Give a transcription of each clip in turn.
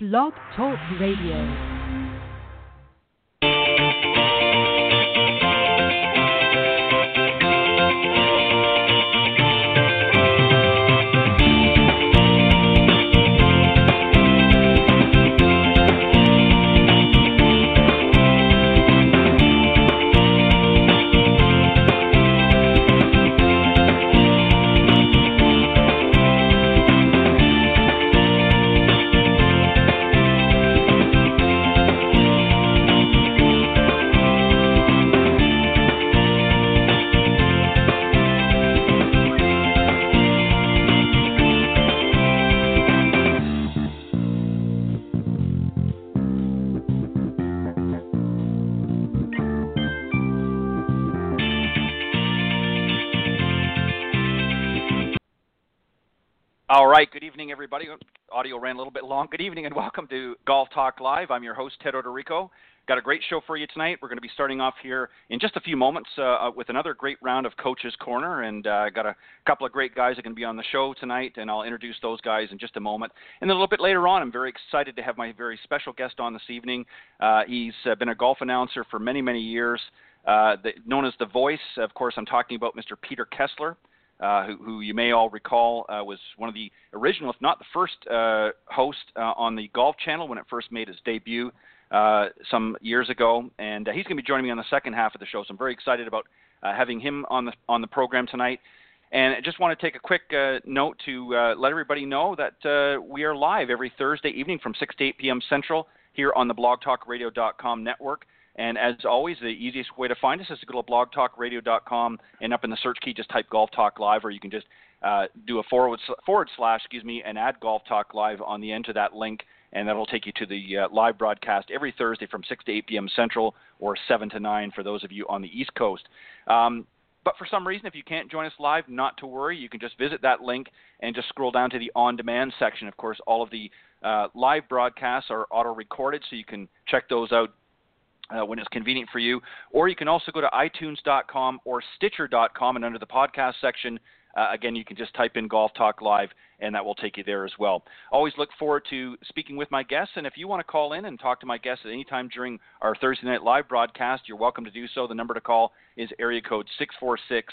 Blog Talk Radio. All right. Good evening, everybody. Audio ran a little bit long. Good evening and welcome to Golf Talk Live. I'm your host, Ted Oderico. Got a great show for you tonight. We're going to be starting off here in just a few moments uh, uh with another great round of Coach's Corner. And uh, got a couple of great guys that are going to be on the show tonight, and I'll introduce those guys in just a moment. And then a little bit later on, I'm very excited to have my very special guest on this evening. Uh, he's uh, been a golf announcer for many, many years. Uh, the, known as the voice, of course, I'm talking about Mr. Peter Kessler. Uh, who, who, you may all recall uh, was one of the original, if not the first, uh, host uh, on the Golf Channel when it first made its debut uh, some years ago. And he's going to be joining me on the second half of the show, so I'm very excited about having him on the on the program tonight. And I just want to take a quick note to let everybody know that we are live every Thursday evening from 6 to 8 p.m. Central here on the BlogTalkRadio.com network. And as always, the easiest way to find us is to go to blogtalkradio.com and up in the search key, just type Golf Talk Live, or you can just uh, do a forward, forward slash, excuse me, and add Golf Talk Live on the end to that link, and that'll take you to the uh, live broadcast every Thursday from 6 to 8 p.m. Central or 7 to 9 for those of you on the East Coast. Um, but for some reason, if you can't join us live, not to worry. You can just visit that link and just scroll down to the on demand section. Of course, all of the uh, live broadcasts are auto recorded, so you can check those out uh, when it's convenient for you. Or you can also go to iTunes.com or Stitcher.com, and under the podcast section, uh, again, you can just type in Golf Talk Live, and that will take you there as well. Always look forward to speaking with my guests, and if you want to call in and talk to my guests at any time during our Thursday night live broadcast, you're welcome to do so. The number to call is area code 646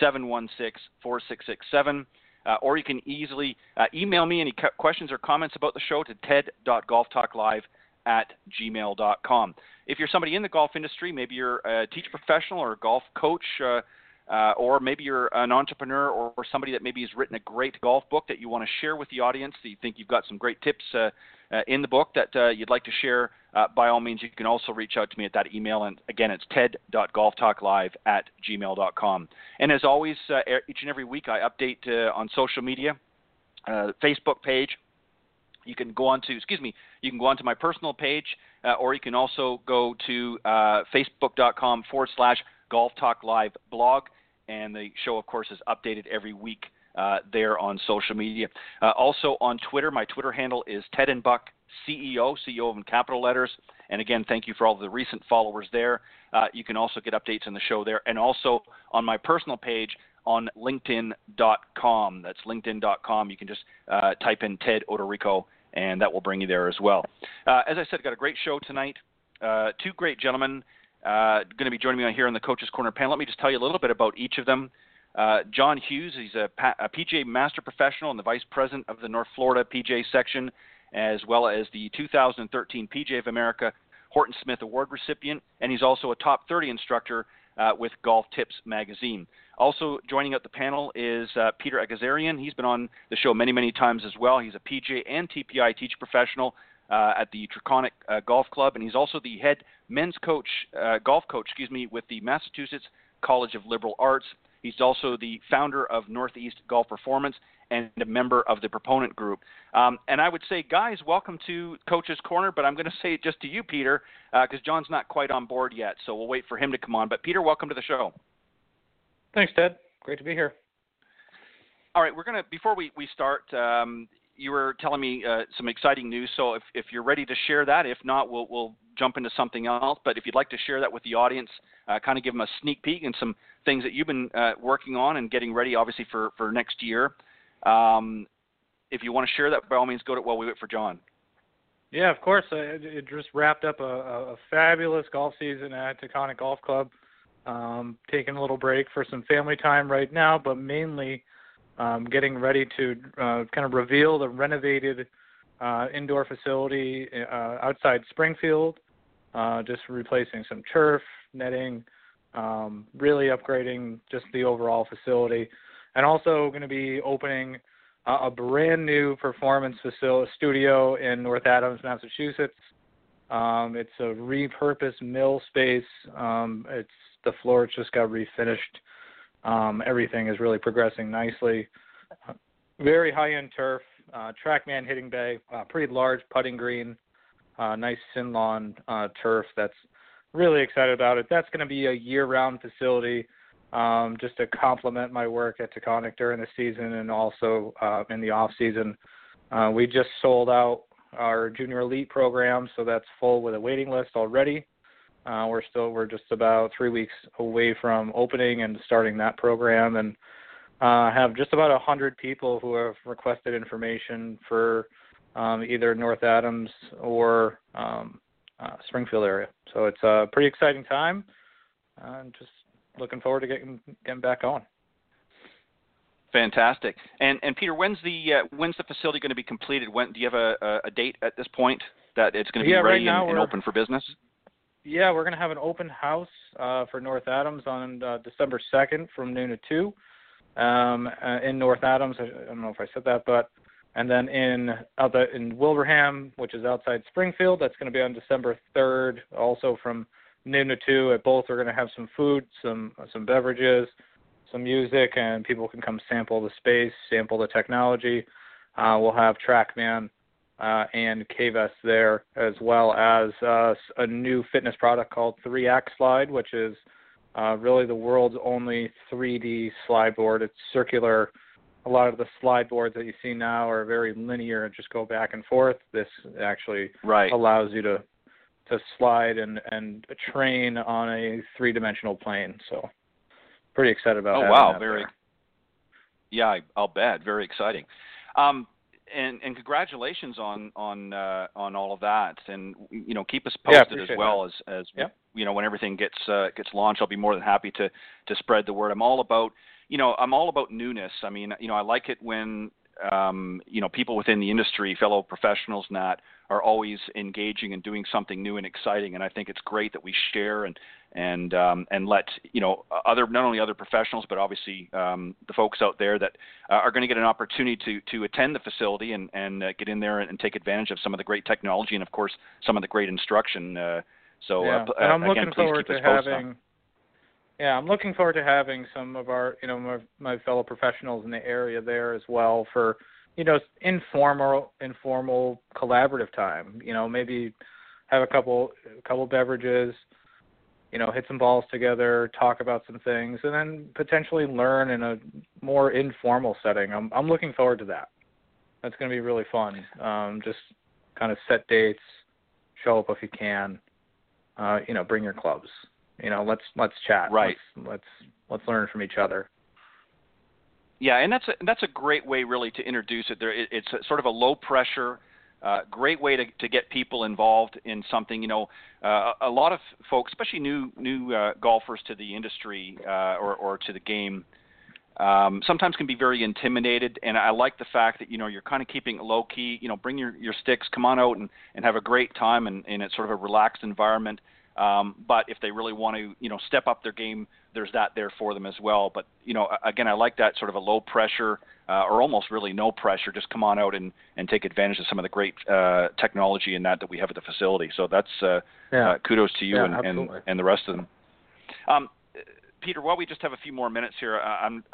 716 4667. Uh, or you can easily uh, email me any questions or comments about the show to ted.golftalklive at gmail.com. If you're somebody in the golf industry, maybe you're a teacher professional or a golf coach, uh, uh, or maybe you're an entrepreneur or, or, somebody that maybe has written a great golf book that you want to share with the audience, that you think you've got some great tips uh, uh in the book that uh, you'd like to share, uh, by all means, you can also reach out to me at that email. And again, it's ted.golftalklive at gmail.com. And as always, each and every week I update on social media, Facebook page, you can go on to excuse me you can go on to my personal page uh, or you can also go to uh, facebook.com forward slash golf talk live blog. And the show of course is updated every week uh, there on social media. Uh, also on twitter my twitter handle is ted and buck ceo ceo in capital letters. And again thank you for all the recent followers there. Uh, you can also get updates on the show there. And also on my personal page on linkedin.com that's linkedin.com you can just uh, type in ted oderico and that will bring you there as well. Uh, as I said, got a great show tonight. Uh, two great gentlemen uh, going to be joining me on here on the Coaches Corner panel. Let me just tell you a little bit about each of them. Uh, John Hughes, he's a, a Master Professional and the Vice President of the North Florida PGA Section, as well as the 2013 PGA of America Horton Smith Award recipient, and he's also a top 30 instructor uh, with Golf Tips magazine. Also joining at the panel is uh, Peter Egazarian. He's been on the show many, many times as well. He's a PGA and TPI teach professional uh, at the Traconic uh, Golf Club, and he's also the head men's coach, uh, golf coach, excuse me, with the Massachusetts College of Liberal Arts. He's also the founder of Northeast Golf Performance and a member of the proponent group. Um, and I would say, guys, welcome to Coach's Corner, but I'm going to say it just to you, Peter, because uh, John's not quite on board yet, so we'll wait for him to come on. But Peter, welcome to the show. Thanks, Ted. Great to be here. All right, we're going to, before we, we start, um, you were telling me uh, some exciting news. So if, if you're ready to share that, if not, we'll, we'll jump into something else. But if you'd like to share that with the audience, uh, kind of give them a sneak peek and some things that you've been uh, working on and getting ready, obviously, for, for next year. Um, if you want to share that, by all means, go to. Well, we wait for John. Yeah, of course. Uh, it just wrapped up a, a fabulous golf season at Taconic Golf Club. Um, taking a little break for some family time right now, but mainly um, getting ready to uh, kind of reveal the renovated uh, indoor facility uh, outside Springfield. Uh, just replacing some turf, netting, um, really upgrading just the overall facility, and also going to be opening uh, a brand new performance facility studio in North Adams, Massachusetts. Um, it's a repurposed mill space. Um, it's the floor just got refinished. Um, everything is really progressing nicely. Very high-end turf, uh, TrackMan hitting bay, uh, pretty large putting green, uh, nice SYNLawn uh, turf. That's really excited about it. That's going to be a year-round facility um, just to complement my work at Taconic during the season and also uh, in the off season. Uh, we just sold out our junior elite program, so that's full with a waiting list already. Uh, we're still we're just about three weeks away from opening and starting that program, and uh, have just about a hundred people who have requested information for um, either North Adams or um, uh, Springfield area. So it's a pretty exciting time, and just looking forward to getting getting back on. Fantastic. And and Peter, when's the uh, when's the facility going to be completed? When do you have a, a date at this point that it's going to be yeah, ready right and, and, open for business? Yeah, we're going to have an open house uh, for North Adams on uh, December 2nd from noon to 2 um, uh, in North Adams. I, I, don't know if I said that, but and then in out the, in Wilbraham, which is outside Springfield, that's going to be on December 3rd, also from noon to two. At both, we're going to have some food, some some beverages, some music, and people can come sample the space, sample the technology. Uh, we'll have TrackMan uh, and KVS there, as well as uh, a new fitness product called 3X Slide, which is uh, really the world's only 3D slide board. It's circular. A lot of the slide boards that you see now are very linear and just go back and forth. This actually right. allows you to to slide and and train on a three dimensional plane. So pretty excited about. Oh wow, very. There. Yeah, I'll bet. Very exciting. Um, and and congratulations on on uh, on all of that, and you know keep us posted yeah, as well that. as as yep. you know when everything gets uh, gets launched. I'll be more than happy to to spread the word. I'm all about you know I'm all about newness. I mean you know I like it when um, you know people within the industry, fellow professionals, that are always engaging and doing something new and exciting. And I think it's great that we share and and um, and let you know other not only other professionals but obviously um, the folks out there that uh, are going to get an opportunity to to attend the facility and and uh, get in there and, and, take advantage of some of the great technology and of course some of the great instruction. Uh, so yeah. Uh, and I'm again, looking forward to having. Yeah, I'm looking forward to having some of our, you know, my, my fellow professionals in the area there as well for you know informal informal collaborative time. You know maybe have a couple a couple beverages you know hit some balls together talk about some things and then potentially learn in a more informal setting. I'm i'm looking forward to that. That's going to be really fun. Um just kind of set dates show up if you can uh you know bring your clubs you know let's let's chat right let's let's, let's learn from each other yeah, and that's a, that's a great way really to introduce it. There, it, it's a, sort of a low pressure, uh, great way to, to get people involved in something. You know, uh, a lot of folks, especially new new uh, golfers to the industry uh, or or to the game, um, sometimes can be very intimidated. And I like the fact that you know you're kind of keeping it low key. You know, bring your your sticks, come on out and and have a great time and in, in sort of a relaxed environment. Um, but if they really want to, you know, step up their game, there's that there for them as well. But you know, again, I like that sort of a low pressure uh, or almost really no pressure. Just come on out and, and take advantage of some of the great uh, technology and that that we have at the facility. So that's uh, yeah. uh, kudos to you yeah, and, and, and the rest of them. Um, Peter, while we just have a few more minutes here, I'm,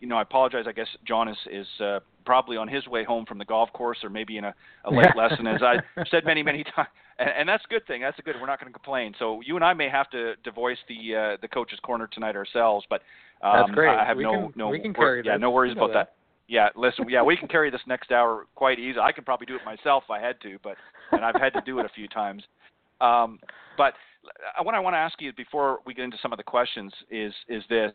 you know, I apologize. I guess John is is uh, probably on his way home from the golf course, or maybe in a, a late lesson, as I said many many times. And, and that's a good thing. That's a good. We're not going to complain. So you and I may have to, to voice the uh, the coach's corner tonight ourselves, but um, that's great. I have we no can, no we can carry yeah this. no worries about that. that. Yeah, listen, yeah, we can carry this next hour quite easy. I could probably do it myself if I had to, but and I've had to do it a few times. Um, but what I want to ask you before we get into some of the questions is is this.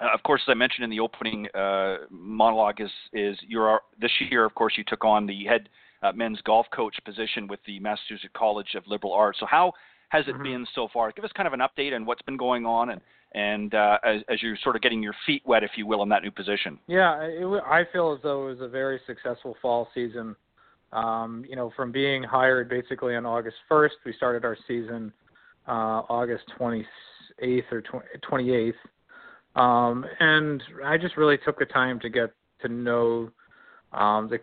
Uh, of course, as I mentioned in the opening uh, monologue, is is you're this year. Of course, you took on the head uh, men's golf coach position with the Massachusetts College of Liberal Arts. So how has it Mhm. been so far? Give us kind of an update on what's been going on and and uh, as, as you're sort of getting your feet wet, if you will, in that new position. Yeah, it, I feel as though it was a very successful fall season. Um, you know, from being hired basically on August 1st, we started our season uh, August 28th or 20, 28th, um, and I just really took the time to get to know um, the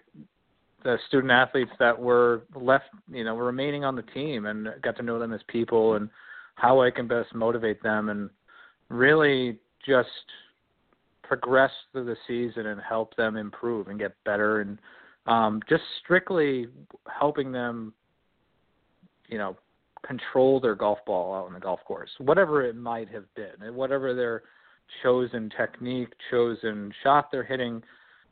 the student athletes that were left, you know, remaining on the team, and got to know them as people and how I can best motivate them, and really just progress through the season and help them improve and get better and um, just strictly helping them, you know, control their golf ball out on the golf course, whatever it might have been, and whatever their chosen technique, chosen shot they're hitting,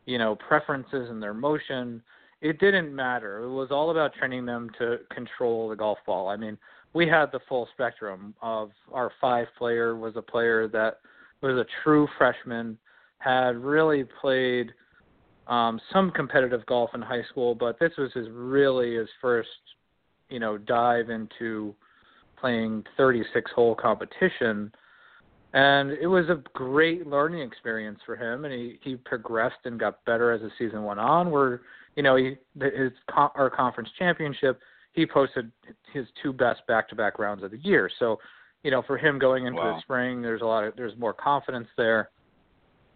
you know, preferences in their motion. It didn't matter. It was all about training them to control the golf ball. I mean, we had the full spectrum of our five player was a player that was a true freshman, had really played um, some competitive golf in high school, but this was his really his first, you know, dive into playing 36 hole competition. And it was a great learning experience for him, and he he progressed and got better as the season went on. Where you know he his our conference championship, he posted his two best back-to-back rounds of the year. So, you know, for him going into Wow. the spring, there's a lot of there's more confidence there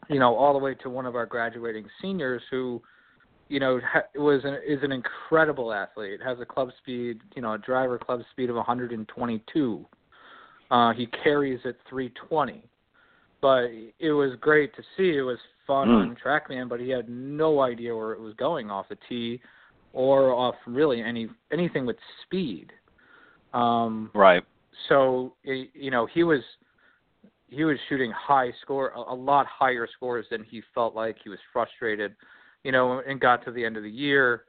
you know, all the way to one of our graduating seniors who, you know, ha- was an, is an incredible athlete. Has a club speed, you know, a driver club speed of 122. Uh, he carries at 320. But it was great to see. It was fun Mm. on TrackMan, but he had no idea where it was going off the tee or off really any anything with speed. Um, Right. so you know he was he was shooting high score a, a lot higher scores than he felt like he was frustrated you know and got to the end of the year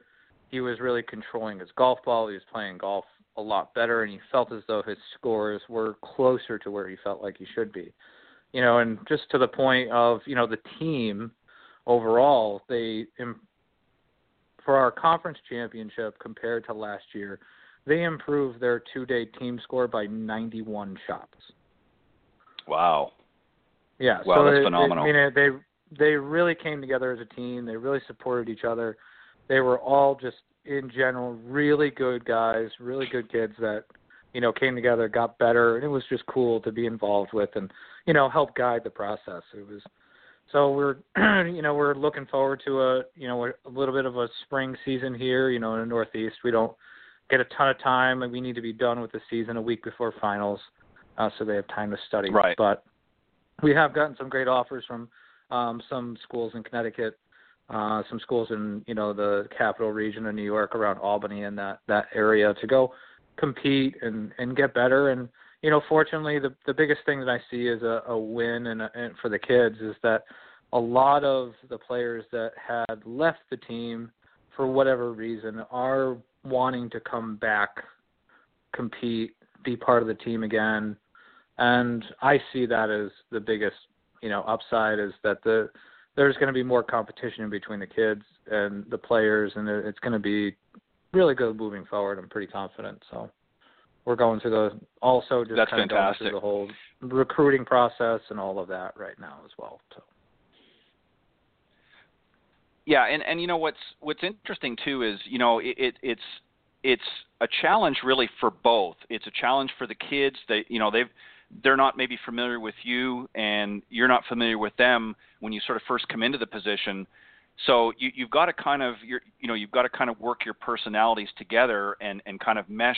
he was really controlling his golf ball he was playing golf a lot better and he felt as though his scores were closer to where he felt like he should be you know and just to the point of you know the team overall they for our conference championship compared to last year they improved their two-day team score by 91 shots. Wow. Yeah, Wow, so that's it- it- phenomenal. I mean, it- they they really came together as a team. They really supported each other. They were all just in general really good guys, really good kids that you know came together, got better, and it was just cool to be involved with and you know help guide the process. It was so we're you know we're looking forward to a you know a little bit of a spring season here. You know in the Northeast we don't get a ton of time, and we need to be done with the season a week before finals, uh, so they have time to study. Right. But we have gotten some great offers from um, some schools in Connecticut, uh, some schools in you know the capital region of New York, around Albany and that that area to go compete and and get better. And you know, fortunately, the the biggest thing that I see is a, a win and, a, and for the kids is that a lot of the players that had left the team for whatever reason are wanting to come back, compete, be part of the team again, and I see that as the biggest, you know, upside is that the there's going to be more competition between the kids and the players, and it's going to be really good moving forward. I'm pretty confident. So we're going through the also just That's kind of going through the whole recruiting process and all of that right now as well. So. Yeah, and and you know what's what's interesting too is you know it, it it's it's a challenge really for both. It's a challenge for the kids that you know they've they're not maybe familiar with you and you're not familiar with them when you sort of first come into the position. So you you've got to kind of you're, you know you've got to kind of work your personalities together and and kind of mesh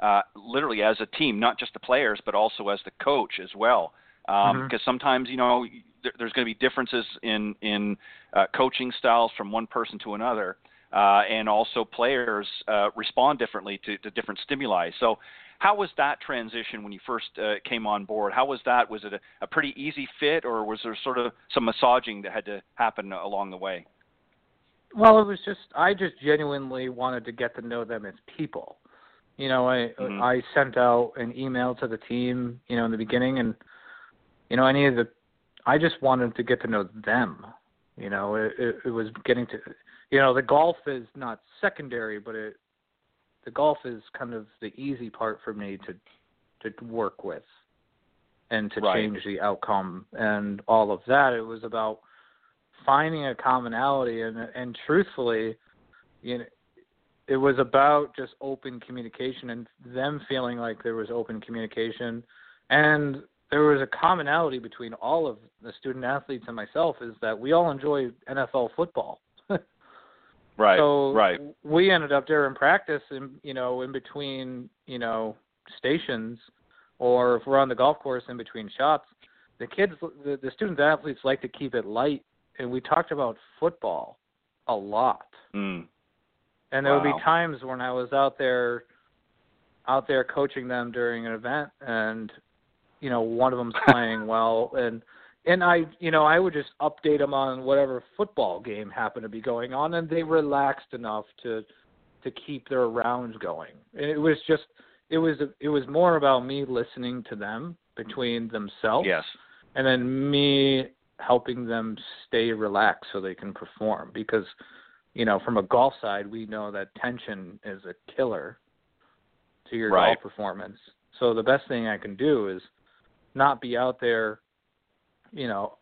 uh, literally as a team, not just the players but also as the coach as well. Because um, Mhm. sometimes you know there, there's going to be differences in in uh, coaching styles from one person to another, uh, and also players uh, respond differently to, to different stimuli. So, how was that transition when you first uh, came on board? How was that? Was it a, a pretty easy fit, or was there sort of some massaging that had to happen along the way? Well, it was just I just genuinely wanted to get to know them as people. You know, I Mhm. I sent out an email to the team, you know, in the beginning, and you know, any of the I just wanted to get to know them. You know, it, it, it was getting to you know the golf is not secondary, but it the golf is kind of the easy part for me to to work with and to right. change the outcome and all of that. It was about finding a commonality and and truthfully, you know, it was about just open communication and them feeling like there was open communication and there was a commonality between all of the student athletes and myself is that we all enjoy NFL football. Right. So right. we ended up there in practice and you know, in between, you know, stations or if we're on the golf course in between shots, the kids the, the student athletes like to keep it light and we talked about football a lot. Mm. And there wow. would be times when I was out there out there coaching them during an event and you know one of them's playing well and and I you know I would just update them on whatever football game happened to be going on and they relaxed enough to to keep their rounds going. And it was just it was it was more about me listening to them between themselves. Yes. And then me helping them stay relaxed so they can perform because you know from a golf side we know that tension is a killer to your right. golf performance so the best thing i can do is not be out there you know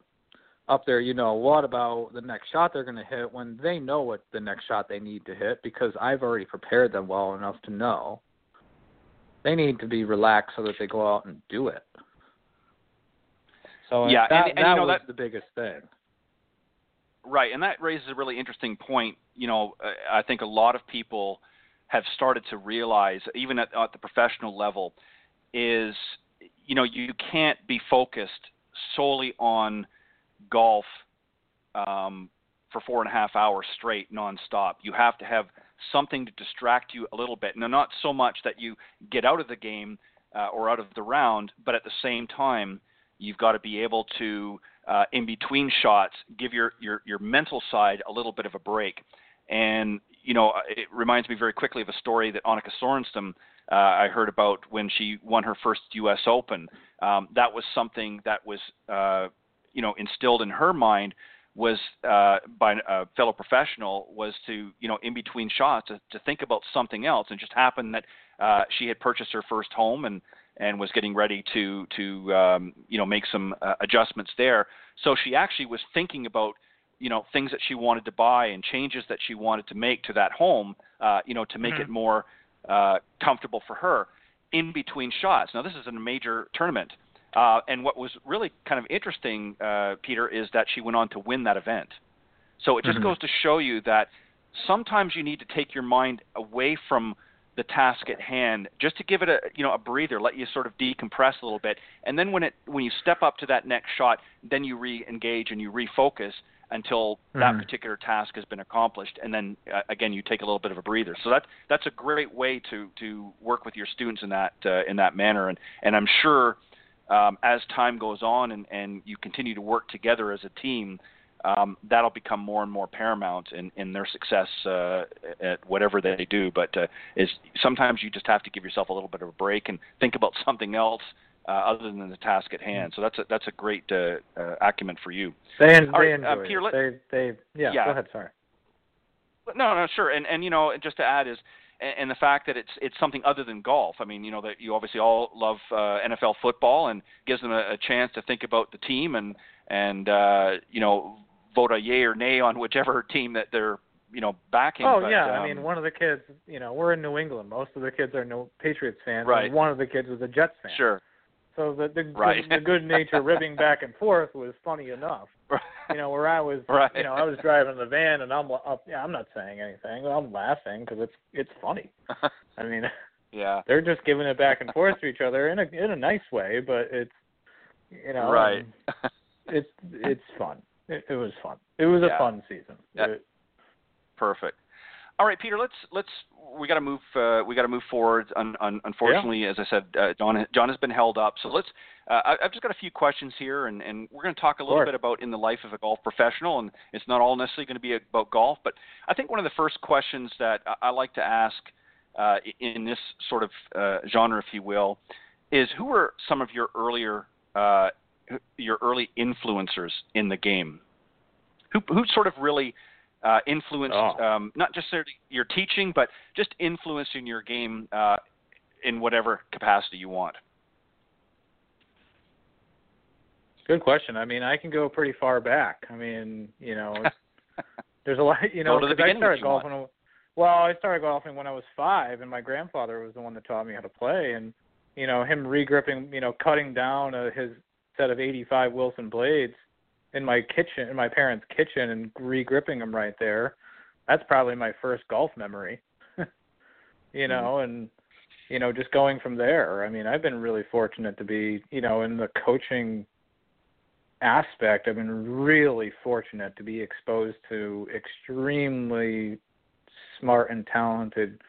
up there you know what about the next shot they're going to hit when they know what the next shot they need to hit because i've already prepared them well enough to know they need to be relaxed so that they go out and do it so yeah, that, and, and that you know was that, the biggest thing. Right, and that raises a really interesting point. You know, I think a lot of people have started to realize, even at, at the professional level, is you know you can't be focused solely on golf um, for four and a half hours straight, nonstop. You have to have something to distract you a little bit. Now, not so much that you get out of the game uh, or out of the round, but at the same time, you've got to be able to uh, in between shots give your, your your mental side a little bit of a break and you know it reminds me very quickly of a story that Annika Sorenstam uh, I heard about when she won her first U.S. Open. Um, that was something that was uh, you know instilled in her mind was uh, by a fellow professional was to you know in between shots to, to think about something else and just happened that uh, she had purchased her first home and and was getting ready to to um, you know make some uh, adjustments there. So she actually was thinking about you know things that she wanted to buy and changes that she wanted to make to that home, uh, you know, to make mm-hmm. it more uh, comfortable for her in between shots. Now this is a major tournament, uh, and what was really kind of interesting, uh, Peter, is that she went on to win that event. So it just mm-hmm. goes to show you that sometimes you need to take your mind away from the task at hand just to give it a you know a breather let you sort of decompress a little bit and then when it when you step up to that next shot then you re-engage and you refocus until mm-hmm. that particular task has been accomplished and then uh, again you take a little bit of a breather so that that's a great way to to work with your students in that uh, in that manner and and I'm sure um, as time goes on and and you continue to work together as a team um, that'll become more and more paramount in, in their success uh, at whatever they do. But uh, is sometimes you just have to give yourself a little bit of a break and think about something else uh, other than the task at hand. So that's a, that's a great uh, uh, acumen for you. They, they right, enjoy uh, Peter, it. let- They they yeah, Yeah. Go ahead. Sorry. No, no, sure. And and you know, just to add is and the fact that it's it's something other than golf. I mean, you know that you obviously all love uh, NFL football and gives them a, a chance to think about the team and and uh, you know vote a yay or nay on whichever team that they're you know backing. Oh but, yeah, um, I mean one of the kids, you know, we're in New England. Most of the kids are no Patriots fans. Right. And one of the kids was a Jets fan. Sure. So the the, Right. the, the good nature ribbing back and forth was funny enough. You know, where I was, Right. you know, I was driving the van and I'm, up, yeah, I'm not saying anything. I'm laughing because it's it's funny. I mean, yeah. they're just giving it back and forth to each other in a in a nice way, but it's you know, Right. Um, it's it's fun. It, it was fun. It was a fun season. Yeah. It- Perfect. All right, Peter. Let's let's we got to move uh, we got to move forward. Un, un, unfortunately, as I said, uh, John John has been held up. So let's. Uh, I, I've just got a few questions here, and, and we're going to talk a little Sure. bit about in the life of a golf professional, and it's not all necessarily going to be about golf. But I think one of the first questions that I, I like to ask uh, in this sort of uh, genre, if you will, is who were some of your earlier uh, your early influencers in the game? Who who sort of really uh, influenced Oh. um, not just your teaching, but just influencing your game uh, in whatever capacity you want? Good question. I mean, I can go pretty far back. I mean, you know, there's a lot. You know, Go the I started golfing. when- Well, I started golfing when I was five, and my grandfather was the one that taught me how to play. And you know, him regripping, you know, cutting down uh, his set of 85 Wilson blades in my kitchen, in my parents' kitchen, and regripping them right there. That's probably my first golf memory. you know, and you know, just going from there. I mean, I've been really fortunate to be, you know, in the coaching aspect, I've been really fortunate to be exposed to extremely smart and talented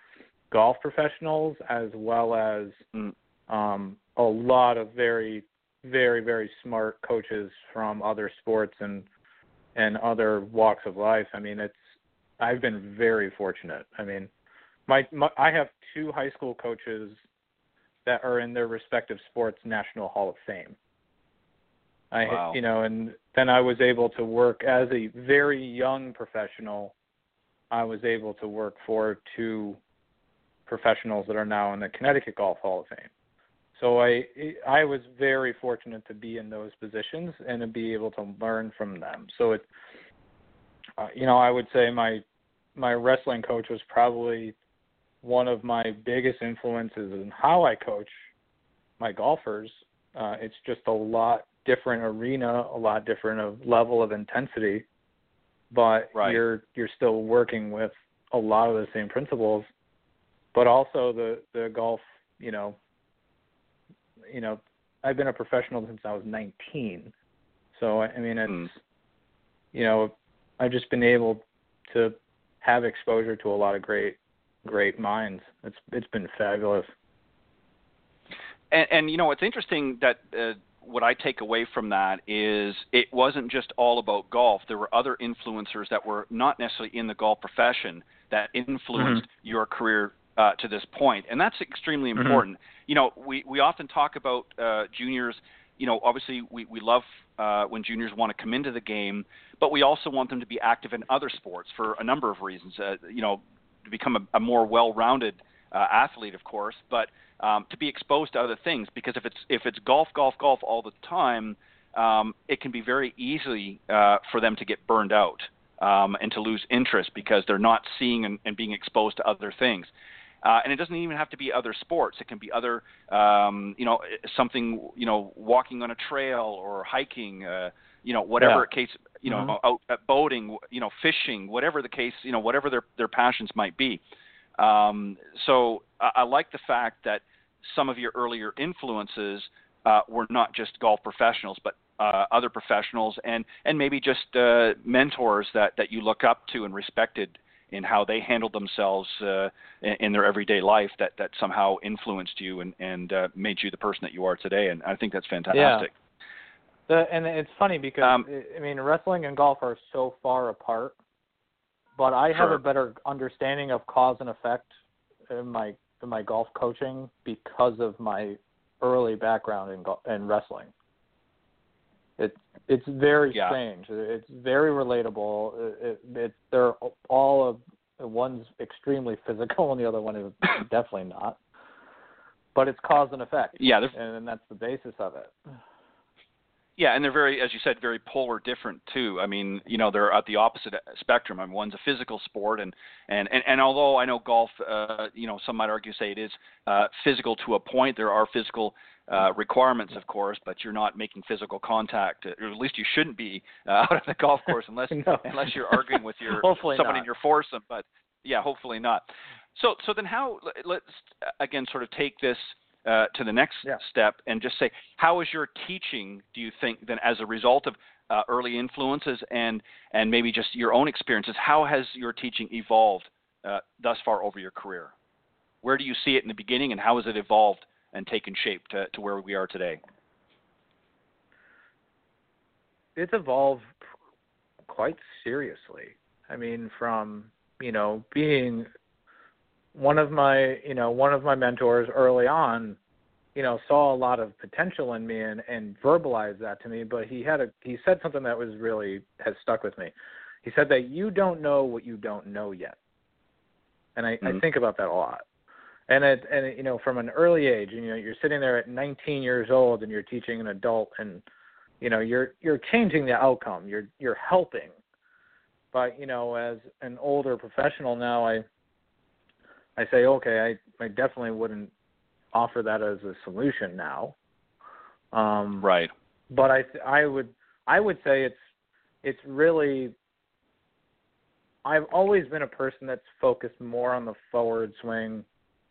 golf professionals as well as Mm. um a lot of very very very smart coaches from other sports and and other walks of life. I mean, it's I've been very fortunate. I mean, my, my I have two high school coaches that are in their respective sports national hall of fame. I Wow. you know, and then I was able to work as a very young professional. I was able to work for two professionals that are now in the Connecticut Golf Hall of Fame. So I I was very fortunate to be in those positions and to be able to learn from them. So it uh, you know, I would say my my wrestling coach was probably one of my biggest influences in how I coach my golfers. Uh, it's just a lot different arena, a lot different of level of intensity, but Right. you're you're still working with a lot of the same principles, but also the the golf, you know, you know, I've been a professional since I was 19. So I mean it's Mm. you know, I've just been able to have exposure to a lot of great great minds. It's it's been fabulous. And, and you know, it's interesting that uh, what I take away from that is it wasn't just all about golf. There were other influencers that were not necessarily in the golf profession that influenced your career uh, to this point, and that's extremely Mhm. important. You know, we we often talk about uh, juniors. You know, obviously we we love uh, when juniors want to come into the game, but we also want them to be active in other sports for a number of reasons. Uh, you know, to become a, a more well-rounded uh, athlete, of course, but um, to be exposed to other things. Because if it's if it's golf, golf, golf all the time, um, it can be very easy uh, for them to get burned out um, and to lose interest because they're not seeing and, and being exposed to other things. Uh, and it doesn't even have to be other sports. It can be other, um, you know, something, you know, walking on a trail or hiking, uh, you know, whatever Yeah. case, you know, Mhm. out at boating, you know, fishing, whatever the case, you know, whatever their their passions might be. Um, so I, I like the fact that some of your earlier influences uh, were not just golf professionals, but uh, other professionals and and maybe just uh, mentors that that you look up to and respected in how they handled themselves uh, in, in their everyday life that that somehow influenced you and and uh, made you the person that you are today. And I think that's fantastic. The, and it's funny because Um, I- I mean wrestling and golf are so far apart, but I have a better understanding of cause and effect in my in my golf coaching because of my early background in gol- in wrestling. It it's very Yeah. strange. It's very relatable. It, it, it they're all of one's extremely physical and the other one is definitely not. But it's cause and effect, Yeah, they're and that's the basis of it. Yeah, and they're very, as you said, very polar different too. I mean, you know, they're at the opposite spectrum. I mean, one's a physical sport, and and and, and although I know golf, uh, you know, some might argue say it is uh, physical to a point. There are physical uh, requirements, of course, but you're not making physical contact, or at least you shouldn't be uh, out on the golf course unless No. unless you're arguing with your Hopefully somebody not. in your foursome. But yeah, hopefully not. So so then how? Let's again sort of take this uh, to the next Yeah. step and just say, how is your teaching? Do you think then, as a result of uh, early influences and and maybe just your own experiences, how has your teaching evolved uh, thus far over your career? Where do you see it in the beginning, and how has it evolved and taken shape to, to where we are today? it's evolved quite seriously. I mean, from you know being one of my you know one of my mentors early on, you know saw a lot of potential in me and and verbalized that to me. But he had a he said something that was really has stuck with me. he said that you don't know what you don't know yet, and I, mm-hmm. I think about that a lot. And it, and it, you know, from an early age, you know, you're sitting there at 19 years old and you're teaching an adult, and you know, you're you're changing the outcome. You're you're helping. But you know, as an older professional now, I I say, okay, I I definitely wouldn't offer that as a solution now. Um, right. But I I would I would say it's it's really I've always been a person that's focused more on the forward swing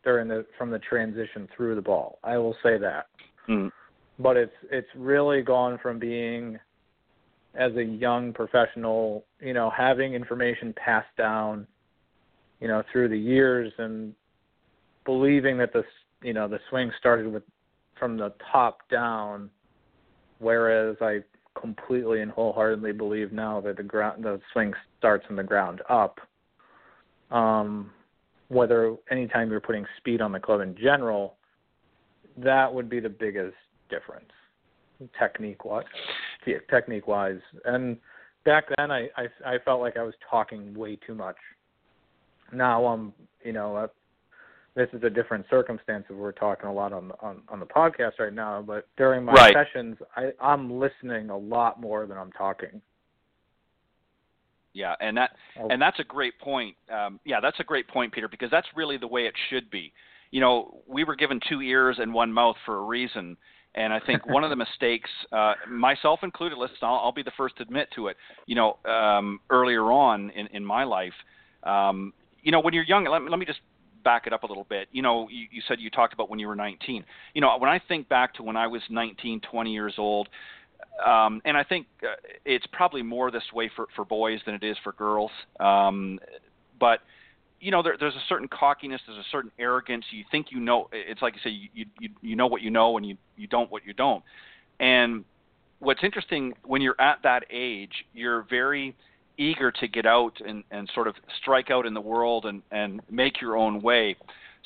during the from the transition through the ball. I will say that. Mm. But it's it's really gone from being as a young professional, you know, having information passed down, you know, through the years and believing that the you know the swing started with from the top down, whereas I completely and wholeheartedly believe now that the ground the swing starts from the ground up. Um, whether anytime you're putting speed on the club in general, that would be the biggest difference, technique wise. Technique wise, and back then I, I I felt like I was talking way too much. Now I'm you know uh, this is a different circumstance we're talking a lot on on on the podcast right now, but during my right. sessions I I'm listening a lot more than I'm talking. Yeah, and that oh. and that's a great point. Um, yeah, that's a great point, Peter, because that's really the way it should be. You know, we were given two ears and one mouth for a reason, and I think one of the mistakes, uh, myself included, listen, I'll, I'll be the first to admit to it. You know, um, earlier on in in my life, um, you know, when you're young, let me, let me just back it up a little bit. You know, you, you said you talked about when you were 19. You know, when I think back to when I was 19, 20 years old, um, and I think uh, it's probably more this way for, for boys than it is for girls. Um, but you know, there, there's a certain cockiness, there's a certain arrogance. You think you know. It's like you say, you you, you know what you know, and you you don't what you don't. And what's interesting when you're at that age, you're very eager to get out and, and sort of strike out in the world and, and make your own way.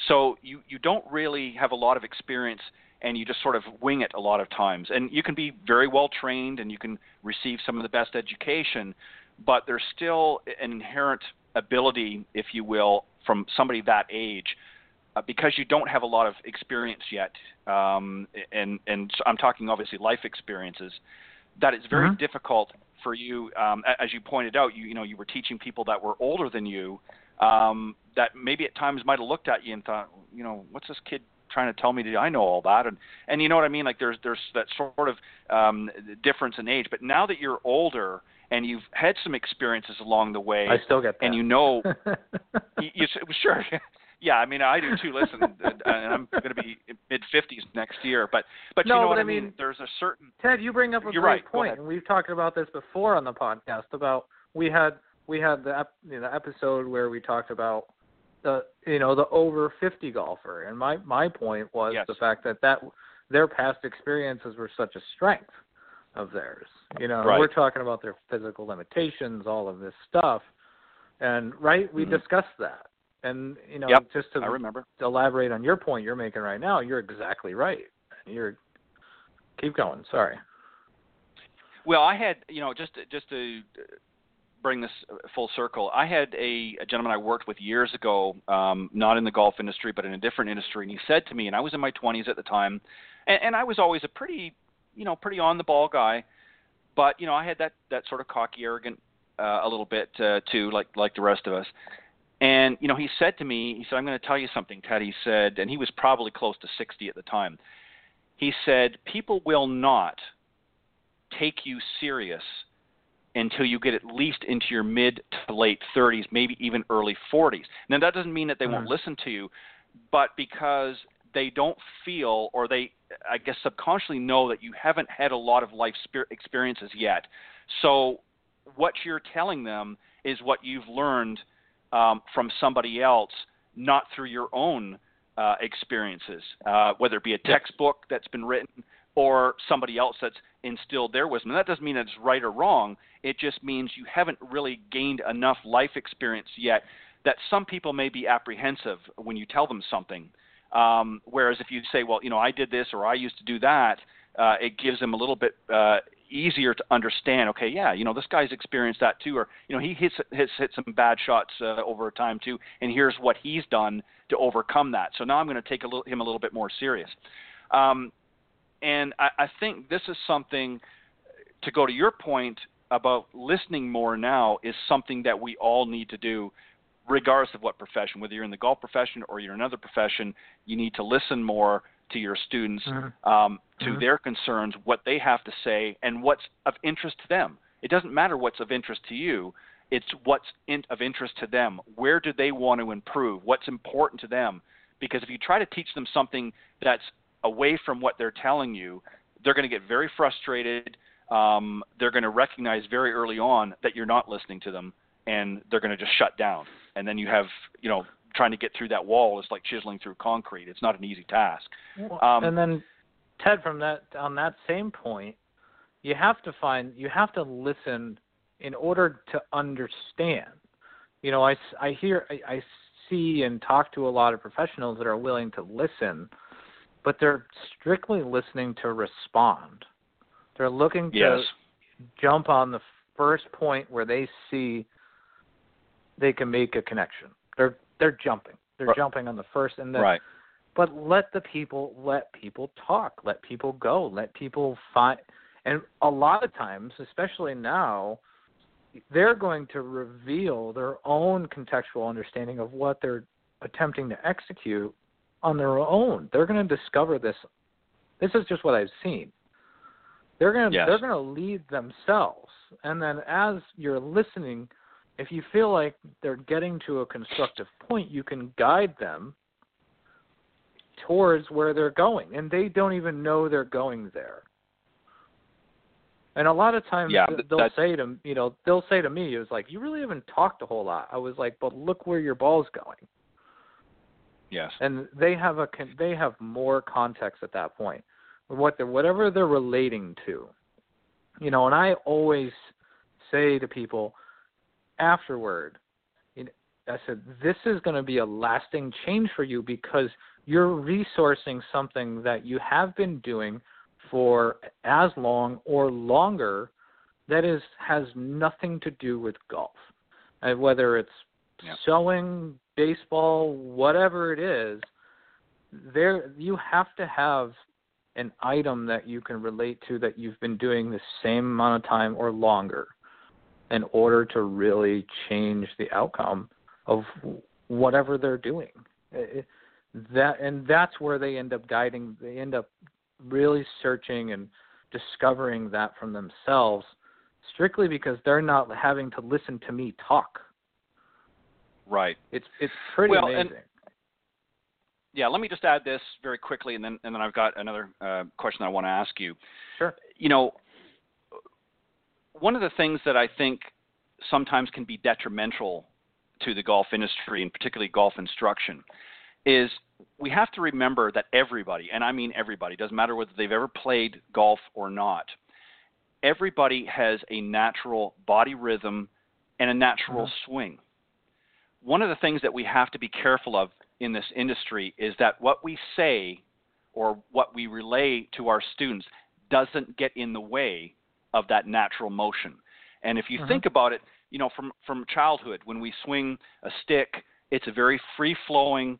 So you, you don't really have a lot of experience and you just sort of wing it a lot of times. And you can be very well trained and you can receive some of the best education, but there's still an inherent ability, if you will, from somebody that age. Uh, because you don't have a lot of experience yet, um, and and I'm talking obviously life experiences, that it's very mm-hmm. difficult for you. Um, as you pointed out, you you know you were teaching people that were older than you, um, that maybe at times might have looked at you and thought, you know, what's this kid trying to tell me that I know all that. And and you know what I mean? Like there's there's that sort of um difference in age. But now that you're older and you've had some experiences along the way I still get that. and you know you, you sure. Yeah I mean I do too. Listen and I'm going to be mid 50s next year. But but no, you know but what I mean, mean? There's a certain Ted you bring up a you're great right. point and we've talked about this before on the podcast about we had we had the you know, the episode where we talked about the you know the over 50 golfer and my my point was yes. the fact that that their past experiences were such a strength of theirs you know right. we're talking about their physical limitations all of this stuff and right we mm-hmm. discussed that and you know yep. just to, I remember. to elaborate on your point you're making right now you're exactly right you're keep going sorry well i had you know just just to bring this full circle. I had a, a gentleman I worked with years ago, um, not in the golf industry, but in a different industry, and he said to me, and I was in my 20s at the time, and, and I was always a pretty, you know, pretty on the ball guy, but you know, I had that that sort of cocky, arrogant, uh, a little bit uh, too, like like the rest of us. And you know, he said to me, he said, "I'm going to tell you something, Ted." He said, and he was probably close to 60 at the time. He said, "People will not take you serious until you get at least into your mid to late 30s, maybe even early 40s. Now, that doesn't mean that they won't listen to you, but because they don't feel or they, I guess, subconsciously know that you haven't had a lot of life experiences yet. So, what you're telling them is what you've learned um, from somebody else, not through your own uh, experiences, uh, whether it be a textbook that's been written or somebody else that's instilled their wisdom. And that doesn't mean it's right or wrong. It just means you haven't really gained enough life experience yet that some people may be apprehensive when you tell them something. Um, whereas if you say, well, you know, I did this or I used to do that, uh, it gives them a little bit uh, easier to understand. Okay, yeah, you know this guy's experienced that too, or you know he hits hits hit some bad shots uh, over time too, and here's what he's done to overcome that. So now I'm going to take a little, him a little bit more serious. Um, and I, I think this is something to go to your point about listening more now is something that we all need to do regardless of what profession whether you're in the golf profession or you're in another profession you need to listen more to your students mm-hmm. um, to mm-hmm. their concerns what they have to say and what's of interest to them. It doesn't matter what's of interest to you. It's what's in, of interest to them. Where do they want to improve? What's important to them? Because if you try to teach them something that's away from what they're telling you they're going to get very frustrated um, they're going to recognize very early on that you're not listening to them, and they're going to just shut down. And then you have, you know, trying to get through that wall is like chiseling through concrete. It's not an easy task. Um, and then, Ted, from that on that same point, you have to find you have to listen in order to understand. You know, I, I hear I, I see and talk to a lot of professionals that are willing to listen, but they're strictly listening to respond. They're looking to yes. jump on the first point where they see they can make a connection. They're they're jumping. They're right. jumping on the first and then right. but let the people let people talk, let people go, let people find and a lot of times, especially now, they're going to reveal their own contextual understanding of what they're attempting to execute on their own. They're going to discover this. This is just what I've seen. They're gonna yes. they're gonna lead themselves, and then as you're listening, if you feel like they're getting to a constructive point, you can guide them towards where they're going, and they don't even know they're going there. And a lot of times yeah, they'll that's... say to you know they'll say to me, "It was like you really haven't talked a whole lot." I was like, "But look where your ball's going." Yes. And they have a they have more context at that point what they're whatever they're relating to. You know, and I always say to people afterward, you know, I said, this is going to be a lasting change for you because you're resourcing something that you have been doing for as long or longer that is has nothing to do with golf. And whether it's yep. sewing, baseball, whatever it is, there you have to have an item that you can relate to that you've been doing the same amount of time or longer in order to really change the outcome of whatever they're doing. That and that's where they end up guiding. They end up really searching and discovering that from themselves, strictly because they're not having to listen to me talk. Right. It's it's pretty well, amazing. And- yeah, let me just add this very quickly, and then and then I've got another uh, question I want to ask you. Sure. You know, one of the things that I think sometimes can be detrimental to the golf industry, and particularly golf instruction, is we have to remember that everybody, and I mean everybody, doesn't matter whether they've ever played golf or not, everybody has a natural body rhythm and a natural mm-hmm. swing. One of the things that we have to be careful of in this industry is that what we say or what we relay to our students doesn't get in the way of that natural motion. And if you mm-hmm. think about it, you know, from from childhood, when we swing a stick, it's a very free flowing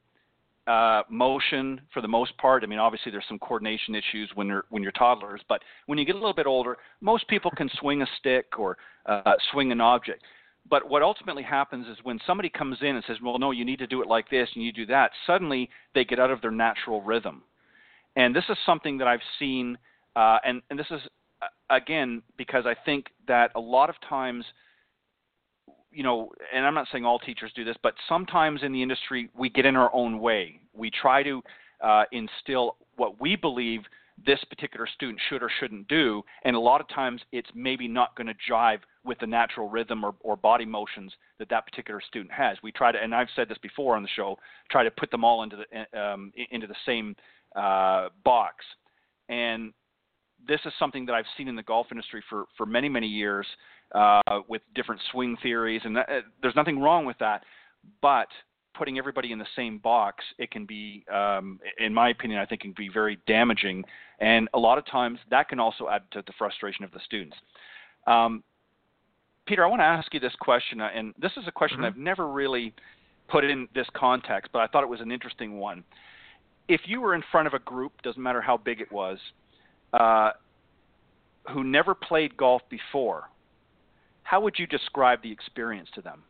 uh, motion for the most part. I mean, obviously there's some coordination issues when you're when you're toddlers, but when you get a little bit older, most people can swing a stick or uh, swing an object. But what ultimately happens is when somebody comes in and says, well, no, you need to do it like this and you do that, suddenly they get out of their natural rhythm. And this is something that I've seen, uh, and, and this is, uh, again, because I think that a lot of times, you know, and I'm not saying all teachers do this, but sometimes in the industry, we get in our own way. We try to uh, instill what we believe this particular student should or shouldn't do, and a lot of times it's maybe not going to jive with the natural rhythm or, or body motions that that particular student has. We try to, and I've said this before on the show, try to put them all into the um, into the same uh, box, and this is something that I've seen in the golf industry for for many many years uh, with different swing theories, and that, uh, there's nothing wrong with that, but putting everybody in the same box, it can be, um, in my opinion, I think it can be very damaging. And a lot of times that can also add to the frustration of the students. Um, Peter, I want to ask you this question, uh, and this is a question mm-hmm. I've never really put in this context, but I thought it was an interesting one. If you were in front of a group, doesn't matter how big it was, uh, who never played golf before, how would you describe the experience to them?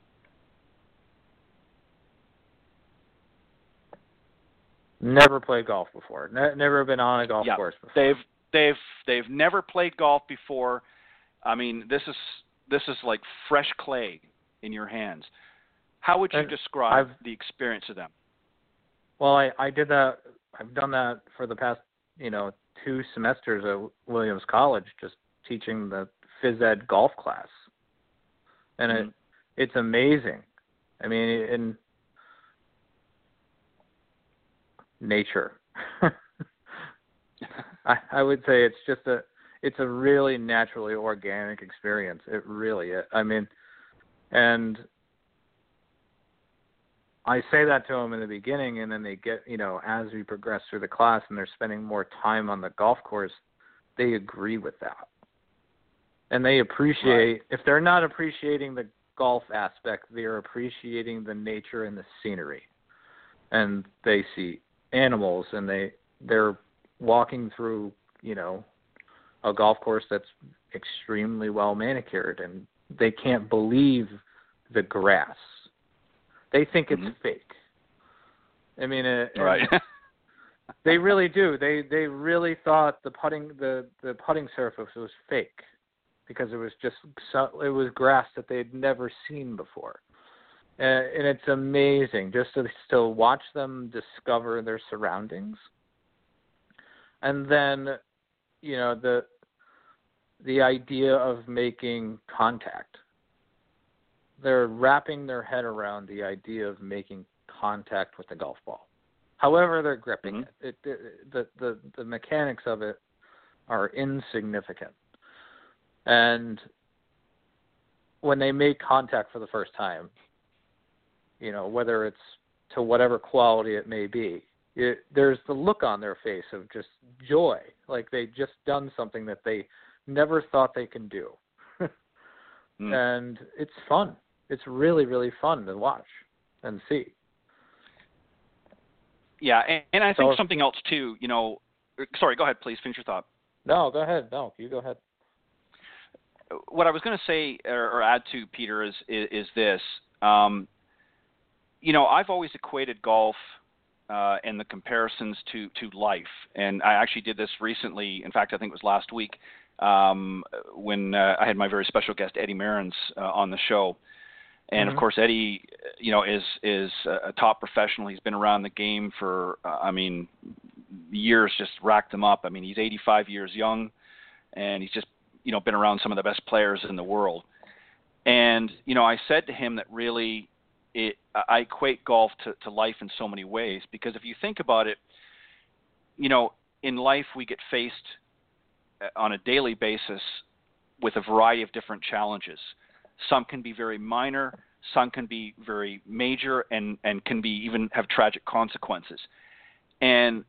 Never played golf before. Ne- never been on a golf yeah. course before. They've they've they've never played golf before. I mean, this is this is like fresh clay in your hands. How would you and describe I've, the experience of them? Well, I I did that. I've done that for the past you know two semesters at Williams College, just teaching the phys ed golf class, and mm-hmm. it it's amazing. I mean, in nature. I, I would say it's just a it's a really naturally organic experience. It really is. I mean, and I say that to them in the beginning, and then they get, you know, as we progress through the class and they're spending more time on the golf course, they agree with that. And they appreciate, right. if they're not appreciating the golf aspect, they're appreciating the nature and the scenery. And they see animals and they they're walking through you know a golf course that's extremely well manicured and they can't believe the grass. They think mm-hmm. it's fake. I mean uh, right. they really do. They they really thought the putting the the putting surface was fake because it was just it was grass that they'd never seen before uh, and it's amazing just to to watch them discover their surroundings and then you know the the idea of making contact they're wrapping their head around the idea of making contact with the golf ball however they're gripping mm-hmm. it. It, it the the the mechanics of it are insignificant and when they make contact for the first time you know, whether it's to whatever quality it may be. It, there's the look on their face of just joy, like they just done something that they never thought they can do. mm. And it's fun. It's really, really fun to watch and see. Yeah, and, and I think something else too. You know, sorry, go ahead, please finish your thought. No, go ahead. No, you go ahead. What I was going to say or, or, add to Peter is is, is this. Um, you know, I've always equated golf uh, and the comparisons to to life, and I actually did this recently. In fact, I think it was last week um, when uh, I had my very special guest Eddie Merrins uh, on the show. And mm-hmm. of course, Eddie, you know, is is a top professional. He's been around the game for, uh, I mean, years. Just racked them up. I mean, he's 85 years young, and he's just, you know, been around some of the best players in the world. And you know, I said to him that really, it, I equate golf to, to life in so many ways because if you think about it, you know, in life we get faced uh, on a daily basis with a variety of different challenges. Some can be very minor, some can be very major, and, and can be even have tragic consequences. And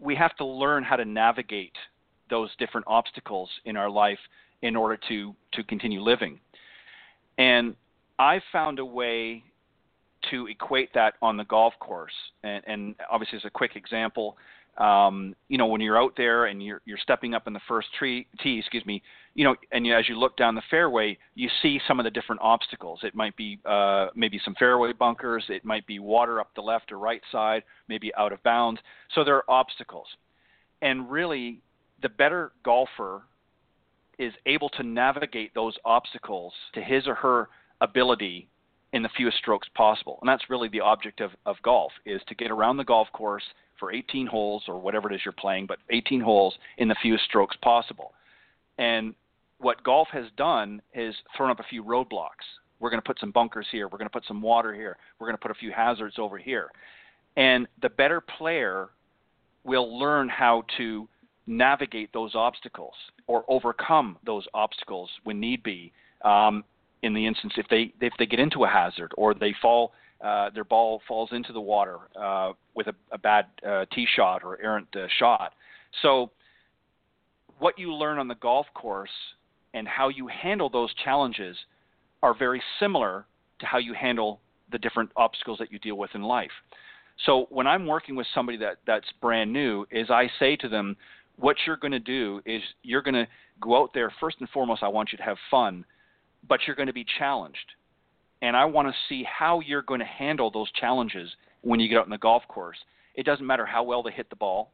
we have to learn how to navigate those different obstacles in our life in order to, to continue living. And I've found a way to equate that on the golf course. And, and obviously, as a quick example, um, you know, when you're out there and you're you're stepping up in the first tree, tee, excuse me, you know, and you, as you look down the fairway, you see some of the different obstacles. It might be uh, maybe some fairway bunkers. It might be water up the left or right side, maybe out of bounds. So there are obstacles, and really, the better golfer is able to navigate those obstacles to his or her ability in the fewest strokes possible. And that's really the object of, of golf is to get around the golf course for 18 holes or whatever it is you're playing, but 18 holes in the fewest strokes possible. And what golf has done is thrown up a few roadblocks. We're going to put some bunkers here. We're going to put some water here. We're going to put a few hazards over here. And the better player will learn how to navigate those obstacles or overcome those obstacles when need be um, in the instance if they if they get into a hazard or they fall uh, their ball falls into the water uh, with a, a bad uh, tee shot or errant uh, shot. So, what you learn on the golf course and how you handle those challenges are very similar to how you handle the different obstacles that you deal with in life. So when I'm working with somebody that that's brand new, is I say to them, what you're going to do is you're going to go out there first and foremost. I want you to have fun, but you're going to be challenged, and I want to see how you're going to handle those challenges when you get out in the golf course. It doesn't matter how well they hit the ball.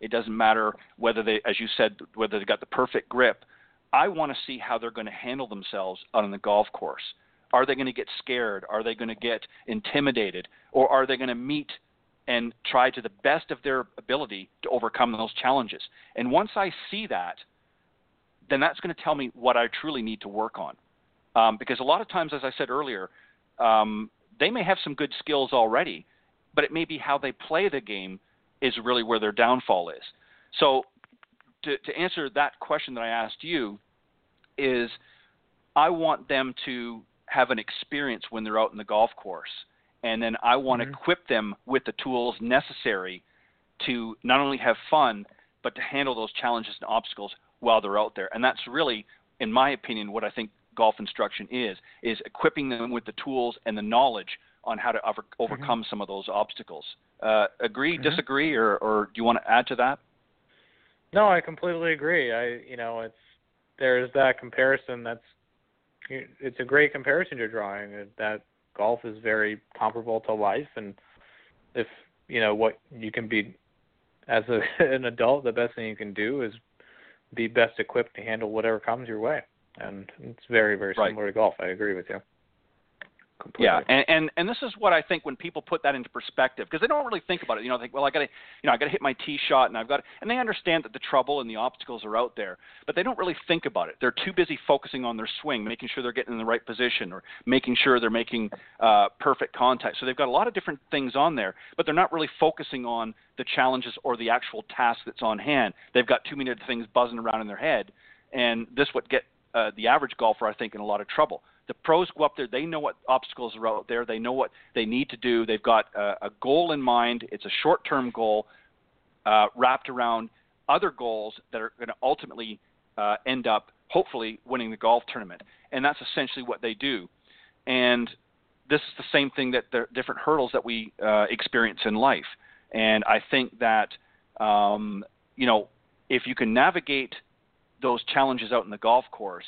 It doesn't matter whether they, as you said, whether they got the perfect grip. I want to see how they're going to handle themselves out on the golf course. Are they going to get scared? Are they going to get intimidated? Or are they going to meet and try to the best of their ability to overcome those challenges? And once I see that, then that's going to tell me what I truly need to work on. Um, because a lot of times, as I said earlier, um, they may have some good skills already, but it may be how they play the game is really where their downfall is. So, to, to answer that question that I asked you, is I want them to have an experience when they're out in the golf course. And then I want mm-hmm. to equip them with the tools necessary to not only have fun, but to handle those challenges and obstacles while they're out there. And that's really, in my opinion, what I think golf instruction is, is equipping them with the tools and the knowledge on how to over, mm-hmm. overcome mm-hmm. some of those obstacles. Uh, agree, mm-hmm. disagree, or, or do you want to add to that? No, I completely agree. I, you know, it's there's that comparison that's it's a great comparison you're drawing. That golf is very comparable to life, and if you know what you can be as a, an adult, the best thing you can do is be best equipped to handle whatever comes your way, and it's very very similar right. to golf. I agree with you. Completely. Yeah, and, and and this is what I think when people put that into perspective, because they don't really think about it. You know, they think, well, I got to, you know, I got to hit my tee shot, and I've got, and they understand that the trouble and the obstacles are out there, but they don't really think about it. They're too busy focusing on their swing, making sure they're getting in the right position, or making sure they're making uh, perfect contact. So they've got a lot of different things on there, but they're not really focusing on the challenges or the actual task that's on hand. They've got too many other things buzzing around in their head, and this would get uh, the average golfer, I think, in a lot of trouble the pros go up there. They know what obstacles are out there. They know what they need to do. They've got a, a goal in mind. It's a short-term goal uh, wrapped around other goals that are going to ultimately uh, end up, hopefully, winning the golf tournament. And that's essentially what they do. And this is the same thing that the different hurdles that we uh, experience in life. And I think that um, you know if you can navigate those challenges out in the golf course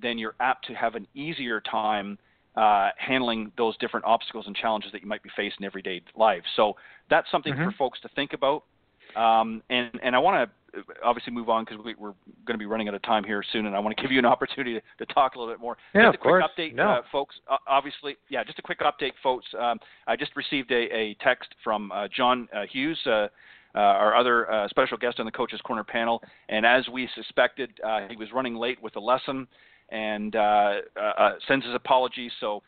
then you're apt to have an easier time uh, handling those different obstacles and challenges that you might be facing in everyday life. So that's something mm-hmm. for folks to think about. Um, and and I want to obviously move on because we, are going to be running out of time here soon, and I want to give you an opportunity to, to talk a little bit more. Yeah, just a of quick course. update, no. uh, folks. Uh, obviously, yeah, just a quick update, folks. Um, I just received a, a text from uh, John uh, Hughes. Uh, our other uh, special guest on the Coaches Corner panel. And as we suspected, uh, he was running late with a lesson and uh, uh, sends his apologies. So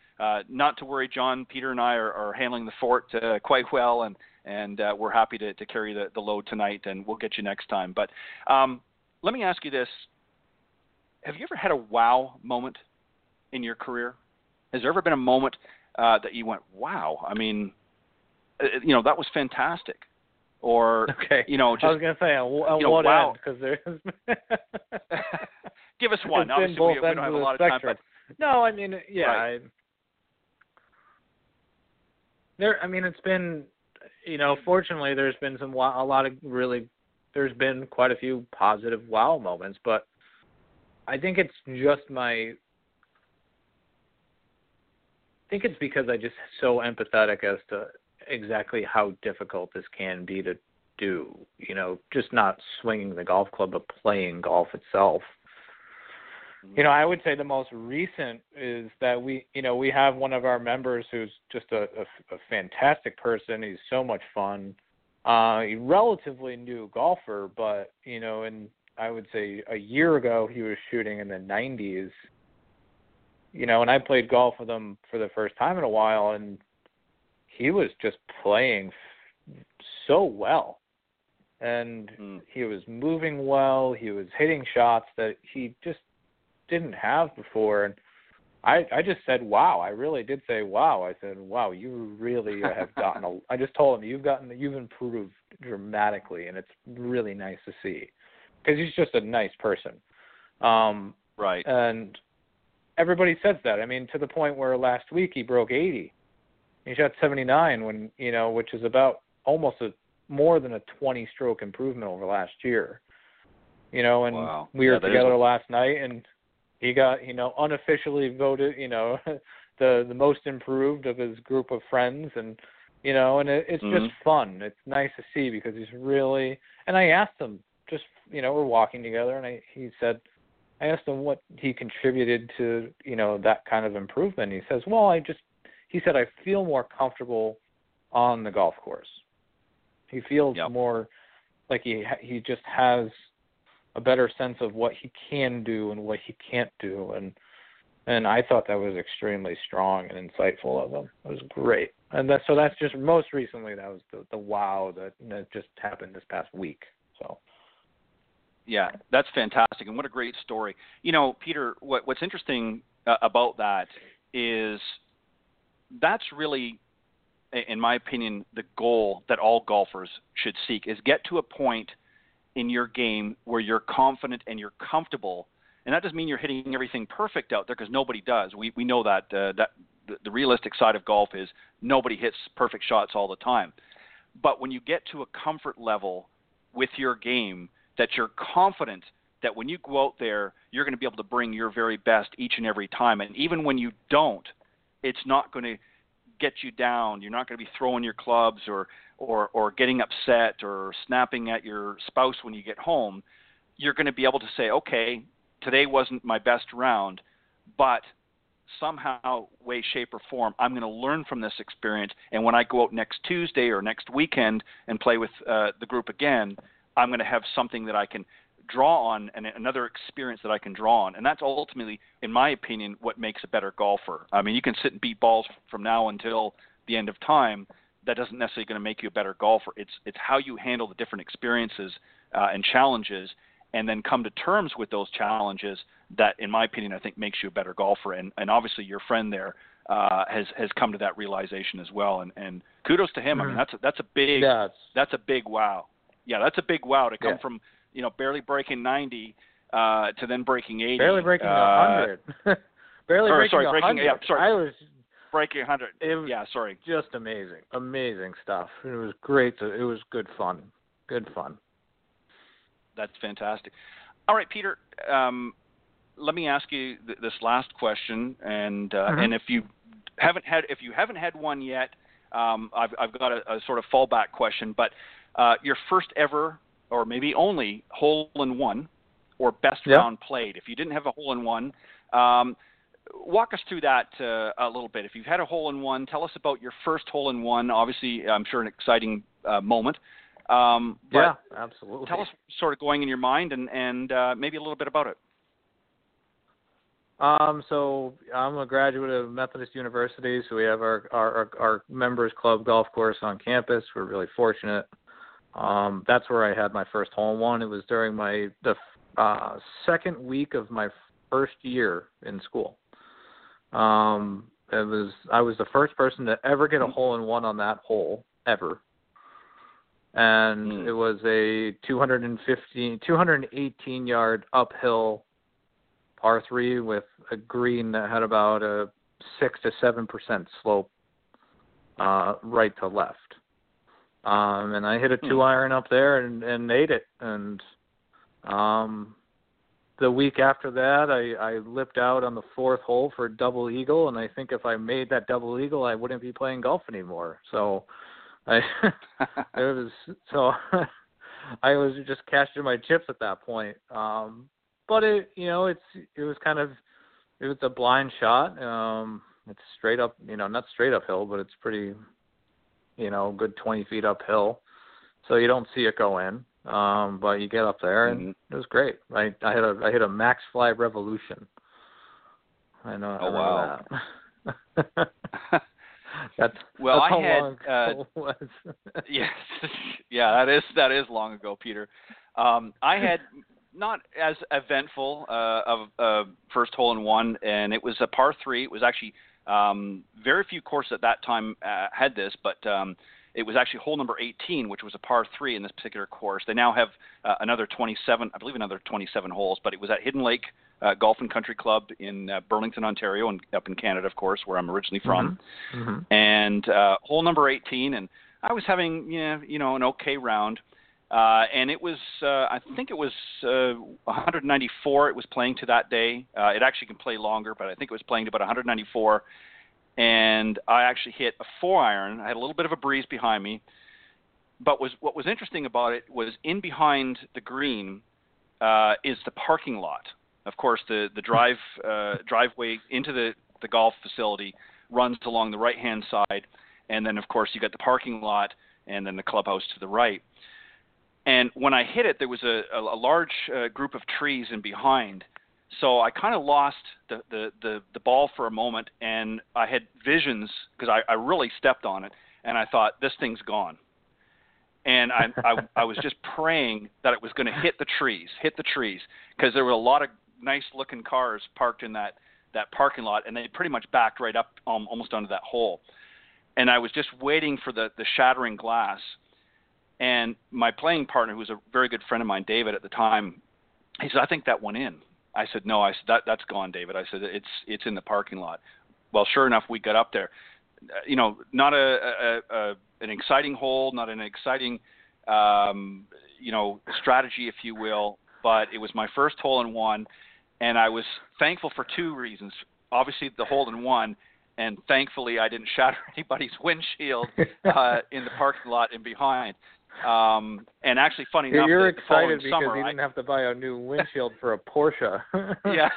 not to worry, John, Peter, and I are, are handling the fort quite well, and and we're happy to, to carry the, the load tonight, and we'll get you next time. But um, let me ask you this: Have you ever had a wow moment in your career? Has there ever been a moment uh, that you went, "Wow"? I mean, you know, that was fantastic or okay. you know, just I was gonna say a, a you know, what wow. because there's Give us one. Obviously, we, we don't have a lot spectrum. of time. But, no, I mean, yeah. Right. I, there, I mean, it's been, you know, fortunately, there's been some a lot of really, there's been quite a few positive wow moments, but I think it's just my. I think it's because I just so empathetic as to exactly how difficult this can be to do. You know, just not swinging the golf club, but playing golf itself. You know, I would say the most recent is that we, you know, we have one of our members who's just a, a, a fantastic person. He's so much fun. Uh, a relatively new golfer, but you know, and I would say a year ago he was shooting in the 90s. You know, and I played golf with him for the first time in a while, and he was just playing so well and mm. he was moving well he was hitting shots that he just didn't have before and I I just said wow. I really did say wow. I said wow. You really have gotten. A, I just told him you've gotten you've improved dramatically, and it's really nice to see because he's just a nice person. Um, right. And everybody says that. I mean, to the point where last week he broke 80. He shot 79 when you know, which is about almost a more than a 20 stroke improvement over last year. You know, and wow. we were yeah, together last night, and he got you know unofficially voted you know the the most improved of his group of friends, and you know, and it, it's mm-hmm. just fun. It's nice to see because he's really. And I asked him just you know we're walking together, and I he said. I asked him what he contributed to, you know, that kind of improvement. He says, "Well, I just," he said, "I feel more comfortable on the golf course. He feels yep. more like he he just has a better sense of what he can do and what he can't do and and I thought that was extremely strong and insightful of him. It was great. And that so that's just most recently that was the the wow that that just happened this past week. So yeah, that's fantastic, and what a great story. You know, Peter, what, what's interesting uh, about that is that's really, in my opinion, the goal that all golfers should seek is get to a point in your game where you're confident and you're comfortable. And that doesn't mean you're hitting everything perfect out there because nobody does. We we know that uh, that the, the realistic side of golf is nobody hits perfect shots all the time. But when you get to a comfort level with your game that you're confident that when you go out there, you're going to be able to bring your very best each and every time. And even when you don't, it's not going to get you down. You're not going to be throwing your clubs or, or, or getting upset or snapping at your spouse when you get home. You're going to be able to say, okay, today wasn't my best round, but somehow, way, shape, or form, I'm going to learn from this experience. And when I go out next Tuesday or next weekend and play with uh, the group again, I'm going to have something that I can draw on and another experience that I can draw on. And that's ultimately, in my opinion, what makes a better golfer. I mean, you can sit and beat balls from now until the end of time. That doesn't necessarily going to make you a better golfer. It's it's how you handle the different experiences uh, and challenges, and then come to terms with those challenges. That, in my opinion, I think makes you a better golfer. And and obviously, your friend there uh, has has come to that realization as well. And and kudos to him. I mean, mm-hmm. that's a, that's a big yeah, that's a big wow yeah, that's a big wow to come yeah. from you know barely breaking 90 uh, to then breaking 80. Barely breaking uh, 100. barely or, breaking sorry, 100. breaking, yeah, sorry. I was breaking 100. It was yeah, sorry. Just amazing, amazing stuff. It was great. To, it was good fun. Good fun. That's fantastic. All right, Peter. Um, let me ask you th- this last question, and uh, mm-hmm. and if you haven't had if you haven't had one yet, um, I've I've got a, a sort of fallback question, but uh, your first ever or maybe only hole in one or best yep. round played. If you didn't have a hole in one, um, walk us through that uh, a little bit. If you've had a hole in one, tell us about your first hole in one. Obviously, I'm sure an exciting uh, moment. Um, yeah, absolutely. Tell us sort of going in your mind and, and uh, maybe a little bit about it. Um, so I'm a graduate of Methodist University, so we have our, our, our members club golf course on campus. We're really fortunate. Um, that's where I had my first hole in one. It was during my the uh, second week of my first year in school. Um, it was I was the first person to ever get a hole in one on that hole ever, and mm. it was a 215 218 yard uphill par three with a green that had about a six to seven percent slope uh, right to left. Um, and I hit a two hmm. iron up there and, and made it. And um, the week after that, I, I lipped out on the fourth hole for a double eagle. And I think if I made that double eagle, I wouldn't be playing golf anymore. So I it was so I was just cashing my chips at that point. Um, but it you know it's it was kind of it was a blind shot. Um, it's straight up, you know, not straight uphill, but it's pretty you know, good 20 feet uphill. So you don't see it go in, um, but you get up there and mm-hmm. it was great. I I hit a I hit a max fly revolution. I know. Oh I wow. That. that's well, that's I had long uh, was. yes, yeah, that is that is long ago, Peter. Um, I had not as eventful uh, of uh, first hole in one, and it was a par three. It was actually um, very few courses at that time uh, had this, but um, it was actually hole number 18, which was a par three in this particular course. They now have uh, another 27, I believe, another 27 holes, but it was at Hidden Lake uh, Golf and Country Club in uh, Burlington, Ontario, and up in Canada, of course, where I'm originally from. Mm-hmm. Mm-hmm. And uh, hole number 18, and I was having, you know, you know, an okay round. Uh, and it was, uh, I think it was uh, 194. It was playing to that day. Uh, it actually can play longer, but I think it was playing to about 194. And I actually hit a four iron. I had a little bit of a breeze behind me, but was what was interesting about it was in behind the green uh, is the parking lot. Of course, the the drive uh, driveway into the the golf facility runs along the right hand side, and then of course you got the parking lot and then the clubhouse to the right. And when I hit it, there was a, a, a large uh, group of trees in behind. So I kind of lost the, the, the, the ball for a moment, and I had visions because I, I really stepped on it, and I thought, this thing's gone. And I, I, I was just praying that it was going to hit the trees, hit the trees, because there were a lot of nice looking cars parked in that, that parking lot, and they pretty much backed right up um, almost onto that hole. And I was just waiting for the, the shattering glass – and my playing partner, who was a very good friend of mine, David, at the time, he said, "I think that went in." I said, "No." I said, "That that's gone, David." I said, "It's it's in the parking lot." Well, sure enough, we got up there. You know, not a, a, a an exciting hole, not an exciting, um, you know, strategy, if you will, but it was my first hole in one, and I was thankful for two reasons. Obviously, the hole in one, and thankfully, I didn't shatter anybody's windshield uh, in the parking lot and behind. Um, and actually, funny enough, you're excited because summer, you didn't I, have to buy a new windshield for a Porsche. yeah,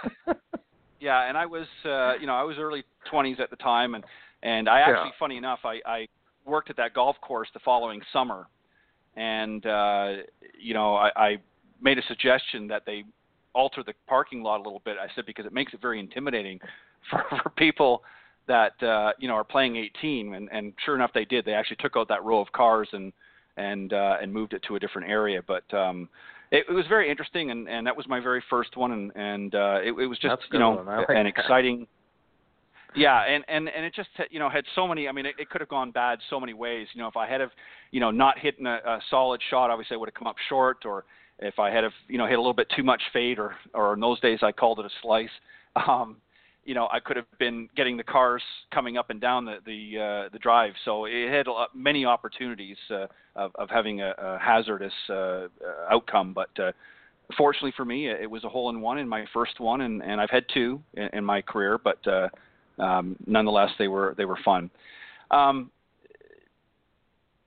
yeah, and I was, uh, you know, I was early 20s at the time, and and I actually, Yeah. funny enough, I, I worked at that golf course the following summer, and uh, you know, I, I made a suggestion that they alter the parking lot a little bit. I said because it makes it very intimidating for for people that uh, you know are playing 18, and and sure enough, they did. They actually took out that row of cars and and uh, and moved it to a different area. But um, it, it was very interesting, and, and that was my very first one, and and uh, it, it was just you know like an that. exciting. Yeah, and and and it just you know had so many. I mean, it, it could have gone bad so many ways. You know, if I had have you know not hitting a, a solid shot, obviously I would have come up short, or if I had have you know hit a little bit too much fade, or or in those days I called it a slice. Um, you know, I could have been getting the cars coming up and down the the uh, the drive. So it had a lot, many opportunities uh, of of having a, a hazardous uh, uh, outcome. But uh, fortunately for me, it was a hole in one in my first one, and, and I've had two in, in my career. But uh, um, nonetheless, they were they were fun. Um,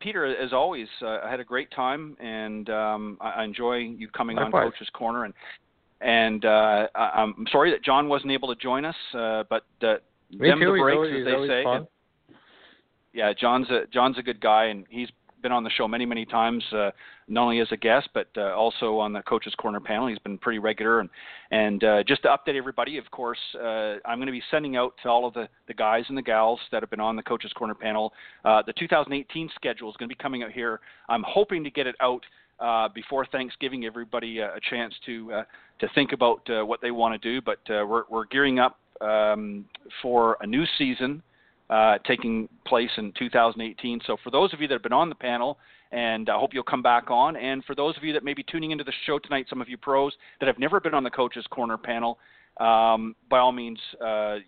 Peter, as always, uh, I had a great time, and um, I, I enjoy you coming Likewise. on Coach's Corner. And and uh, I- I'm sorry that John wasn't able to join us, uh, but uh, them too. the breaks, always, as they say. And, yeah, John's a John's a good guy, and he's been on the show many many times, uh, not only as a guest but uh, also on the Coaches Corner panel. He's been pretty regular, and and uh, just to update everybody, of course, uh, I'm going to be sending out to all of the the guys and the gals that have been on the Coaches Corner panel. Uh, the 2018 schedule is going to be coming out here. I'm hoping to get it out uh, before Thanksgiving. Everybody uh, a chance to uh, to think about what they want to do, but we're we're gearing up um, for a new season taking place in 2018. So for those of you that have been on the panel, and I hope you'll come back on, and for those of you that may be tuning into the show tonight, some of you pros that have never been on the Coaches Corner panel, um, by all means,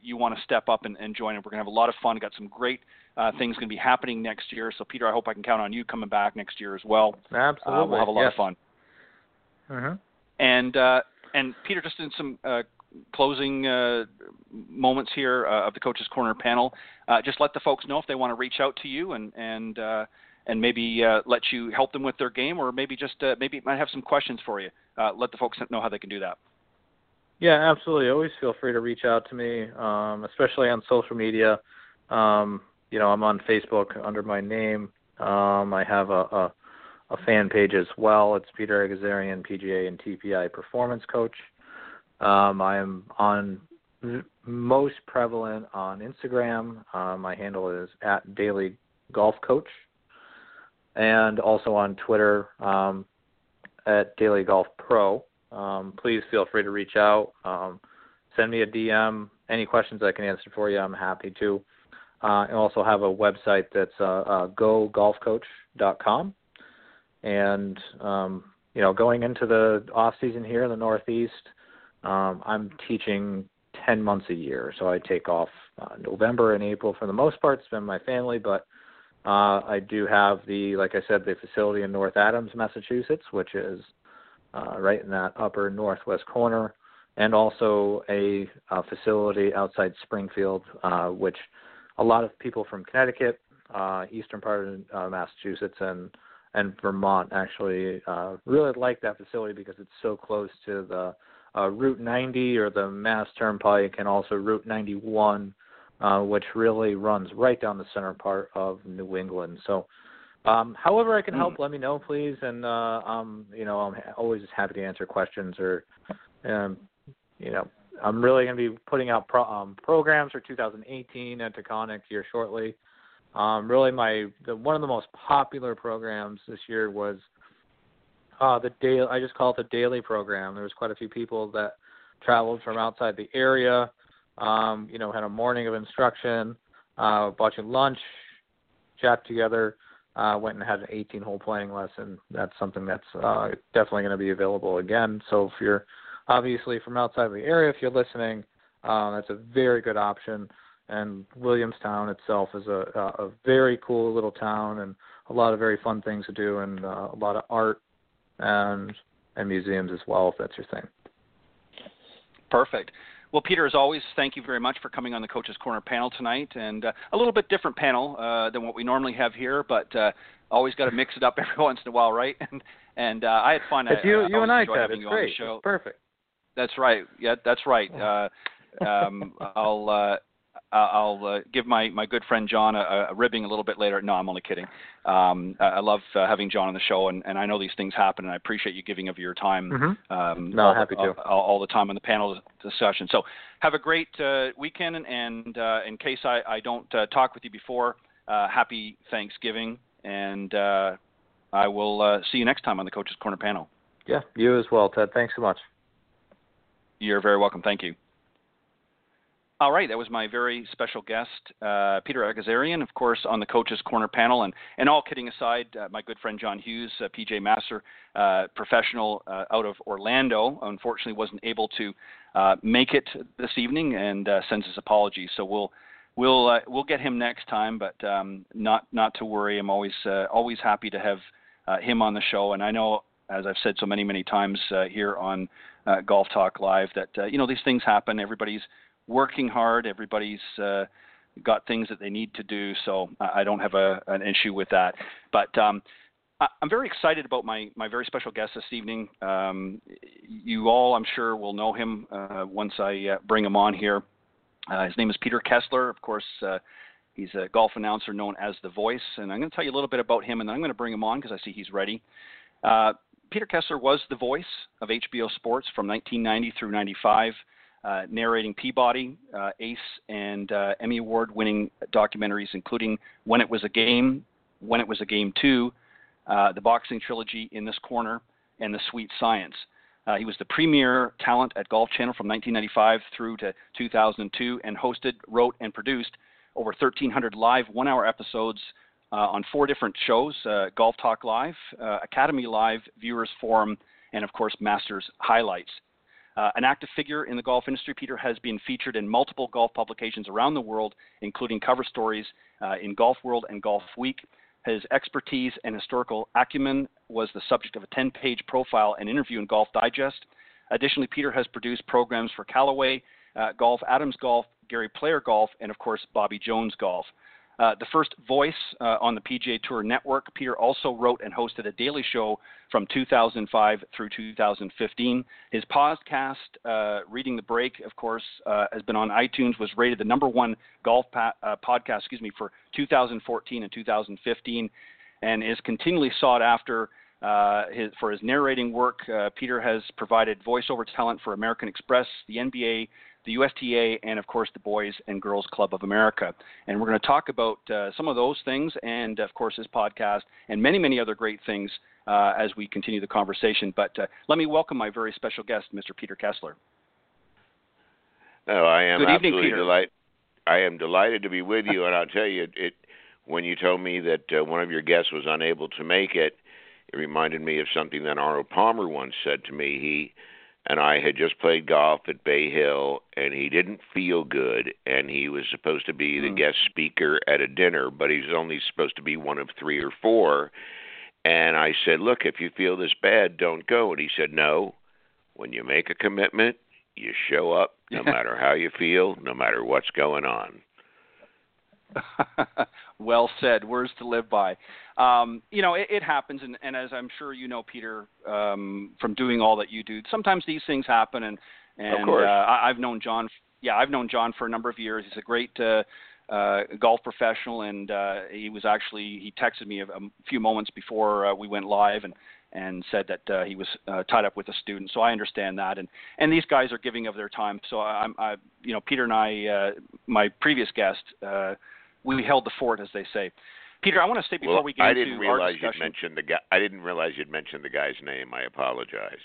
you want to step up and, and join. And we're going to have a lot of fun. Got some great uh, things going to be happening next year. So Peter, I hope I can count on you coming back next year as well. Absolutely. Uh, we'll have a lot yes. of fun. Mhm. And uh, and Peter, just in some uh, closing uh, moments here uh, of the Coaches Corner panel, uh, just let the folks know if they want to reach out to you and and uh, and maybe uh, let you help them with their game, or maybe just uh, maybe might have some questions for you. Uh, let the folks know how they can do that. Yeah, absolutely. Always feel free to reach out to me, um, especially on social media. Um, you know, I'm on Facebook under my name. Um, I have a, a, a fan page as well. It's Peter Egazarian, PGA and TPI Performance Coach. Um, I am on most prevalent on Instagram. Uh, my handle is at Daily Golf Coach, and also on Twitter um, at Daily Golf Pro. um, please feel free to reach out. Um, send me a DM. Any questions I can answer for you, I'm happy to. Uh, I also have a website that's uh, uh, gogolfcoach.com. And, um, you know, going into the off season here in the Northeast, um, I'm teaching 10 months a year. So I take off uh, November and April for the most part, spend my family, but uh, I do have the, like I said, the facility in North Adams, Massachusetts, which is uh, right in that upper northwest corner, and also a, a facility outside Springfield, uh, which a lot of people from Connecticut, uh, eastern part of uh, Massachusetts, and and Vermont actually uh, really like that facility because it's so close to the uh, Route 90 or the Mass Turnpike, and also Route 91 uh, which really runs right down the center part of New England. So, um, however I can help, mm. let me know, please. And uh, um, you know, I'm always happy to answer questions or, um, you know, I'm really going to be putting out pro- um, programs for 2018 at Taconic here shortly. Um, really, my the, one of the most popular programs this year was uh, the daily. I just call it the daily program. There was quite a few people that traveled from outside the area um, you know, had a morning of instruction, uh, you lunch, chat together, uh, went and had an 18 hole playing lesson. That's something that's uh, definitely going to be available again. So if you're obviously from outside of the area, if you're listening, uh, that's a very good option. And Williamstown itself is a, a very cool little town and a lot of very fun things to do and uh, a lot of art and and museums as well if that's your thing. Perfect. Well, Peter, as always, thank you very much for coming on the Coaches Corner panel tonight, and uh, a little bit different panel uh, than what we normally have here, but uh, always got to mix it up every once in a while, right? And and uh, I had fun. It's you, I, you and I, Ted. It's great. It's perfect. That's right. Yeah, that's right. Uh, um, I'll uh, I'll uh, give my, my good friend John a, a, ribbing a little bit later. No, I'm only kidding. Um, I love uh, having John on the show, and, and I know these things happen, and I appreciate you giving of your time. Mm-hmm. Um, no, all, happy to. All, all, the time on the panel discussion. So have a great uh, weekend, and uh, in case I, I don't uh, talk with you before, uh, happy Thanksgiving, and I will see you next time on the Coaches Corner panel. Yeah, you as well, Ted. Thanks so much. You're very welcome. Thank you. All right, that was my very special guest, uh, Peter Egazarian, of course, on the Coaches Corner panel. And, and all kidding aside, uh, my good friend John Hughes, uh, PGA Master, uh, professional uh, out of Orlando, unfortunately wasn't able to uh, make it this evening and sends his apologies. So we'll we'll we'll get him next time, but um, not not to worry. I'm always always happy to have him on the show, and I know, as I've said so many many times here on Golf Talk Live, that you know these things happen. Everybody's working hard. Everybody's uh, got things that they need to do, so I don't have a, an issue with that. But um, I, am very excited about my, my very special guest this evening. Um, you all, I'm sure, will know him uh, once I uh, bring him on here. Uh, his name is Peter Kessler. Of course, uh, he's a golf announcer known as The Voice, and I'm going to tell you a little bit about him, and then I'm going to bring him on because I see he's ready. Uh, Peter Kessler was the voice of HBO Sports from 1990 through 95 uh, narrating Peabody, uh, Ace, and uh, Emmy Award winning documentaries, including When It Was a Game, When It Was a Game 2, uh, the boxing trilogy In This Corner, and The Sweet Science. Uh, he was the premier talent at Golf Channel from 1995 through to 2002 and hosted, wrote, and produced over 1,300 live one hour episodes on four different shows Golf Talk Live, Academy Live, Viewers Forum, and of course, Masters Highlights. Uh, an active figure in the golf industry, Peter has been featured in multiple golf publications around the world, including cover stories uh, in Golf World and Golf Week. His expertise and historical acumen was the subject of a 10 page profile and interview in Golf Digest. Additionally, Peter has produced programs for Callaway uh, Golf, Adams Golf, Gary Player Golf, and of course, Bobby Jones Golf. Uh, the first voice uh, on the PGA Tour network, Peter also wrote and hosted a daily show from 2005 through 2015. His podcast, uh, Reading the Break, of course, uh, has been on iTunes, was rated the number one golf pa- uh, podcast, excuse me, for 2014 and 2015, and is continually sought after. His, for his narrating work, Peter has provided voiceover talent for American Express, the NBA, the USTA, and of course the Boys and Girls Club of America. And we're going to talk about uh, some of those things, and of course this podcast, and many, many other great things uh, as we continue the conversation. But uh, let me welcome my very special guest, Mr. Peter Kessler. Oh, I am Good absolutely evening, delighted. I am delighted to be with you, and I'll tell you, it when you told me that uh, one of your guests was unable to make it, it reminded me of something that Arnold Palmer once said to me. He and I had just played golf at Bay Hill, and he didn't feel good, and he was supposed to be the Mm. guest speaker at a dinner, but he's only supposed to be one of three or four. And I said, "Look, if you feel this bad, don't go." And he said, "No. When you make a commitment, you show up, no matter how you feel, no matter what's going on." well said. Words to live by. Um, you know, it, it happens, and, and, as I'm sure you know, Peter, um, from doing all that you do, sometimes these things happen. And and Of course. Uh, I, I've known John. Yeah, I've known John for a number of years. He's a great uh, uh, golf professional, and uh, he was actually he texted me a, a few moments before uh, we went live, and and said that uh, he was uh, tied up with a student. So I understand that, and and these guys are giving of their time. So I'm, I, you know, Peter and I, uh, my previous guest, uh, we held the fort, as they say. Peter, I want to say before well, we get I didn't our realize you'd discussion. mentioned the guy. I didn't realize you'd mentioned the guy's name. I apologize.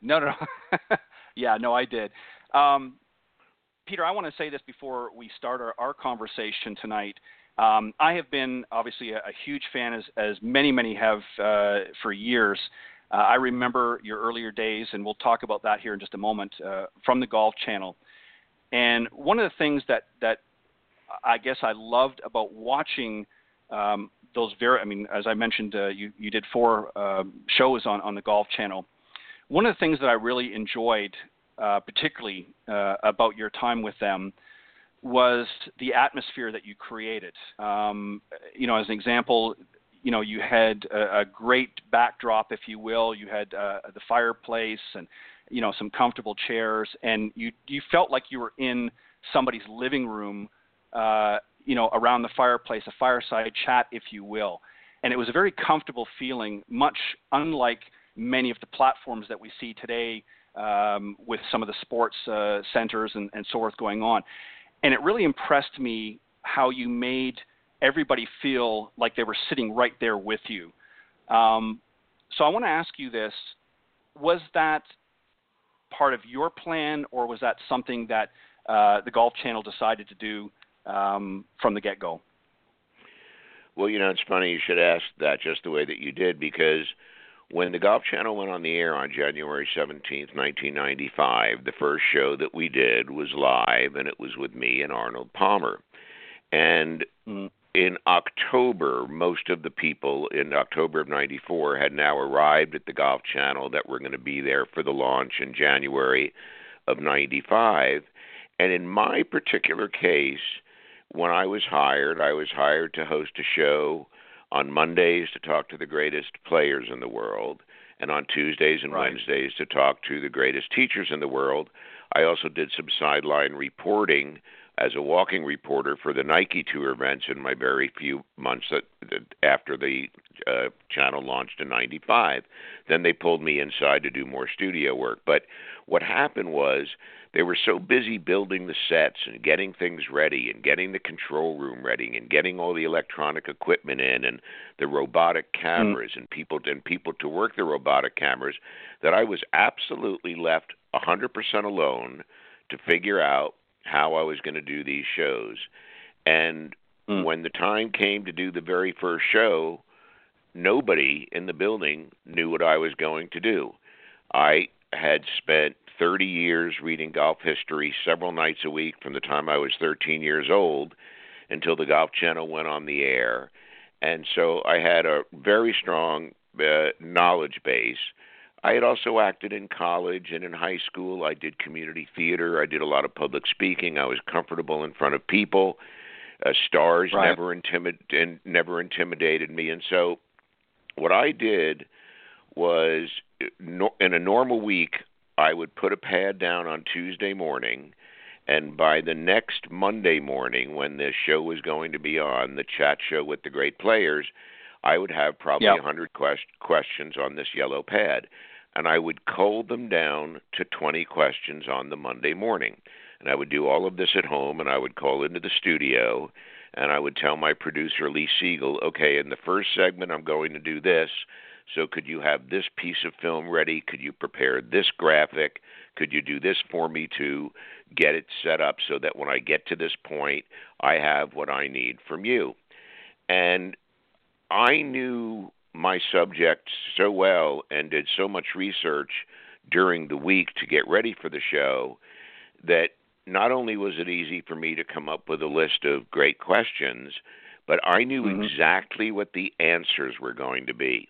No, no, no. yeah, no, I did. Um, Peter, I want to say this before we start our, our conversation tonight. Um, I have been obviously a, a huge fan, as, as many, many have uh, for years. Uh, I remember your earlier days, and we'll talk about that here in just a moment, uh, from the Golf Channel. And one of the things that, that I guess I loved about watching um, those very, I mean, as I mentioned, uh, you, you did four um shows on, on the Golf Channel. One of the things that I really enjoyed, uh, particularly uh, about your time with them, was the atmosphere that you created. Um, you know, as an example, you know, you had a, a great backdrop, if you will. You had uh, the fireplace and you know some comfortable chairs, and you you felt like you were in somebody's living room. Uh, you know, around the fireplace, a fireside chat, if you will. And it was a very comfortable feeling, much unlike many of the platforms that we see today um, with some of the sports uh, centers and, and so forth going on. And it really impressed me how you made everybody feel like they were sitting right there with you. Um, so I want to ask you this: Was that part of your plan, or was that something that uh, the Golf Channel decided to do um, from the get-go? Well, you know, it's funny you should ask that just the way that you did because when the Golf Channel went on the air on January 17th, 1995, the first show that we did was live and it was with me and Arnold Palmer. And Mm. in October, most of the people in October of 94 had now arrived at the Golf Channel that were going to be there for the launch in January of 95. And in my particular case, when I was hired, I was hired to host a show on Mondays to talk to the greatest players in the world, and on Tuesdays and Right. Wednesdays to talk to the greatest teachers in the world. I also did some sideline reporting as a walking reporter for the Nike Tour events in my very few months that, that after the uh, channel launched in 95. Then they pulled me inside to do more studio work. But what happened was they were so busy building the sets and getting things ready and getting the control room ready and getting all the electronic equipment in and the robotic cameras and people and people to work the robotic cameras that I was absolutely left 100% alone to figure out how I was going to do these shows. And Mm. when the time came to do the very first show, nobody in the building knew what I was going to do. I had spent 30 years reading golf history several nights a week from the time I was 13 years old until the Golf Channel went on the air. And so I had a very strong uh, knowledge base. I had also acted in college and in high school. I did community theater. I did a lot of public speaking. I was comfortable in front of people. Uh, stars Right. never intimid- and never intimidated me. And so, what I did was, in a normal week, I would put a pad down on Tuesday morning, and by the next Monday morning, when the show was going to be on, the chat show with the great players, I would have probably a Yep. 100 quest- questions on this yellow pad. and I would cold them down to 20 questions on the Monday morning. And I would do all of this at home, and I would call into the studio, and I would tell my producer, Lee Siegel, okay, in the first segment, I'm going to do this. So could you have this piece of film ready? Could you prepare this graphic? Could you do this for me to get it set up so that when I get to this point, I have what I need from you? And I knew my subject so well and did so much research during the week to get ready for the show that not only was it easy for me to come up with a list of great questions, but I knew mm-hmm. exactly what the answers were going to be.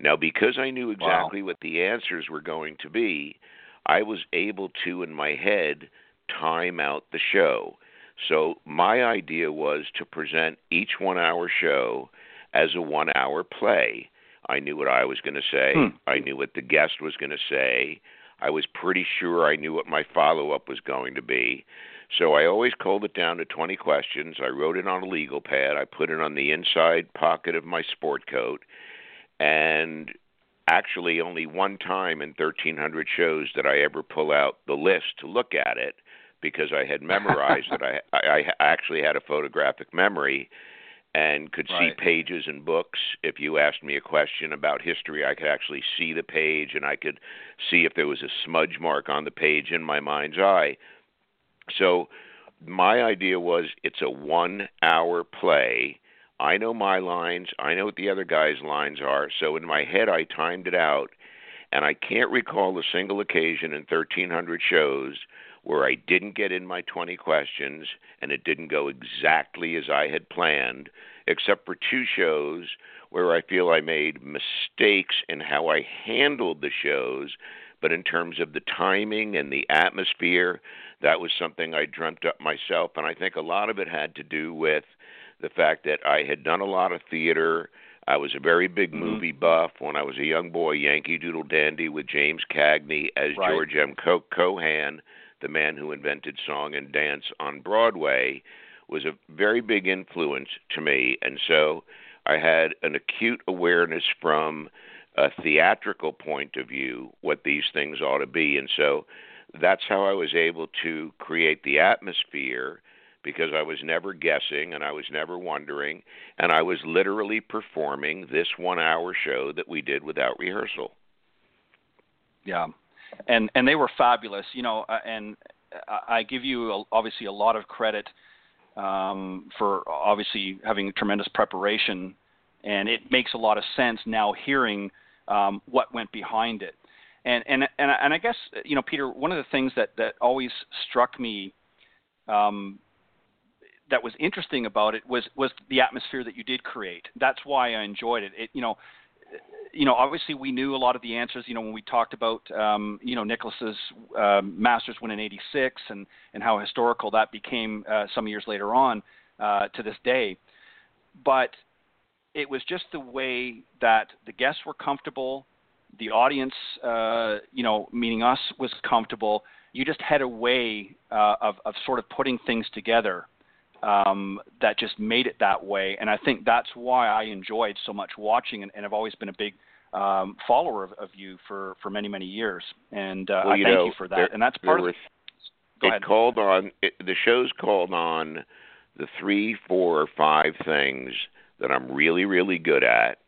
Now, because I knew exactly wow. what the answers were going to be, I was able to, in my head, time out the show. So, my idea was to present each one hour show as a one hour play. I knew what I was going to say, hmm. I knew what the guest was going to say. I was pretty sure I knew what my follow up was going to be. So I always culled it down to 20 questions. I wrote it on a legal pad. I put it on the inside pocket of my sport coat. And actually, only one time in 1,300 shows did I ever pull out the list to look at it because I had memorized it. I, I actually had a photographic memory and could right. see pages and books. If you asked me a question about history, I could actually see the page and I could see if there was a smudge mark on the page in my mind's eye. So my idea was it's a one hour play. I know my lines, I know what the other guy's lines are. So in my head, I timed it out, and I can't recall a single occasion in 1,300 shows where I didn't get in my 20 questions and it didn't go exactly as I had planned, except for two shows where I feel I made mistakes in how I handled the shows. But in terms of the timing and the atmosphere, that was something I dreamt up myself. And I think a lot of it had to do with the fact that I had done a lot of theater. I was a very big mm-hmm. movie buff when I was a young boy, Yankee Doodle Dandy with James Cagney as right. George M. Co- Cohan the man who invented song and dance on Broadway, was a very big influence to me. And so I had an acute awareness from a theatrical point of view what these things ought to be. And so that's how I was able to create the atmosphere because I was never guessing and I was never wondering. And I was literally performing this one hour show that we did without rehearsal. Yeah and and they were fabulous. You know, uh, and I give you obviously a lot of credit um, for obviously having tremendous preparation, and it makes a lot of sense now hearing um, what went behind it. And and and and I guess you know, Peter, one of the things that that always struck me. Um, that was interesting about it was was the atmosphere that you did create. That's why I enjoyed it. It you know you know, obviously we knew a lot of the answers. You know, when we talked about, um, you know, Nicklaus's uh, Masters win in '86 and and how historical that became uh, some years later on uh, to this day. But it was just the way that the guests were comfortable, the audience, uh, you know, meaning us, was comfortable. You just had a way uh, of of sort of putting things together um, that just made it that way. And I think that's why I enjoyed so much watching, and, and I've always been a big um, follower of, of you for, for many many years. And uh, well, I thank know, you for that. There, and that's part was, of. Go it ahead. called on it, the show's called on the three, four, or five things that I'm really, really good at.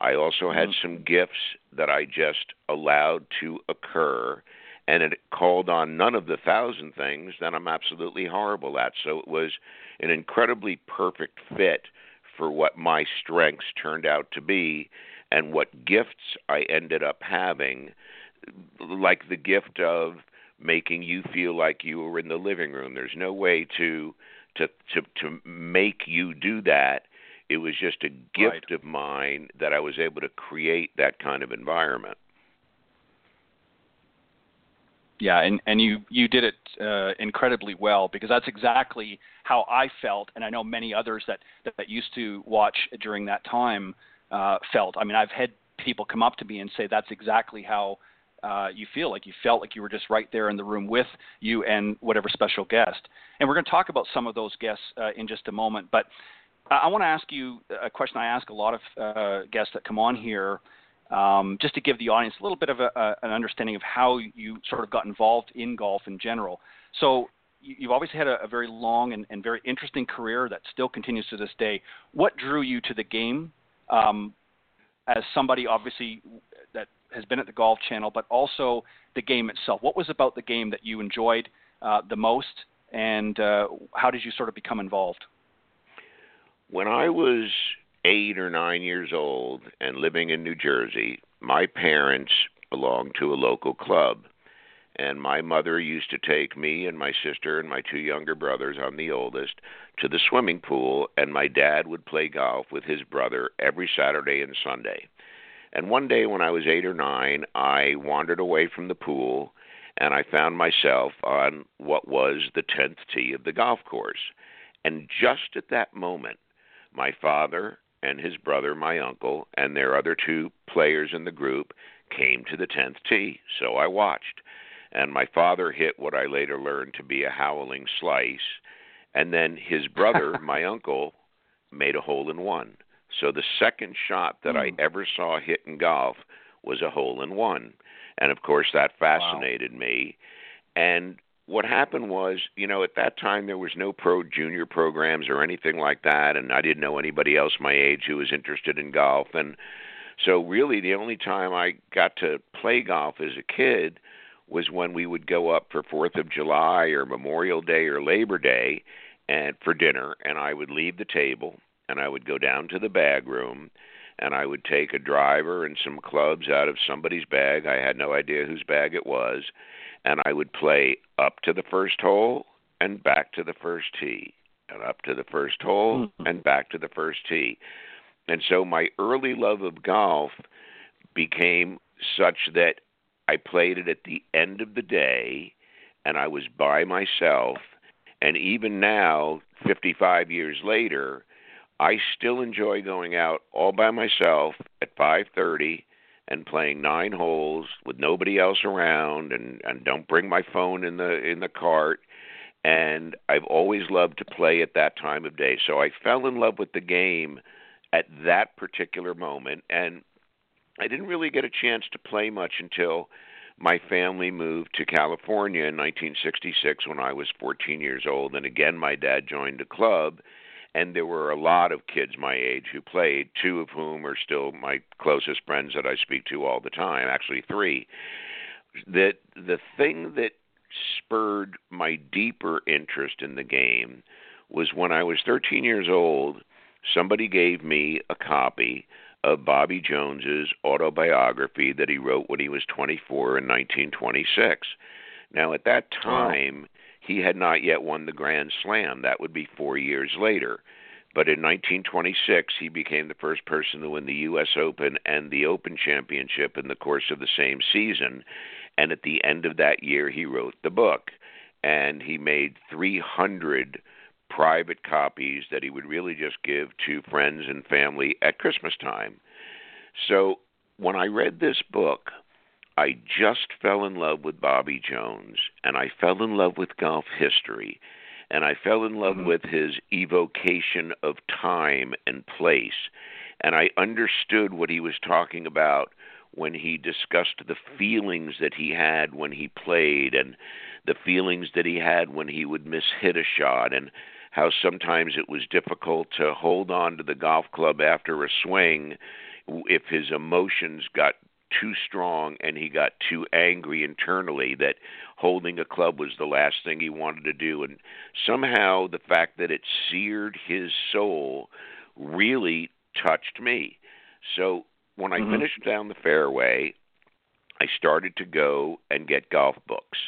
I also had mm-hmm. some gifts that I just allowed to occur, and it called on none of the thousand things that I'm absolutely horrible at. So it was an incredibly perfect fit for what my strengths turned out to be and what gifts I ended up having, like the gift of making you feel like you were in the living room. There's no way to to to to make you do that. It was just a gift right. of mine that I was able to create that kind of environment. Yeah, and and you you did it uh, incredibly well because that's exactly how I felt, and I know many others that that used to watch during that time uh, felt. I mean, I've had people come up to me and say that's exactly how uh, you feel like you felt like you were just right there in the room with you and whatever special guest. And we're going to talk about some of those guests uh, in just a moment. But I, I want to ask you a question I ask a lot of uh, guests that come on here. Um, just to give the audience a little bit of a, a, an understanding of how you sort of got involved in golf in general. So you've obviously had a, a very long and, and, very interesting career that still continues to this day. What drew you to the game um, as somebody obviously that has been at the Golf Channel, but also the game itself? What was about the game that you enjoyed uh, the most, and uh, how did you sort of become involved? When I was eight or nine years old and living in New Jersey, my parents belonged to a local club and my mother used to take me and my sister and my two younger brothers I'm the oldest to the swimming pool and my dad would play golf with his brother every Saturday and Sunday. And one day when I was 8 or 9, I wandered away from the pool and I found myself on what was the 10th tee of the golf course. And just at that moment, my father and his brother, my uncle, and their other two players in the group came to the 10th tee. So I watched and my father hit what I later learned to be a howling slice, and then his brother, my uncle, made a hole in one. So the second shot that mm. I hmm. ever saw hit in golf was a hole in one. And of course that fascinated wow. me. And what happened was, you know, at that time there was no pro junior programs or anything like that and I didn't know anybody else my age who was interested in golf and so really the only time I got to play golf as a kid was when we would go up for Fourth of July or Memorial Day or Labor Day and for dinner and I would leave the table and I would go down to the bag room and I would take a driver and some clubs out of somebody's bag. I had no idea whose bag it was. And I would play up to the first hole and back to the first tee, and up to the first hole mm-hmm. and back to the first tee. And so my early love of golf became such that I played it at the end of the day, and I was by myself. And even now, 55 years later, I still enjoy going out all by myself at 5:30 and playing nine holes with nobody else around and and don't bring my phone in the in the cart. And I've always loved to play at that time of day. So I fell in love with the game at that particular moment. And I didn't really get a chance to play much until my family moved to California in 1966 when I was 14 years old, and again my dad joined a club, and there were a lot of kids my age who played, two of whom are still my closest friends that I speak to all the time, actually three. That the thing that spurred my deeper interest in the game was when I was 13 years old, somebody gave me a copy of Bobby Jones's autobiography that he wrote when he was 24 in 1926. Now, at that time, he had not yet won the Grand Slam. That would be four years later. But in 1926, he became the first person to win the U.S. Open and the Open Championship in the course of the same season. And at the end of that year, he wrote the book. And he made 300 private copies that he would really just give to friends and family at Christmas time. So when I read this book, I just fell in love with Bobby Jones and I fell in love with golf history and I fell in love mm-hmm. with his evocation of time and place and I understood what he was talking about when he discussed the feelings that he had when he played and the feelings that he had when he would miss hit a shot and how sometimes it was difficult to hold on to the golf club after a swing if his emotions got too strong and he got too angry internally that holding a club was the last thing he wanted to do and somehow the fact that it seared his soul really touched me so when i mm-hmm. finished down the fairway i started to go and get golf books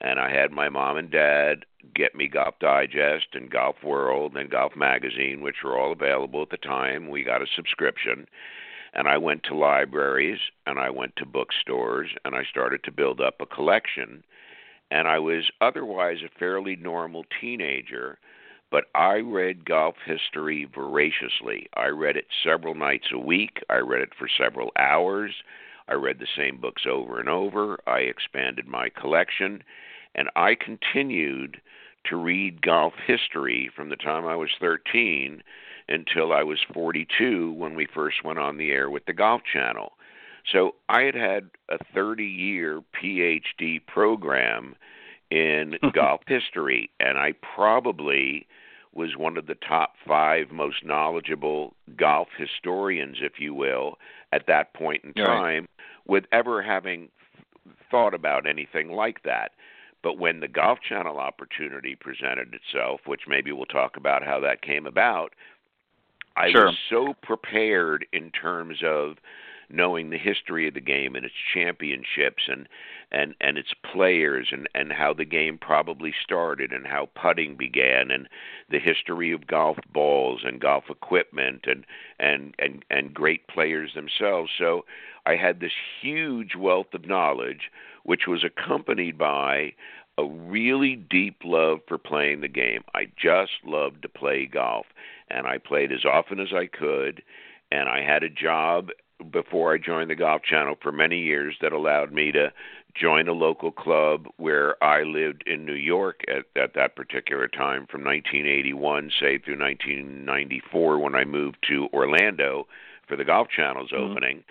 and I had my mom and dad get me Golf Digest and Golf World and Golf Magazine, which were all available at the time. We got a subscription. And I went to libraries and I went to bookstores and I started to build up a collection. And I was otherwise a fairly normal teenager, but I read golf history voraciously. I read it several nights a week, I read it for several hours. I read the same books over and over. I expanded my collection and I continued to read golf history from the time I was 13 until I was 42 when we first went on the air with the Golf Channel. So I had had a 30 year PhD program in golf history, and I probably was one of the top five most knowledgeable golf historians, if you will, at that point in time, right. with ever having thought about anything like that. But when the Golf Channel opportunity presented itself, which maybe we'll talk about how that came about, I sure. was so prepared in terms of knowing the history of the game and its championships and and and its players and and how the game probably started and how putting began and the history of golf balls and golf equipment and and and and great players themselves so i had this huge wealth of knowledge which was accompanied by a really deep love for playing the game. I just loved to play golf, and I played as often as I could. And I had a job before I joined the Golf Channel for many years that allowed me to join a local club where I lived in New York at, at that particular time from 1981, say through 1994 when I moved to Orlando for the Golf Channel's mm-hmm. opening.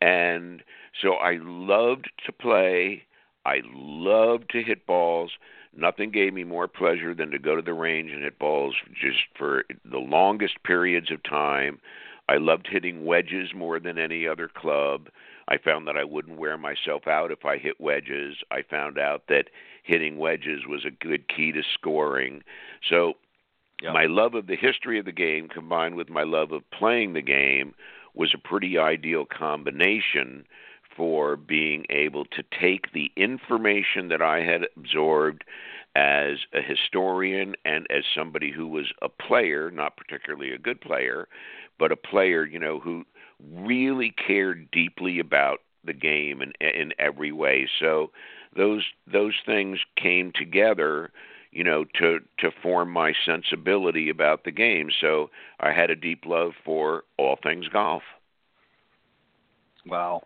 And so I loved to play. I loved to hit balls. Nothing gave me more pleasure than to go to the range and hit balls just for the longest periods of time. I loved hitting wedges more than any other club. I found that I wouldn't wear myself out if I hit wedges. I found out that hitting wedges was a good key to scoring. So, yep. my love of the history of the game combined with my love of playing the game was a pretty ideal combination for being able to take the information that I had absorbed as a historian and as somebody who was a player, not particularly a good player, but a player, you know, who really cared deeply about the game in in every way. So those those things came together you know to to form my sensibility about the game so i had a deep love for all things golf Wow.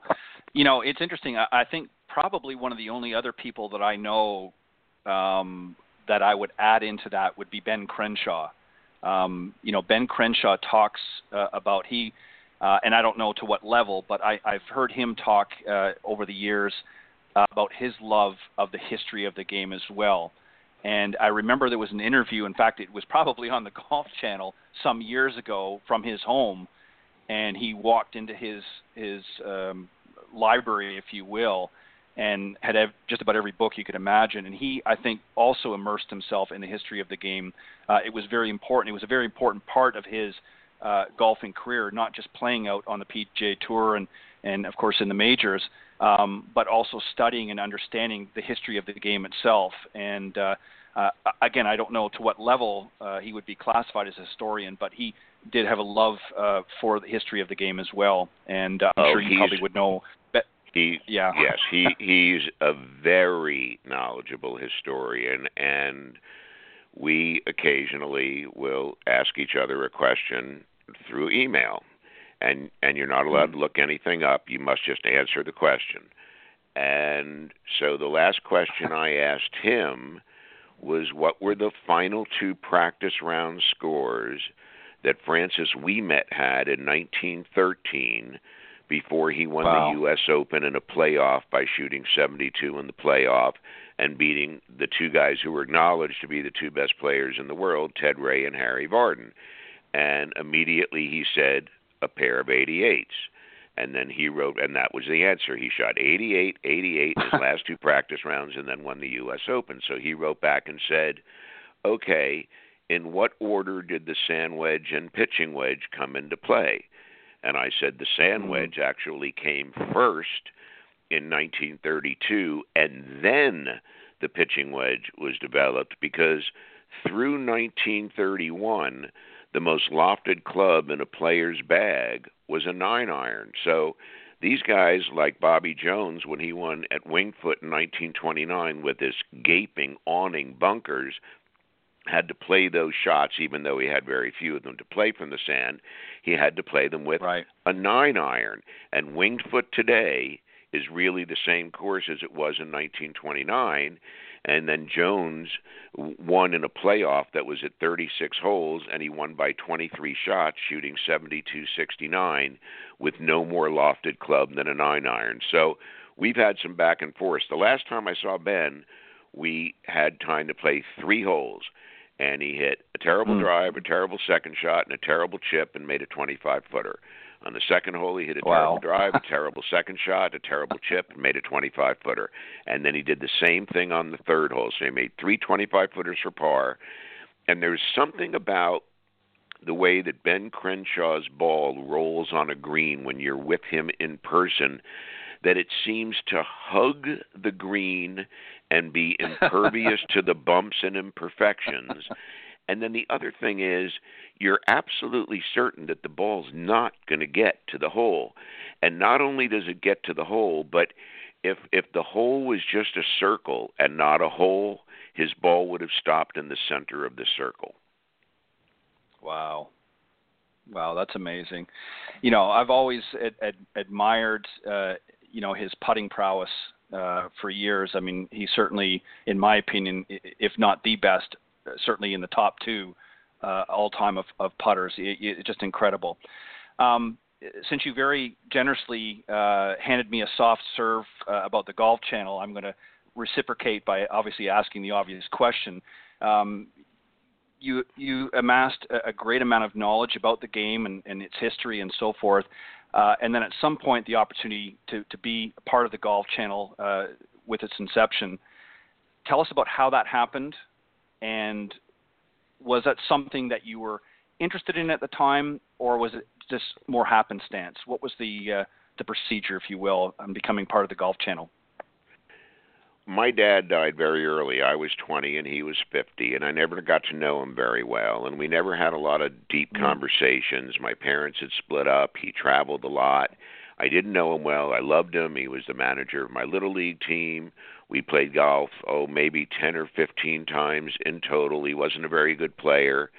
You know, it's interesting. I, I think probably one of the only other people that I know um, that I would add into that would be Ben Crenshaw. Um, you know, Ben Crenshaw talks uh, about he, uh, and I don't know to what level, but I, I've heard him talk uh, over the years uh, about his love of the history of the game as well. And I remember there was an interview. In fact, it was probably on the Golf Channel some years ago from his home, and he walked into his his um, library, if you will, and had ev- just about every book you could imagine. And he, I think, also immersed himself in the history of the game. Uh, it was very important. It was a very important part of his uh, golfing career, not just playing out on the PGA Tour and and of course in the majors, um, but also studying and understanding the history of the game itself. And uh, uh, again, I don't know to what level uh, he would be classified as a historian, but he did have a love uh, for the history of the game as well, and uh, I'm oh, sure you probably would know. He, yeah, yes, he he's a very knowledgeable historian, and we occasionally will ask each other a question through email, and and you're not allowed to hmm. look anything up. You must just answer the question. And so the last question I asked him was, "What were the final two practice round scores?" that Francis Ouimet had in 1913 before he won wow. the U.S. Open in a playoff by shooting 72 in the playoff and beating the two guys who were acknowledged to be the two best players in the world, Ted Ray and Harry Vardon. And immediately he said, a pair of 88s. And then he wrote, and that was the answer. He shot 88, 88 in his last two practice rounds and then won the U.S. Open. So he wrote back and said, okay, in what order did the sand wedge and pitching wedge come into play? And I said the sand mm-hmm. wedge actually came first in 1932, and then the pitching wedge was developed because through 1931, the most lofted club in a player's bag was a nine iron. So these guys, like Bobby Jones, when he won at Winged Foot in 1929 with his gaping awning bunkers, had to play those shots, even though he had very few of them to play from the sand. He had to play them with right. a nine iron. And Winged Foot today is really the same course as it was in 1929 and then Jones won in a playoff that was at 36 holes and he won by 23 shots shooting 72-69 with no more lofted club than a 9 iron. So we've had some back and forth. The last time I saw Ben, we had time to play 3 holes and he hit a terrible mm. drive, a terrible second shot and a terrible chip and made a 25 footer. On the second hole, he hit a wow. terrible drive, a terrible second shot, a terrible chip, and made a 25 footer. And then he did the same thing on the third hole. So he made three 25 footers for par. And there's something about the way that Ben Crenshaw's ball rolls on a green when you're with him in person that it seems to hug the green and be impervious to the bumps and imperfections. And then the other thing is you're absolutely certain that the ball's not going to get to the hole. And not only does it get to the hole, but if if the hole was just a circle and not a hole, his ball would have stopped in the center of the circle. Wow. Wow, that's amazing. You know, I've always ad- ad- admired uh, you know his putting prowess uh, for years. I mean, he's certainly, in my opinion, if not the best, certainly in the top two uh, all time of, of putters. It, it, just incredible. Um, since you very generously uh, handed me a soft serve uh, about the Golf Channel, I'm going to reciprocate by obviously asking the obvious question. Um, you you amassed a, a, great amount of knowledge about the game and, and its history and so forth, uh, and then at some point the opportunity to to be part of the Golf Channel uh, with its inception. Tell us about how that happened, and was that something that you were interested in at the time, or was it just more happenstance? What was the uh, the procedure, if you will, on becoming part of the Golf Channel? My dad died very early. I was 20 and he was 50, and I never got to know him very well. And we never had a lot of deep mm-hmm. conversations. My parents had split up. He traveled a lot. I didn't know him well. I loved him. He was the manager of my little league team. We played golf, oh, maybe 10 or 15 times in total. He wasn't a very good player.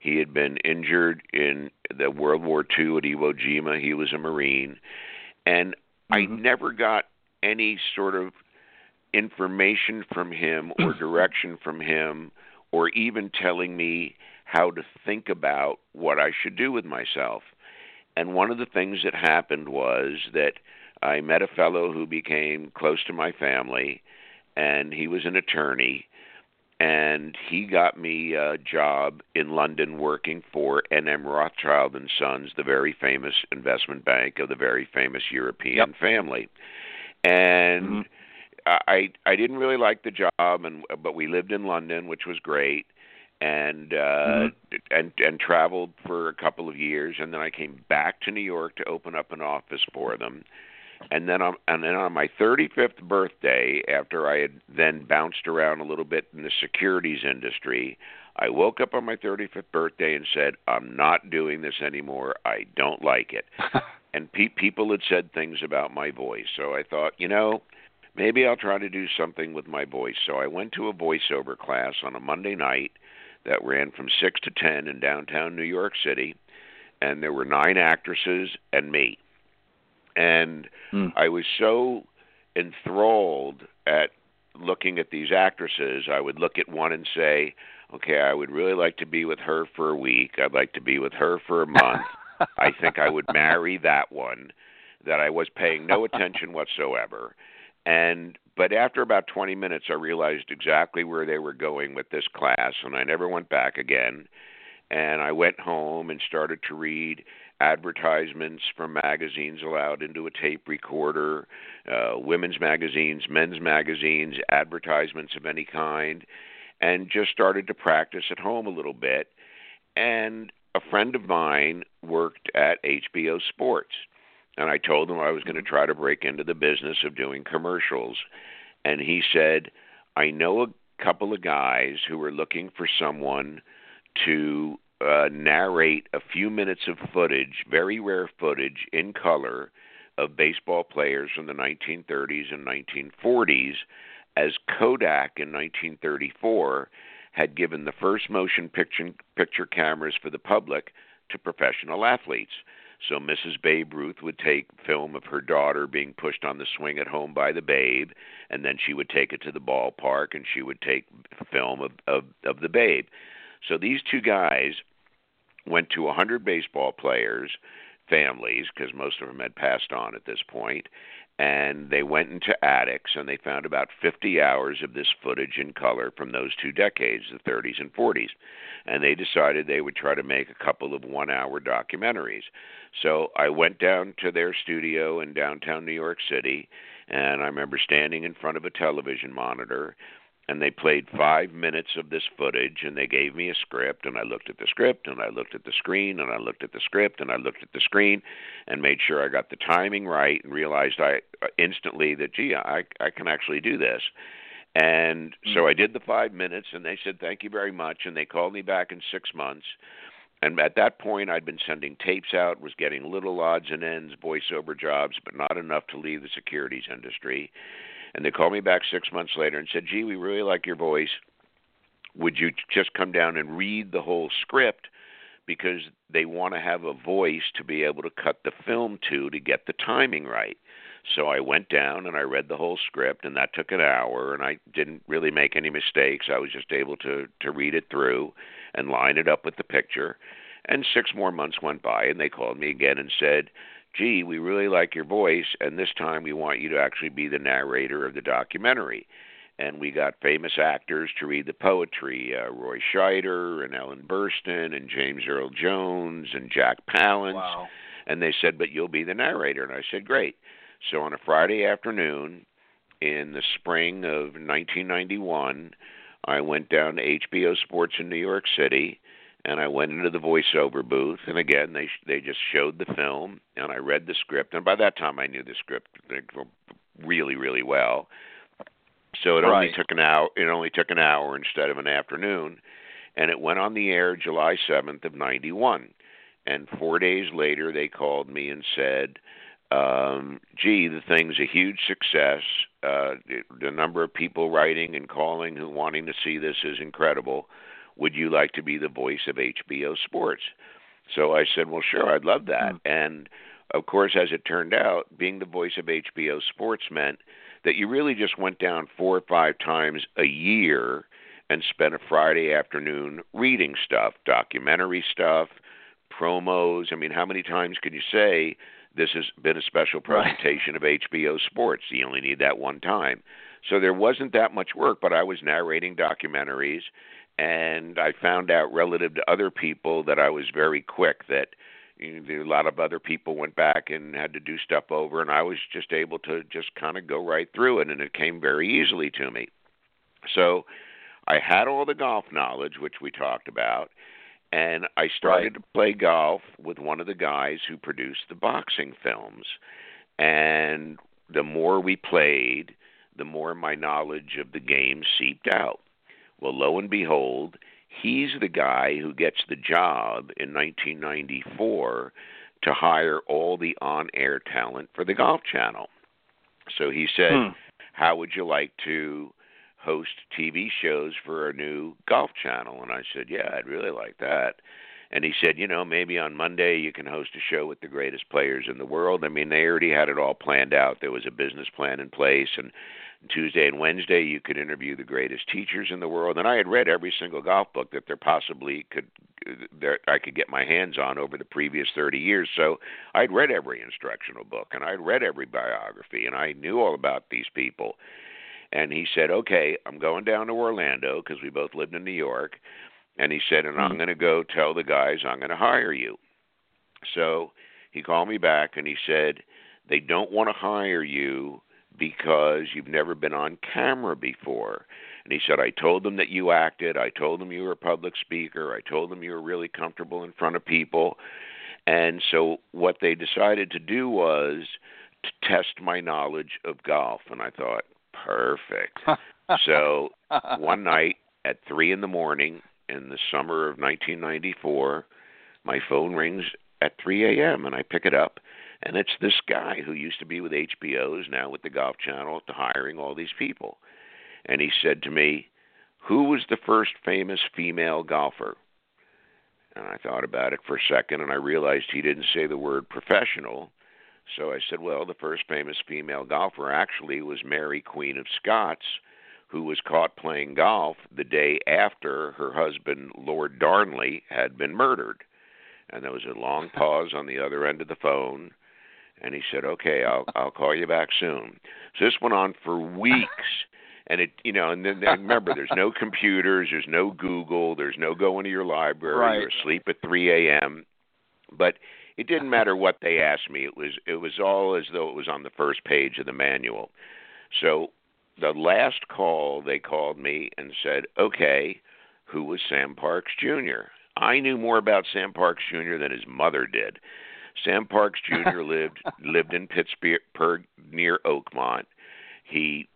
He had been injured in the World War II at Iwo Jima. He was a Marine. And mm-hmm. I never got any sort of information from him or direction from him or even telling me how to think about what I should do with myself. And one of the things that happened was that I met a fellow who became close to my family, and he was an attorney. And he got me a job in London working for N.M. Rothschild and Sons, the very famous investment bank of the very famous European yep. family. And mm-hmm. I I didn't really like the job, and but we lived in London, which was great and uh mm-hmm. and and traveled for a couple of years and then I came back to New York to open up an office for them. And then on and then on my 35th birthday after I had then bounced around a little bit in the securities industry I woke up on my 35th birthday and said I'm not doing this anymore. I don't like it. And pe- people had said things about my voice so I thought you know maybe I'll try to do something with my voice so I went to a voiceover class on a Monday night that ran from 6 to 10 in downtown New York City, and there were nine actresses and me. And mm. I was so enthralled at looking at these actresses, I would look at one and say, okay, I would really like to be with her for a week. I'd like to be with her for a month. I think I would marry that one that I was paying no attention whatsoever. And but after about 20 minutes, I realized exactly where they were going with this class, and I never went back again. And I went home and started to read advertisements from magazines aloud into a tape recorder, uh, women's magazines, men's magazines, advertisements of any kind, and just started to practice at home a little bit. And a friend of mine worked at HBO Sports and I told him I was going to try to break into the business of doing commercials. And he said, I know a couple of guys who are looking for someone to uh, narrate a few minutes of footage, very rare footage in color of baseball players from the 1930s and 1940s, as Kodak in 1934 had given the first motion picture, picture cameras for the public to professional athletes. So Mrs. Babe Ruth would take film of her daughter being pushed on the swing at home by the babe, and then she would take it to the ballpark and she would take film of of, of the babe. So these two guys went to a 100 baseball players families because most of them had passed on at this point and they went into attics and they found about 50 hours of this footage in color from those two decades, the 30s and 40s. And they decided they would try to make a couple of one hour documentaries. So I went down to their studio in downtown New York City, and I remember standing in front of a television monitor and they played five minutes of this footage and they gave me a script and i looked at the script and i looked at the screen and i looked at the script and i looked at the screen and made sure i got the timing right and realized i uh, instantly that gee i i can actually do this. And so mm. i did the five minutes and they said thank you very much and they called me back in six months. And at that point i'd been sending tapes out was getting little odds and ends voiceover jobs but not enough to leave the securities industry and they called me back six months later and said, "Gee, we really like your voice. Would you just come down and read the whole script?" Because they want to have a voice to be able to cut the film to to get the timing right. So I went down and I read the whole script, and that took an hour, and I didn't really make any mistakes. I was just able to to read it through and line it up with the picture. And six more months went by, and they called me again and said, gee, we really like your voice, and this time we want you to actually be the narrator of the documentary. And we got famous actors to read the poetry uh, Roy Scheider and Ellen Burstyn and James Earl Jones and Jack Palance. Wow. And they said, but you'll be the narrator. And I said, great. So on a Friday afternoon in the spring of 1991, I went down to HBO Sports in New York City and I went into the voiceover booth, and again they they just showed the film, and I read the script, and by that time I knew the script really really well. So it right. only took an hour. It only took an hour instead of an afternoon, and it went on the air July seventh of ninety one. And four days later, they called me and said, um, "Gee, the thing's a huge success. Uh, the number of people writing and calling who wanting to see this is incredible." Would you like to be the voice of HBO Sports? So I said, well, sure, I'd love that. Mm. And of course, as it turned out, being the voice of HBO Sports meant that you really just went down four or five times a year and spent a Friday afternoon reading stuff, documentary stuff, promos. I mean, how many times can you say this has been a special presentation of HBO Sports? You only need that one time. So there wasn't that much work, but I was narrating documentaries and I found out relative to other people that I was very quick that you know, a lot of other people went back and had to do stuff over and I was just able to just kind of go right through it and it came very easily to me. So I had all the golf knowledge which we talked about and I started right. to play golf with one of the guys who produced the boxing films. And the more we played, the more my knowledge of the game seeped out. Well, lo and behold, he's the guy who gets the job in 1994 to hire all the on air talent for the Golf Channel. So he said, hmm. How would you like to host TV shows for a new Golf Channel? And I said, Yeah, I'd really like that. And he said, You know, maybe on Monday you can host a show with the greatest players in the world. I mean, they already had it all planned out. There was a business plan in place, and Tuesday and Wednesday, you could interview the greatest teachers in the world. And I had read every single golf book that there possibly could that I could get my hands on over the previous 30 years. So I'd read every instructional book and I'd read every biography and I knew all about these people. And he said, "Okay, I'm going down to Orlando because we both lived in New York." And he said, "And I'm hmm. going to go tell the guys I'm going to hire you." So he called me back and he said, "They don't want to hire you because you've never been on camera before. And he said, I told them that you acted. I told them you were a public speaker. I told them you were really comfortable in front of people. And so what they decided to do was to test my knowledge of golf. And I thought, perfect. so one night at three in the morning in the summer of 1994, my phone rings at 3 a.m. and I pick it up and it's this guy who used to be with HBO, is now with the Golf Channel, to hiring all these people. And he said to me, Who was the first famous female golfer? And I thought about it for a second and I realized he didn't say the word professional. So I said, well, the first famous female golfer actually was Mary, Queen of Scots, who was caught playing golf the day after her husband, Lord Darnley, had been murdered. And there was a long pause on the other end of the phone. And he said, "Okay, I'll I'll call you back soon." So this went on for weeks, and it you know, and then, remember, there's no computers, there's no Google, there's no going to your library, Right. you're asleep at 3 a.m. But it didn't matter what they asked me. It was it was all as though it was on the first page of the manual. So the last call they called me and said, "Okay, who was Sam Parks Jr.?" I knew more about Sam Parks Jr. than his mother did. Sam Parks Jr. lived lived in Pittsburgh near Oakmont. He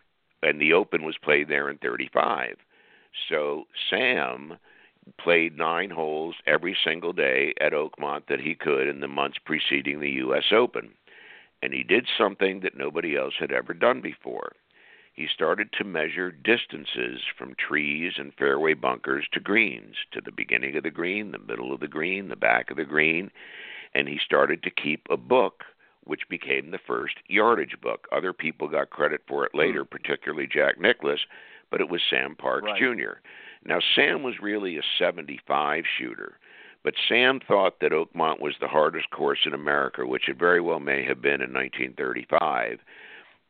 and the Open was played there in 35. So Sam played nine holes every single day at Oakmont that he could in the months preceding the US Open. And he did something that nobody else had ever done before. He started to measure distances from trees and fairway bunkers to greens, to the beginning of the green, the middle of the green, the back of the green, and he started to keep a book which became the first yardage book. Other people got credit for it later, hmm. particularly Jack Nicklaus, but it was Sam Parks Right. Jr. Now Sam was really a 75 shooter, but Sam thought that Oakmont was the hardest course in America, which it very well may have been in 1935,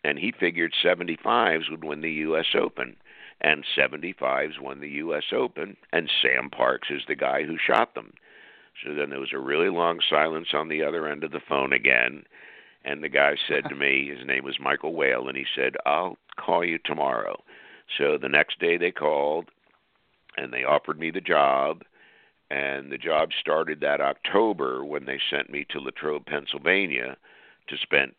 and he figured 75s would win the US Open. And 75s won the US Open, and Sam Parks is the guy who shot them. So then there was a really long silence on the other end of the phone again. And the guy said to me, his name was Michael Whalen, and he said, I'll call you tomorrow. So the next day they called and they offered me the job. And the job started that October when they sent me to Latrobe, Pennsylvania to spend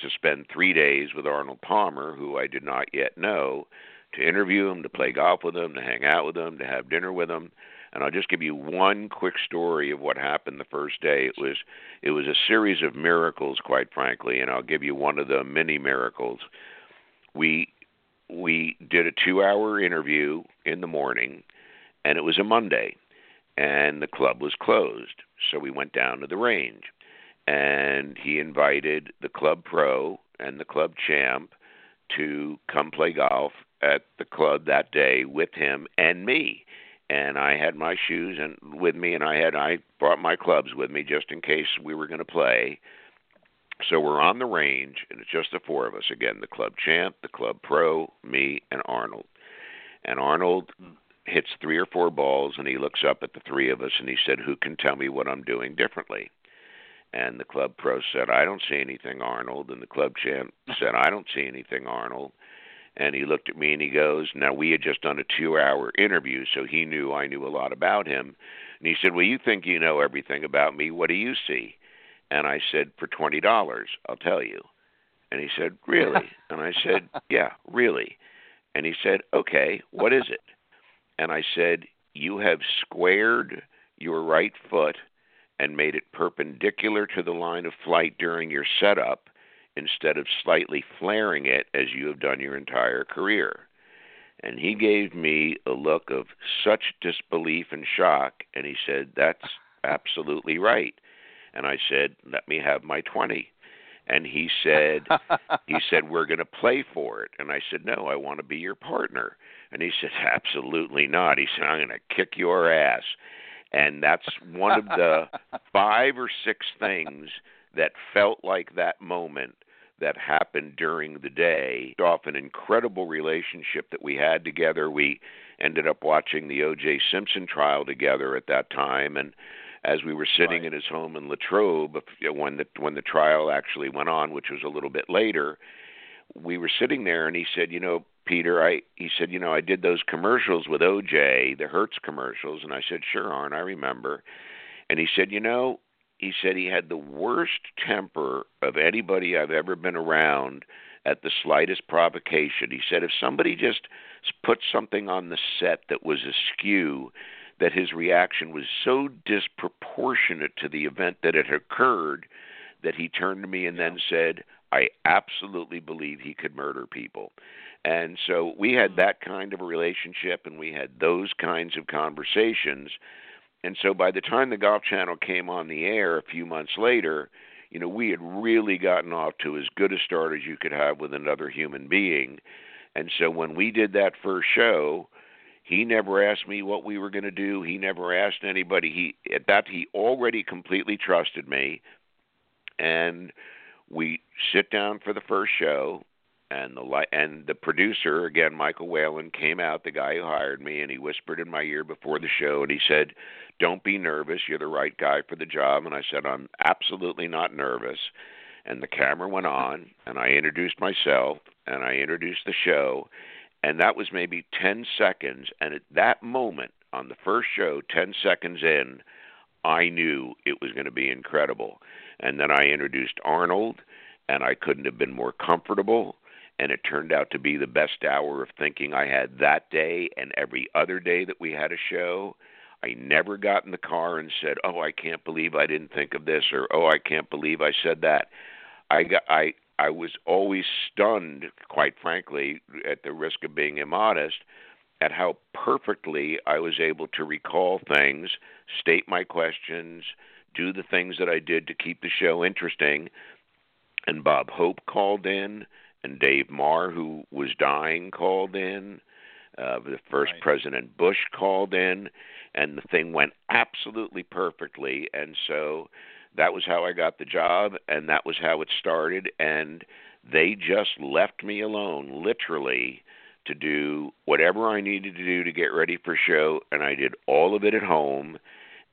to spend three days with Arnold Palmer, who I did not yet know, to interview him, to play golf with him, to hang out with him, to have dinner with him. And I'll just give you one quick story of what happened the first day. It was it was a series of miracles, quite frankly, and I'll give you one of the many miracles. We we did a two hour interview in the morning and it was a Monday and the club was closed. So we went down to the range and he invited the club pro and the club champ to come play golf at the club that day with him and me and I had my shoes and with me and I had I brought my clubs with me just in case we were going to play. So we're on the range and it's just the four of us again, the club champ, the club pro, me and Arnold. And Arnold hmm. hits three or four balls and he looks up at the three of us and he said, "Who can tell me what I'm doing differently?" And the club pro said, "I don't see anything, Arnold." And the club champ said, "I don't see anything, Arnold." And he looked at me and he goes, Now, we had just done a two hour interview, so he knew I knew a lot about him. And he said, Well, you think you know everything about me. What do you see? And I said, For $20, I'll tell you. And he said, Really? and I said, Yeah, really. And he said, Okay, what is it? And I said, You have squared your right foot and made it perpendicular to the line of flight during your setup instead of slightly flaring it as you have done your entire career. And he gave me a look of such disbelief and shock, and he said, That's absolutely right. And I said, Let me have my 20. And he said, he said, We're going to play for it. And I said, No, I want to be your partner. And he said, Absolutely not. He said, I'm going to kick your ass. And that's one of the five or six things that felt like that moment that happened during the day. Off an incredible relationship that we had together. We ended up watching the O.J. Simpson trial together at that time, and as we were sitting Right. in his home in Latrobe when the when the trial actually went on, which was a little bit later, we were sitting there, and he said, "You know, Peter, I," he said, "You know, I did those commercials with O.J. the Hertz commercials," and I said, "Sure, Arn, I remember." And he said, "You know, he said he had the worst temper of anybody I've ever been around at the slightest provocation. He said if somebody just put something on the set that was askew, that his reaction was so disproportionate to the event that it occurred that he turned to me and then said, I absolutely believe he could murder people. And so we had hmm. that kind of a relationship and we had those kinds of conversations And so by the time the Golf Channel came on the air a few months later, you know, we had really gotten off to as good a start as you could have with another human being. And so when we did that first show, he never asked me what we were going to do. He never asked anybody. He at that he already completely trusted me. And we sit down for the first show and the li- and the producer again Michael Whalen came out the guy who hired me and he whispered in my ear before the show and he said don't be nervous you're the right guy for the job. And I said I'm absolutely not nervous. And the camera went on and I introduced myself and I introduced the show and that was maybe 10 seconds and at that moment on the first show 10 seconds in I knew it was going to be incredible. And then I introduced Arnold and I couldn't have been more comfortable and it turned out to be the best hour of thinking I had that day and every other day that we had a show. I never got in the car and said, "Oh, I can't believe I didn't think of this," or "Oh, I can't believe I said that." I got I I was always stunned, quite frankly, at the risk of being immodest, at how perfectly I was able to recall things, state my questions, do the things that I did to keep the show interesting. And Bob Hope called in and Dave Marr, who was dying, called in. Uh, the first right. President Bush called in, and the thing went absolutely perfectly. And so that was how I got the job, and that was how it started. And they just left me alone, literally, to do whatever I needed to do to get ready for show, and I did all of it at home.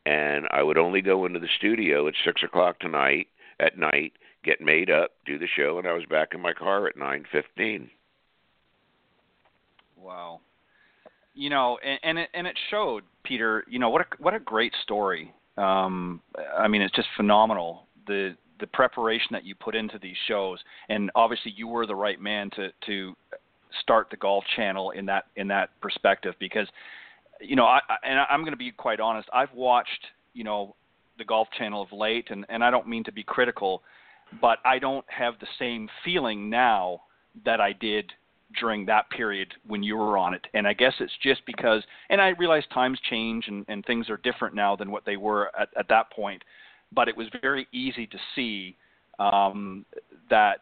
And I would only go into the studio at six o'clock tonight at night get made up, do the show, and I was back in my car at nine fifteen. Wow. You know, and, and it and it showed Peter. You know what a what a great story. Um, I mean, it's just phenomenal the the preparation that you put into these shows, and obviously you were the right man to to start the Golf Channel in that in that perspective because, you know, I, I and I'm going to be quite honest. I've watched you know the Golf Channel of late, and and I don't mean to be critical but I don't have the same feeling now that I did during that period when you were on it. And I guess it's just because, and I realize times change and, and things are different now than what they were at, at that point. But it was very easy to see um, that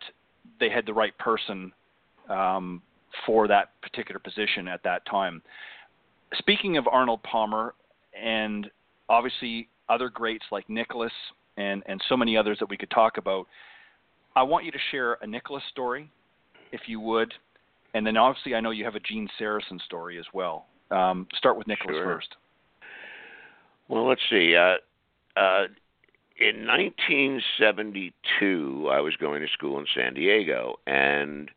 they had the right person um, for that particular position at that time. Speaking of Arnold Palmer, and obviously other greats like Nicklaus and and so many others that we could talk about. I want you to share a Nicklaus story, if you would, and then obviously I know you have a Gene Sarazen story as well. Um, start with Nicklaus sure. first. Well, let's see. Uh, uh, in 1972, I was going to school in San Diego, and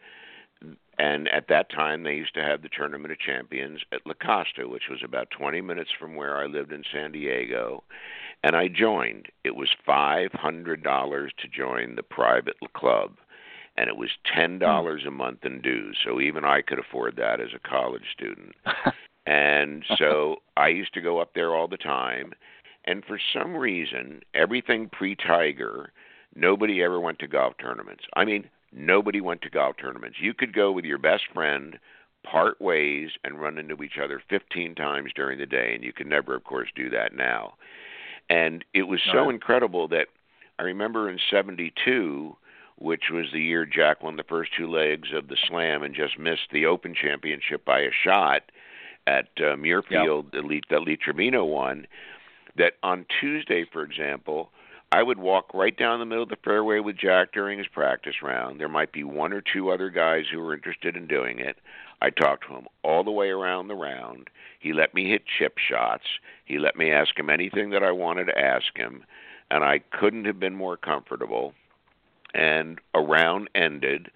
and at that time they used to have the Tournament of Champions at La Costa, which was about 20 minutes from where I lived in San Diego and I joined. It was five hundred dollars to join the private club, and it was ten hmm. dollars a month in dues. So even I could afford that as a college student. and so I used to go up there all the time. And for some reason, everything pre-Tiger, nobody ever went to golf tournaments. I mean, nobody went to golf tournaments. You could go with your best friend part ways and run into each other 15 times during the day and you can never of course do that now and it was so right. incredible that I remember in 72, which was the year Jack won the first two legs of the Slam and just missed the Open Championship by a shot at uh, Muirfield, yep. Elite, that Lee Trevino won, that on Tuesday, for example, I would walk right down the middle of the fairway with Jack during his practice round. There might be one or two other guys who were interested in doing it. I talked to him all the way around the round. He let me hit chip shots. He let me ask him anything that I wanted to ask him, and I couldn't have been more comfortable. And a round ended,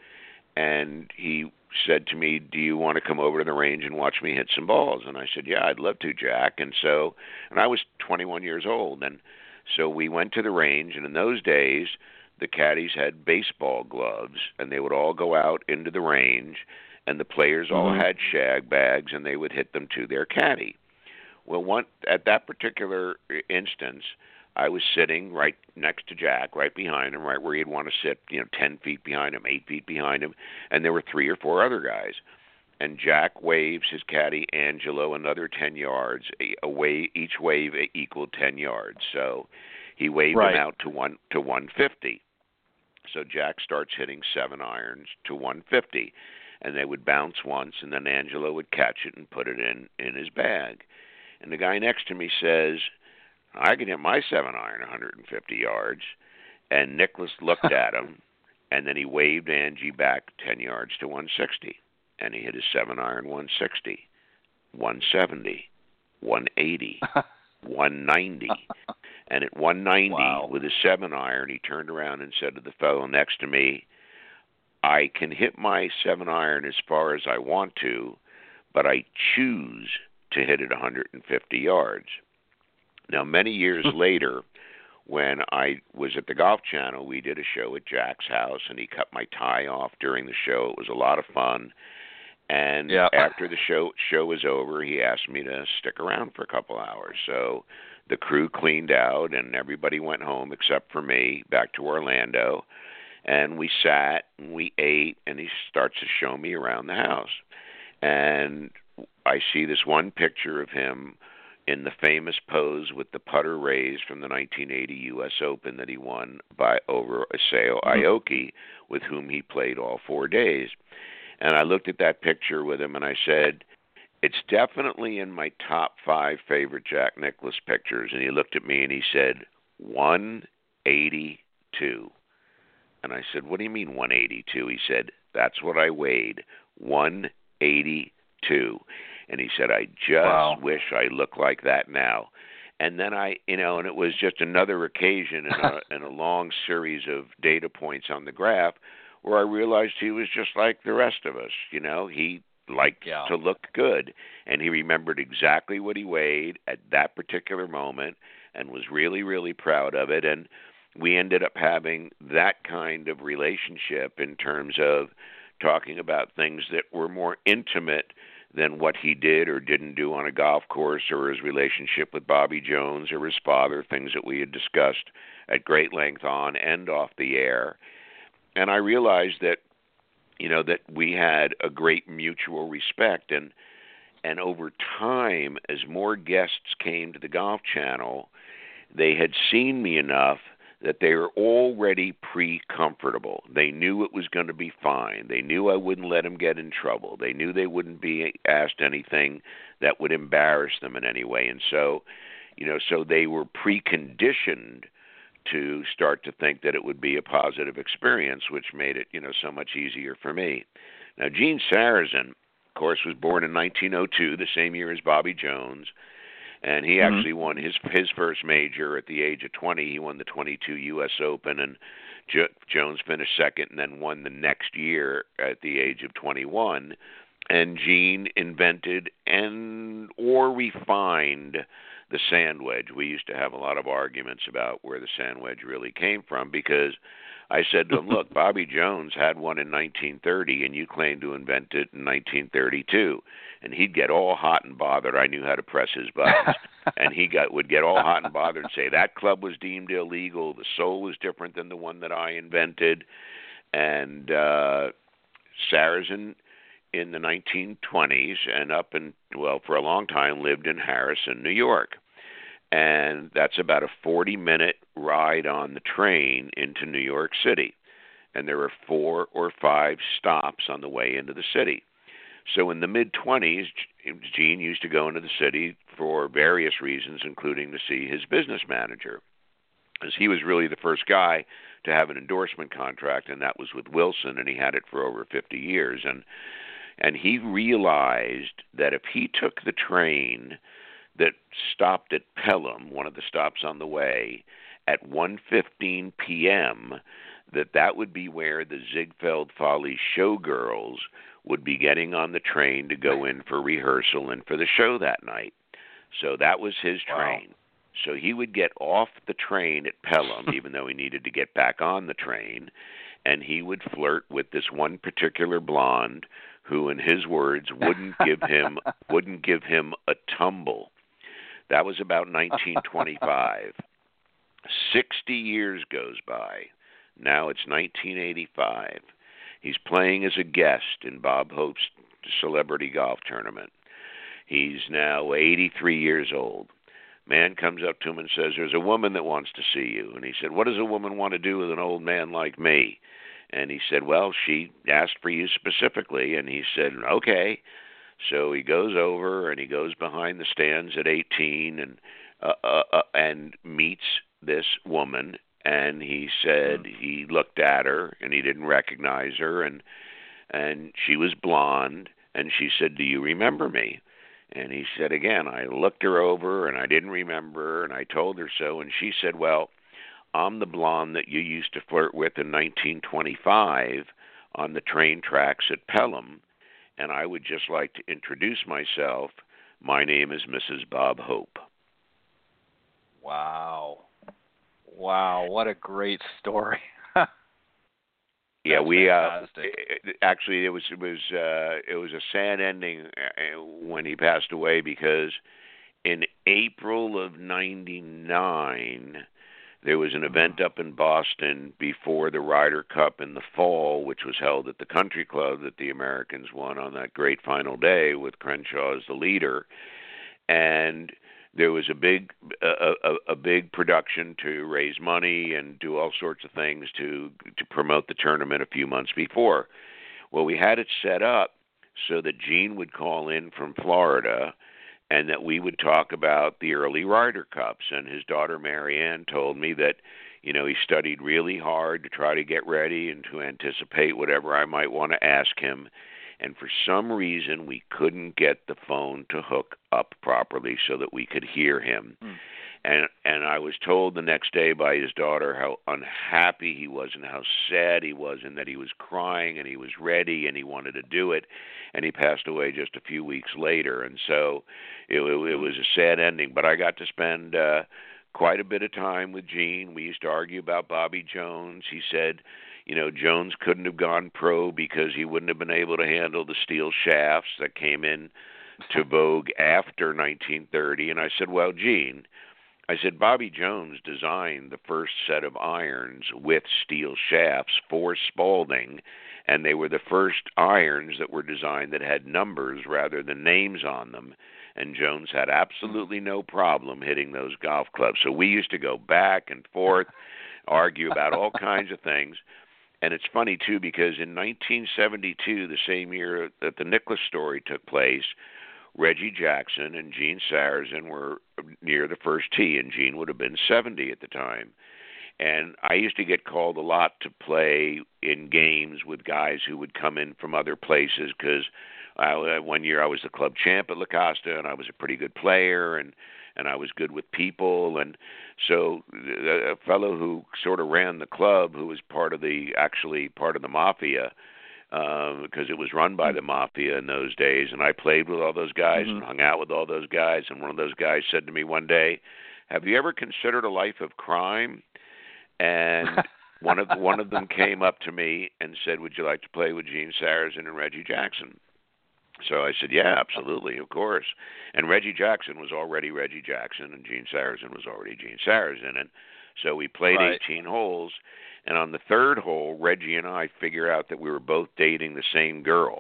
and he said to me, "Do you want to come over to the range and watch me hit some balls?" And I said, "Yeah, I'd love to, Jack." And so, and I was 21 years old, and so we went to the range. And in those days, the caddies had baseball gloves, and they would all go out into the range and the players all mm-hmm. had shag bags and they would hit them to their caddy. Well, one at that particular instance, I was sitting right next to Jack, right behind him, right where he'd want to sit, you know, ten feet behind him, eight feet behind him, and there were three or four other guys. And Jack waves his caddy Angelo another 10 yards. A wave, each wave equaled 10 yards. So he waved right. him out to one to 150. So Jack starts hitting seven irons to 150, and they would bounce once, and then Angelo would catch it and put it in in his bag. And the guy next to me says, "I can hit my seven iron 150 yards." And Nicklaus looked at him, and then he waved Angie back 10 yards to 160 and he hit his seven iron 160, 170, 180, 190. And at 190 wow. with his seven iron, he turned around and said to the fellow next to me, I can hit my seven iron as far as I want to, but I choose to hit it 150 yards. Now, many years later, when I was at the Golf Channel, we did a show at Jack's house, and he cut my tie off during the show. It was a lot of fun. And yeah. after the show show was over, he asked me to stick around for a couple hours. So the crew cleaned out and everybody went home except for me back to Orlando. And we sat and we ate and he starts to show me around the house. And I see this one picture of him in the famous pose with the putter raised from the 1980 U.S. Open that he won by over Isao hmm. Aoki, with whom he played all four days. And I looked at that picture with him and I said, It's definitely in my top five favorite Jack Nicklaus pictures. And he looked at me and he said, 182. And I said, What do you mean 182? He said, That's what I weighed, 182. And he said, I just wow. wish I looked like that now. And then I, you know, and it was just another occasion in a, in a long series of data points on the graph where I realized he was just like the rest of us. You know, he liked yeah. to look good, and he remembered exactly what he weighed at that particular moment, and was really, really proud of it. And we ended up having that kind of relationship in terms of talking about things that were more intimate than what he did or didn't do on a golf course or his relationship with Bobby Jones or his father, things that we had discussed at great length on and off the air and I realized that you know that we had a great mutual respect and and over time as more guests came to the golf channel they had seen me enough that they were already pre comfortable. They knew it was going to be fine. They knew I wouldn't let them get in trouble. They knew they wouldn't be asked anything that would embarrass them in any way. And so, you know, so they were preconditioned to start to think that it would be a positive experience, which made it, you know, so much easier for me. Now, Gene Sarazen, of course, was born in 1902, the same year as Bobby Jones, and he mm-hmm. actually won his his first major at the age of 20. He won the 22 U.S. Open, and jo- Jones finished second, and then won the next year at the age of 21. And Gene invented and or refined the sand wedge. We used to have a lot of arguments about where the sand wedge really came from because I said to him, "Look, Bobby Jones had one in 1930, and you claim to invent it in 1932." And he'd get all hot and bothered. I knew how to press his buttons, and he got would get all hot and bothered and say that club was deemed illegal. The sole was different than the one that I invented, and uh, Sarazen in the 1920s and up and well for a long time lived in Harrison, New York. And that's about a 40 minute ride on the train into New York City. And there are four or five stops on the way into the city. So in the mid 20s, Gene used to go into the city for various reasons, including to see his business manager, as he was really the first guy to have an endorsement contract, and that was with Wilson, and he had it for over 50 years. And and he realized that if he took the train that stopped at Pelham, one of the stops on the way, at 1:15 p.m., that that would be where the Ziegfeld Follies showgirls would be getting on the train to go in for rehearsal and for the show that night. So that was his train. Wow. So he would get off the train at Pelham, even though he needed to get back on the train, and he would flirt with this one particular blonde who, in his words, wouldn't give him wouldn't give him a tumble. That was about 1925. Sixty years goes by. Now it's 1985. He's playing as a guest in Bob Hope's celebrity golf tournament. He's now 83 years old. Man comes up to him and says, "There's a woman that wants to see you." And he said, "What does a woman want to do with an old man like me?" And he said, "Well, she asked for you specifically." And he said, "Okay." So he goes over and he goes behind the stands at 18 and uh, uh, uh, and meets this woman. And he said mm. he looked at her and he didn't recognize her, and and she was blonde. And she said, "Do you remember me?" And he said again, I looked her over and I didn't remember, and I told her so, and she said, "Well." I'm the blonde that you used to flirt with in 1925 on the train tracks at Pelham, and I would just like to introduce myself. My name is Mrs. Bob Hope. Wow. Wow, what a great story. yeah, we uh actually it was it was uh it was a sad ending uh, when he passed away because in April of 99 there was an event up in Boston before the Ryder Cup in the fall, which was held at the Country Club that the Americans won on that great final day with Crenshaw as the leader. And there was a big a, a, a big production to raise money and do all sorts of things to to promote the tournament a few months before. Well, we had it set up so that Gene would call in from Florida and that we would talk about the early Ryder Cups. And his daughter Marianne told me that, you know, he studied really hard to try to get ready and to anticipate whatever I might want to ask him. And for some reason, we couldn't get the phone to hook up properly so that we could hear him. Mm and and I was told the next day by his daughter how unhappy he was and how sad he was and that he was crying and he was ready and he wanted to do it. And he passed away just a few weeks later. And so it it, was a sad ending. But I got to spend uh quite a bit of time with Gene. We used to argue about Bobby Jones. He said you know Jones couldn't have gone pro because he wouldn't have been able to handle the steel shafts that came in to vogue after 1930 and I said well Gene I said Bobby Jones designed the first set of irons with steel shafts for Spalding, and they were the first irons that were designed that had numbers rather than names on them. And Jones had absolutely no problem hitting those golf clubs. So we used to go back and forth, argue about all kinds of things. And it's funny too because in 1972, the same year that the Nicklaus story took place, Reggie Jackson and Gene Sarazen were near the first tee, and Gene would have been 70 at the time. And I used to get called a lot to play in games with guys who would come in from other places because one year I was the club champ at La Costa, and I was a pretty good player, and and I was good with people, and so a fellow who sort of ran the club, who was part of the actually part of the mafia, um, because it was run by the mafia in those days. And I played with all those guys mm-hmm. and hung out with all those guys. And one of those guys said to me one day, "Have you ever considered a life of crime?" And one of one of them came up to me and said, "Would you like to play with Gene Sarazen and Reggie Jackson?" So I said, "Yeah, absolutely, of course." And Reggie Jackson was already Reggie Jackson, and Gene Sarazen was already Gene Sarazen, and so we played right. 18 holes. And on the third hole, Reggie and I figure out that we were both dating the same girl.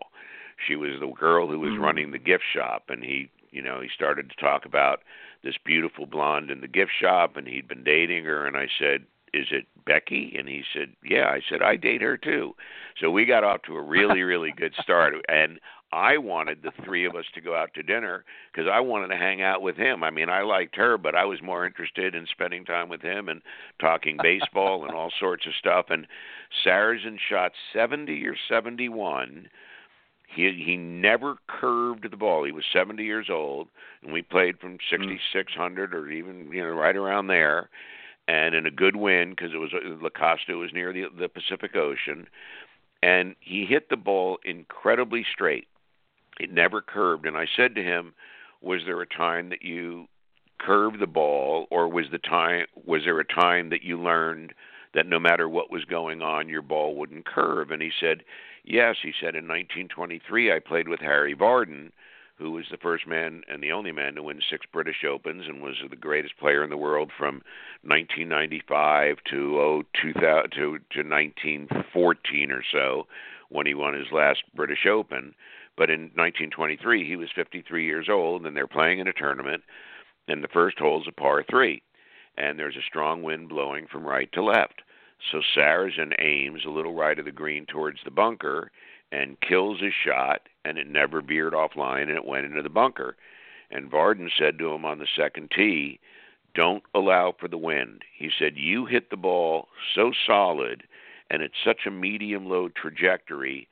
She was the girl who was mm-hmm. running the gift shop, and he, you know, he started to talk about this beautiful blonde in the gift shop, and he'd been dating her. And I said, "Is it Becky?" And he said, "Yeah." I said, "I date her too." So we got off to a really, really good start. And I wanted the three of us to go out to dinner because I wanted to hang out with him. I mean, I liked her, but I was more interested in spending time with him and talking baseball and all sorts of stuff. And Sarazen shot 70 or 71. He he never curved the ball. He was 70 years old, and we played from mm. 6600 or even you know right around there, and in a good wind because it was uh, La Costa was near the the Pacific Ocean, and he hit the ball incredibly straight it never curved. And I said to him, "Was there a time that you curved the ball, or was the time was there a time that you learned that no matter what was going on, your ball wouldn't curve?" And he said, "Yes." He said, "In 1923, I played with Harry Vardon." Who was the first man and the only man to win six British Opens and was the greatest player in the world from 1995 to oh 2000 to, to 1914 or so when he won his last British Open But in 1923, he was 53 years old, and they're playing in a tournament, and the first hole's a par three, and there's a strong wind blowing from right to left. So Sarazen aims a little right of the green towards the bunker and kills his shot, and it never veered offline, and it went into the bunker. And Vardon said to him on the second tee, Don't allow for the wind. He said, You hit the ball so solid and it's such a medium low trajectory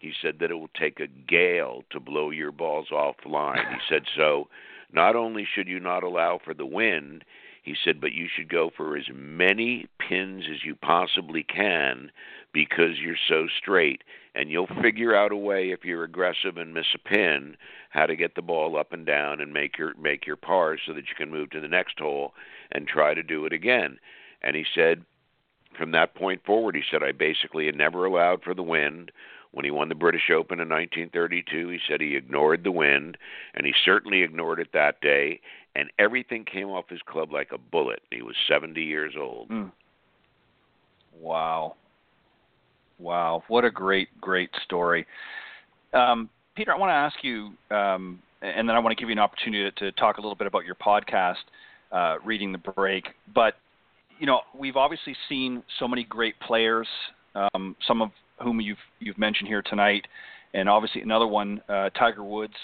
he said that it will take a gale to blow your balls offline. He said so. Not only should you not allow for the wind, he said, but you should go for as many pins as you possibly can because you're so straight. And you'll figure out a way if you're aggressive and miss a pin how to get the ball up and down and make your make your pars so that you can move to the next hole and try to do it again. And he said from that point forward, he said, I basically had never allowed for the wind. When he won the British Open in 1932, he said he ignored the wind, and he certainly ignored it that day, and everything came off his club like a bullet. He was 70 years old. Mm. Wow. Wow. What a great, great story. Um, Peter, I want to ask you, um, and then I want to give you an opportunity to, talk a little bit about your podcast, uh, Reading the Break. But, you know, we've obviously seen so many great players, um, some of whom you've you've mentioned here tonight, and obviously another one, uh, Tiger Woods,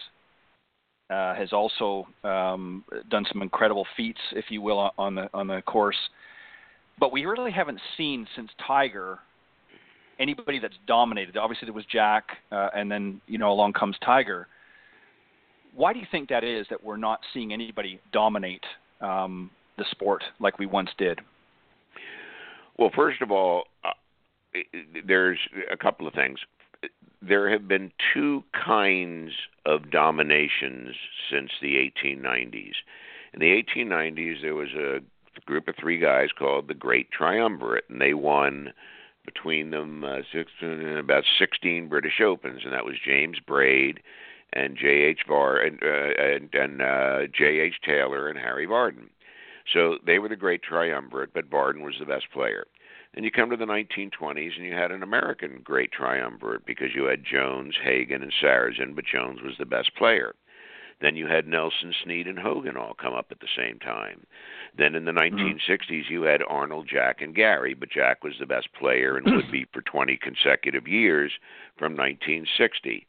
uh, has also um, done some incredible feats, if you will, on the on the course. But we really haven't seen since Tiger anybody that's dominated. Obviously, there was Jack, uh, and then you know along comes Tiger. Why do you think that is that we're not seeing anybody dominate um, the sport like we once did? Well, first of all, uh, there's a couple of things. There have been two kinds of dominations since the 1890s. In the 1890s, there was a group of three guys called the Great Triumvirate, and they won between them uh, about 16 British Opens, and that was James Braid and J.H. Var and uh, and, and uh, J.H. Taylor and Harry Vardon. So they were the Great Triumvirate, but Vardon was the best player. And you come to the 1920s, and you had an American great triumvirate because you had Jones, Hagen, and Sarazen, but Jones was the best player. Then you had Nelson, Snead, and Hogan all come up at the same time. Then in the 1960s, mm-hmm. you had Arnold, Jack, and Gary, but Jack was the best player and would be for 20 consecutive years from 1960.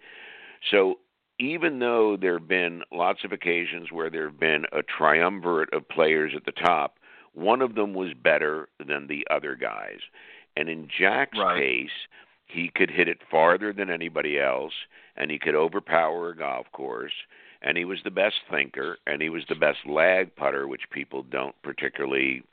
So even though there have been lots of occasions where there have been a triumvirate of players at the top, one of them was better than the other guys. And in Jack's right. case, he could hit it farther than anybody else, and he could overpower a golf course. And he was the best thinker, and he was the best lag putter, which people don't particularly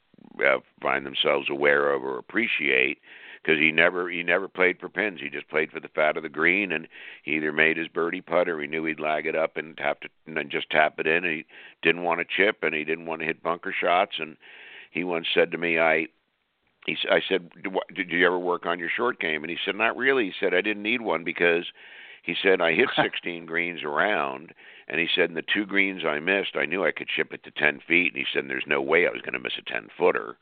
uh, find themselves aware of or appreciate because he never he never played for pins. He just played for the fat of the green, and he either made his birdie putt or he knew he'd lag it up and have to and then just tap it in. And he didn't want to chip, and he didn't want to hit bunker shots, and he once said to me, I he I said, did you ever work on your short game? And he said, not really. He said, I didn't need one because he said I hit 16 greens around, and he said in the two greens I missed, I knew I could chip it to 10 feet, and he said there's no way I was going to miss a 10 footer.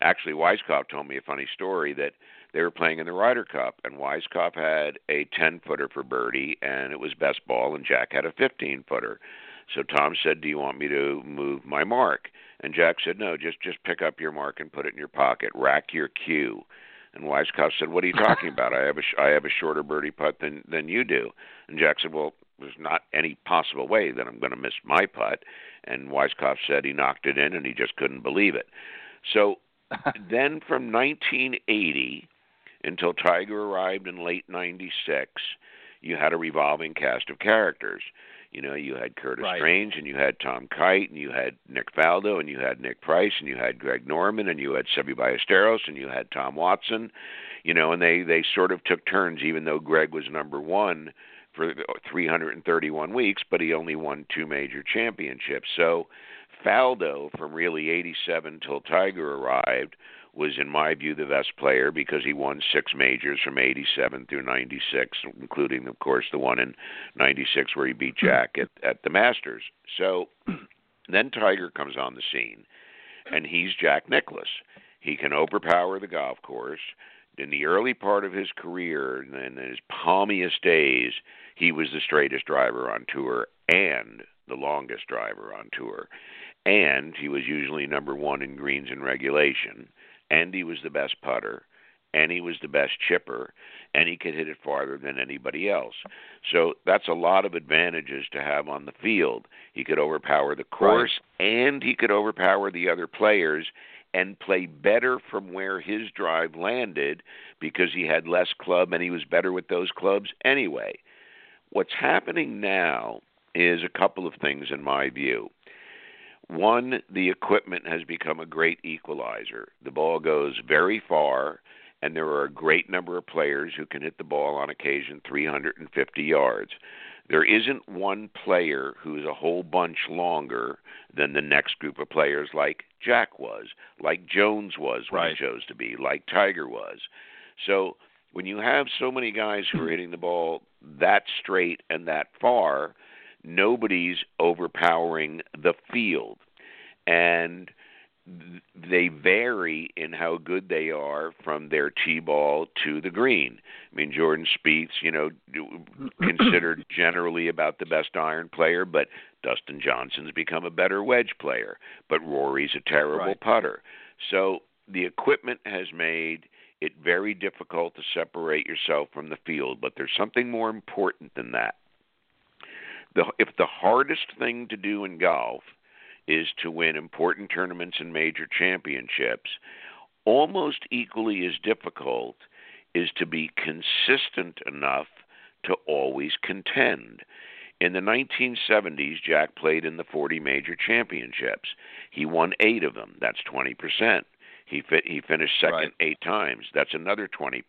Actually, Weiskopf told me a funny story that they were playing in the Ryder Cup, and Weiskopf had a 10 footer for birdie, and it was best ball, and Jack had a 15 footer. So Tom said, "Do you want me to move my mark?" And Jack said, "No, just just pick up your mark and put it in your pocket. Rack your cue." And Weiskopf said, "What are you talking about? I have a I have a shorter birdie putt than than you do." And Jack said, "Well, there's not any possible way that I'm going to miss my putt." And Weiskopf said he knocked it in, and he just couldn't believe it. So then, from 1980 until Tiger arrived in late '96, you had a revolving cast of characters. You know, you had Curtis right. Strange and you had Tom Kite and you had Nick Faldo and you had Nick Price and you had Greg Norman and you had Seve Ballesteros and you had Tom Watson. You know, and they they sort of took turns, even though Greg was number one for 331 weeks, but he only won two major championships. So Faldo, from really 87 till Tiger arrived, was, in my view, the best player because he won six majors from 87 through 96, including, of course, the one in 96 where he beat Jack at, at the Masters. So then Tiger comes on the scene, and he's Jack Nicklaus. He can overpower the golf course. In the early part of his career, in his palmiest days, he was the straightest driver on tour and the longest driver on tour. And he was usually number one in greens and regulation. And he was the best putter. And he was the best chipper. And he could hit it farther than anybody else. So that's a lot of advantages to have on the field. He could overpower the course right. and he could overpower the other players and play better from where his drive landed because he had less club and he was better with those clubs anyway. What's happening now is a couple of things in my view. One, the equipment has become a great equalizer. The ball goes very far, and there are a great number of players who can hit the ball on occasion 350 yards. There isn't one player who's a whole bunch longer than the next group of players, like Jack was, like Jones was when right. he chose to be, like Tiger was. So when you have so many guys who are hitting the ball that straight and that far, nobody's overpowering the field. And they vary in how good they are from their tee ball to the green. I mean, Jordan Spieth's, you know, considered generally about the best iron player, but Dustin Johnson's become a better wedge player, but Rory's a terrible right. putter. So the equipment has made it very difficult to separate yourself from the field, but there's something more important than that. The, if the hardest thing to do in golf is to win important tournaments and major championships, almost equally as difficult is to be consistent enough to always contend. In the 1970s, Jack played in the 40 major championships. He won eight of them. That's 20%. He fit, he finished second right. eight times. That's another 20%.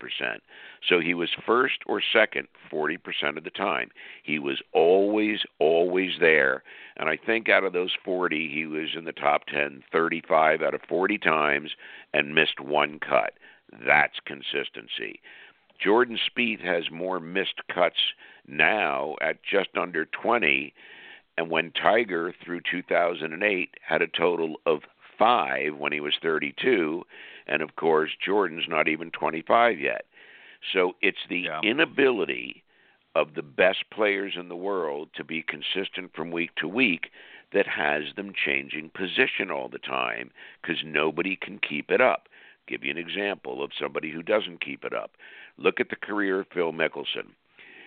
So he was first or second 40% of the time. He was always always there. And I think out of those 40, he was in the top 10 35 out of 40 times and missed one cut. That's consistency. Jordan Spieth has more missed cuts now at just under 20 and when Tiger through 2008 had a total of five when he was 32, and of course Jordan's not even 25 yet. So it's the yeah. inability of the best players in the world to be consistent from week to week that has them changing position all the time because nobody can keep it up. Give you an example of somebody who doesn't keep it up. Look at the career of Phil Mickelson.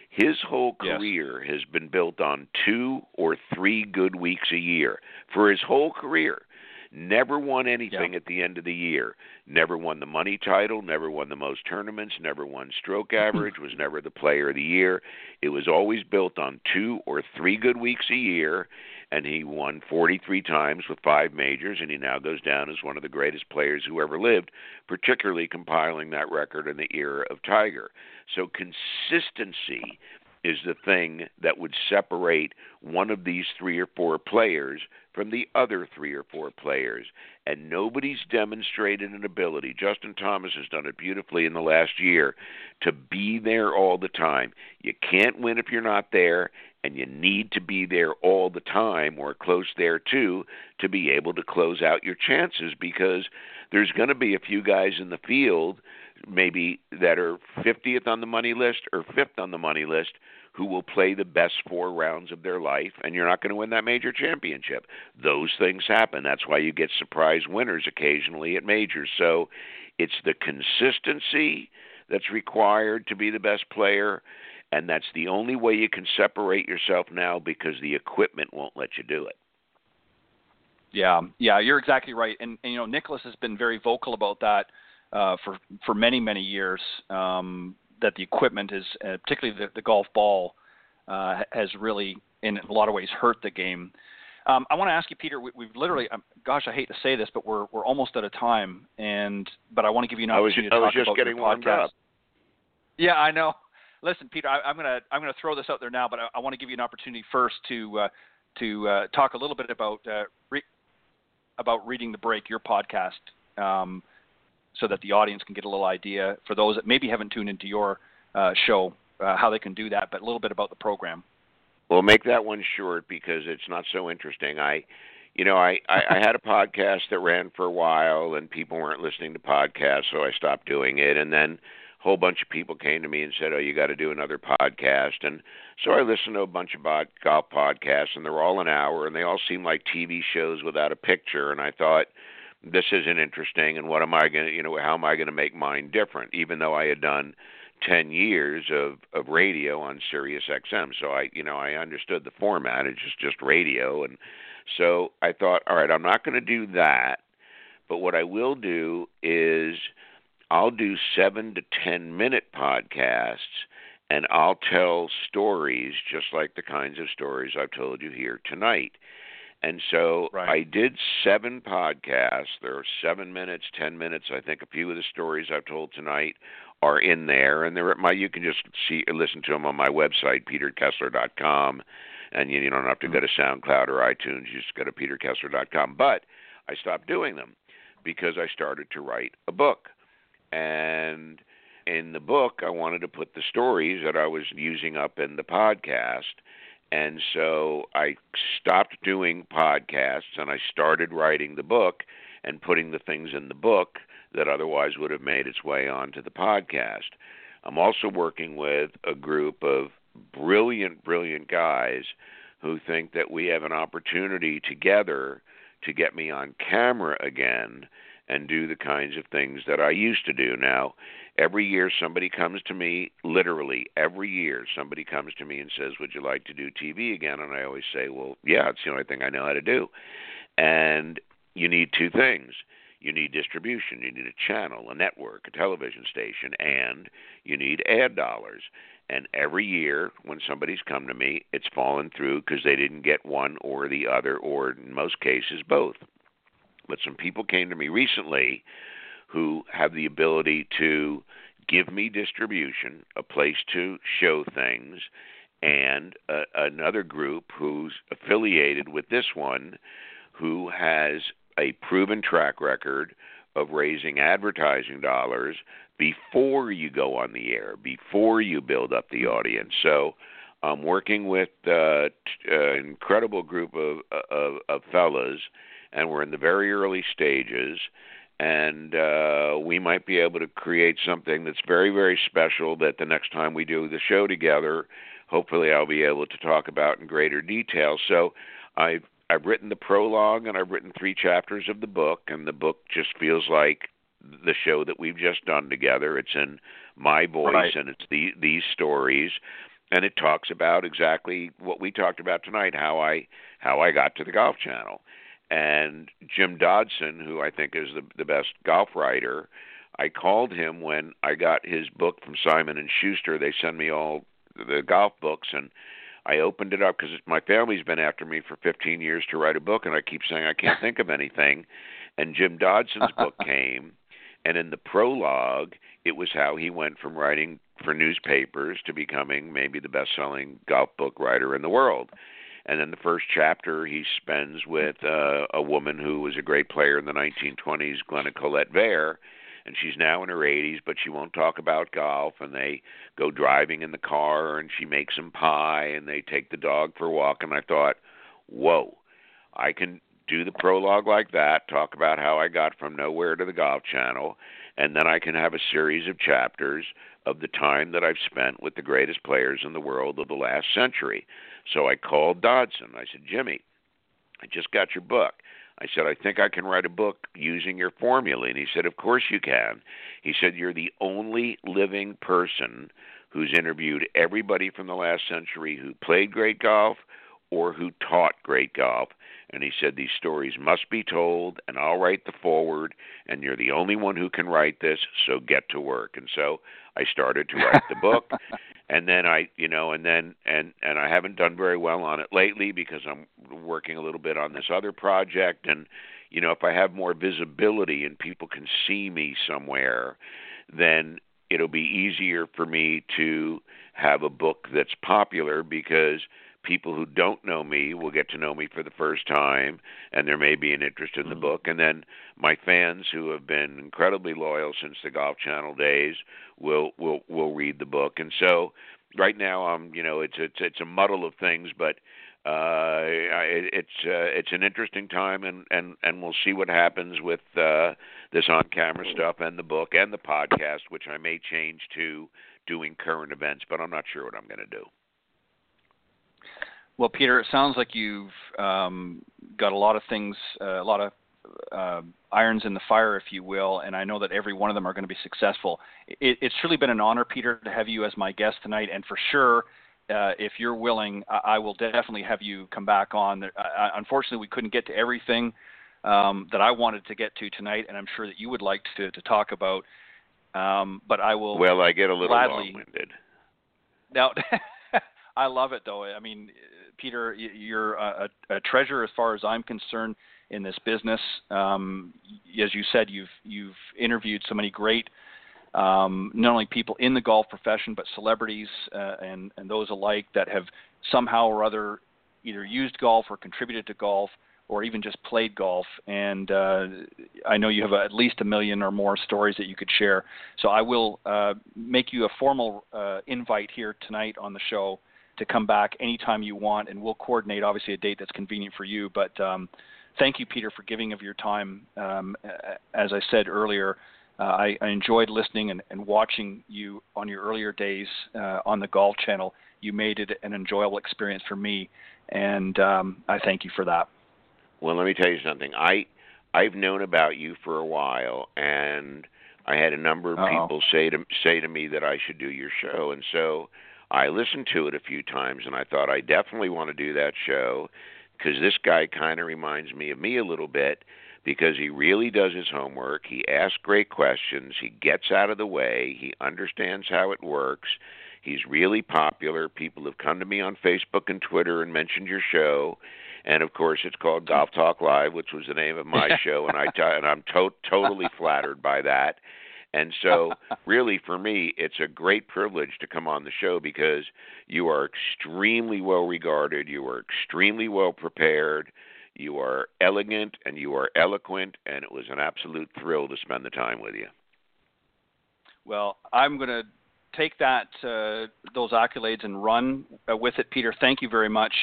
His whole career yes. has been built on two or three good weeks a year for his whole career. Never won anything yeah. at the end of the year. Never won the money title, never won the most tournaments, never won stroke average, was never the player of the year. It was always built on two or three good weeks a year, and he won 43 times with five majors, and he now goes down as one of the greatest players who ever lived, particularly compiling that record in the era of Tiger. So consistency is the thing that would separate one of these three or four players from the other three or four players. And nobody's demonstrated an ability. Justin Thomas has done it beautifully in the last year to be there all the time. You can't win if you're not there, and you need to be there all the time or close there too to be able to close out your chances because there's going to be a few guys in the field maybe that are 50th on the money list or 5th on the money list who will play the best four rounds of their life, and you're not going to win that major championship. Those things happen. That's why you get surprise winners occasionally at majors. So it's the consistency that's required to be the best player, and that's the only way you can separate yourself now because the equipment won't let you do it. Yeah, yeah, you're exactly right. And, and you know, Nicklaus has been very vocal about that uh, for for many many years. Um, that the equipment is, uh, particularly the, the golf ball, uh, has really, in a lot of ways, hurt the game. Um, I want to ask you, Peter. We, have literally, um, gosh, I hate to say this, but we're we're almost out of time, and but I want to give you an opportunity I was, to I was just getting warmed podcast. up. Yeah, I know. Listen, Peter, I, am gonna I'm gonna throw this out there now, but I, I want to give you an opportunity first to uh, to uh, talk a little bit about uh, re- about reading the break, your podcast. Um, so that the audience can get a little idea for those that maybe haven't tuned into your uh, show uh, how they can do that, but a little bit about the program. Well, make that one short because it's not so interesting. I, you know, I, I, I had a podcast that ran for a while and people weren't listening to podcasts, so I stopped doing it. And then a whole bunch of people came to me and said, "Oh, you got to do another podcast." And so I listened to a bunch of golf podcasts, and they're all an hour, and they all seem like TV shows without a picture. And I thought, this isn't interesting. And what am I going to, you know, how am I going to make mine different? Even though I had done 10 years of of radio on Sirius XM, so I, you know, I understood the format. It's just just radio, and so I thought, all right, I'm not going to do that. But what I will do is I'll do seven to 10 minute podcasts and I'll tell stories just like the kinds of stories I've told you here tonight. And so right. I did seven podcasts. There are seven minutes, ten minutes. I think a few of the stories I've told tonight are in there, and they're at my. You can just see, listen to them on my website, peterkessler.com, and you, you don't have to go to mm-hmm. SoundCloud or iTunes. You just go to peterkessler.com. But I stopped doing them because I started to write a book. And in the book, I wanted to put the stories that I was using up in the podcast. And so I stopped doing podcasts and I started writing the book and putting the things in the book that otherwise would have made its way onto the podcast. I'm also working with a group of brilliant, brilliant guys who think that we have an opportunity together to get me on camera again and do the kinds of things that I used to do. Now, every year somebody comes to me, literally every year somebody comes to me and says, "Would you like to do TV again?" And I always say, "Well, yeah, it's the only thing I know how to do." And you need two things. You need distribution, you need a channel, a network, a television station, and you need ad dollars. And every year, when somebody's come to me, it's fallen through because they didn't get one or the other, or in most cases, both. But some people came to me recently who have the ability to give me distribution, a place to show things, and uh, another group who's affiliated with this one who has a proven track record of raising advertising dollars before you go on the air, before you build up the audience. So I'm working with uh, t- uh, an incredible group of, of, of fellas, and we're in the very early stages. And uh, we might be able to create something that's very, very special. That the next time we do the show together, hopefully, I'll be able to talk about in greater detail. So, I've I've written the prologue and I've written three chapters of the book, and the book just feels like the show that we've just done together. It's in my voice right. and it's the, these stories, and it talks about exactly what we talked about tonight how I how I got to the Golf Channel. And Jim Dodson, who I think is the the best golf writer, I called him when I got his book from Simon and Schuster. They send me all the golf books and I opened it up because my family's been after me for 15 years to write a book, and I keep saying I can't think of anything. And Jim Dodson's book came, and in the prologue, it was how he went from writing for newspapers to becoming maybe the best-selling golf book writer in the world. And then the first chapter he spends with uh, a woman who was a great player in the 1920s, Glenna Collett Vare, and she's now in her 80s, but she won't talk about golf. And they go driving in the car, and she makes some pie, and they take the dog for a walk. And I thought, whoa, I can do the prologue like that, talk about how I got from nowhere to the Golf Channel, and then I can have a series of chapters of the time that I've spent with the greatest players in the world of the last century. So I called Dodson. I said, Jimmy, I just got your book. I said, I think I can write a book using your formula. And he said, Of course you can. He said, You're the only living person who's interviewed everybody from the last century who played great golf or who taught great golf. And he said, These stories must be told, and I'll write the foreword, and you're the only one who can write this, so get to work. And so I started to write the book. and then I, you know, and then and and I haven't done very well on it lately because I'm working a little bit on this other project and you know, if I have more visibility and people can see me somewhere, then it'll be easier for me to have a book that's popular because people who don't know me will get to know me for the first time and there may be an interest in the mm-hmm. book and then my fans who have been incredibly loyal since the golf channel days will will will read the book and so right now i'm you know it's it's it's a muddle of things but uh, it, it's uh, it's an interesting time, and and and we'll see what happens with uh, this on-camera stuff and the book and the podcast, which I may change to doing current events, but I'm not sure what I'm going to do. Well, Peter, it sounds like you've um, got a lot of things, uh, a lot of uh, irons in the fire, if you will, and I know that every one of them are going to be successful. It, it's truly been an honor, Peter, to have you as my guest tonight, and for sure, uh, if you're willing, I, I will definitely have you come back on. Uh, unfortunately, we couldn't get to everything um, that I wanted to get to tonight, and I'm sure that you would like to, to talk about. Um, but I will. Well, I get a little gladly, long-winded. Now, I love it though. I mean, Peter, you're a, a treasure as far as I'm concerned in this business. Um, as you said, you've you've interviewed so many great, um, not only people in the golf profession, but celebrities uh, and and those alike that have somehow or other either used golf or contributed to golf or even just played golf. And uh, I know you have at least a million or more stories that you could share. So I will uh, make you a formal uh, invite here tonight on the show to come back anytime you want, and we'll coordinate obviously a date that's convenient for you. But um, thank you, Peter, for giving of your time. Um, as I said earlier, uh, I, I, enjoyed listening and, and, watching you on your earlier days uh, on the Golf Channel. You made it an enjoyable experience for me, and um, I thank you for that. Well, let me tell you something. I I've known about you for a while, and I had a number of Uh-oh. people say to say to me that I should do your show, and so I listened to it a few times, and I thought I definitely want to do that show because this guy kind of reminds me of me a little bit because he really does his homework. He asks great questions. He gets out of the way. He understands how it works. He's really popular. People have come to me on Facebook and Twitter and mentioned your show. And of course, it's called Golf Talk Live, which was the name of my show, and I t- and I'm to- totally flattered by that. And so, really, for me, it's a great privilege to come on the show because you are extremely well regarded, you are extremely well prepared, you are elegant, and you are eloquent, and it was an absolute thrill to spend the time with you. Well, I'm going to take that uh, those accolades and run uh, with it, Peter. Thank you very much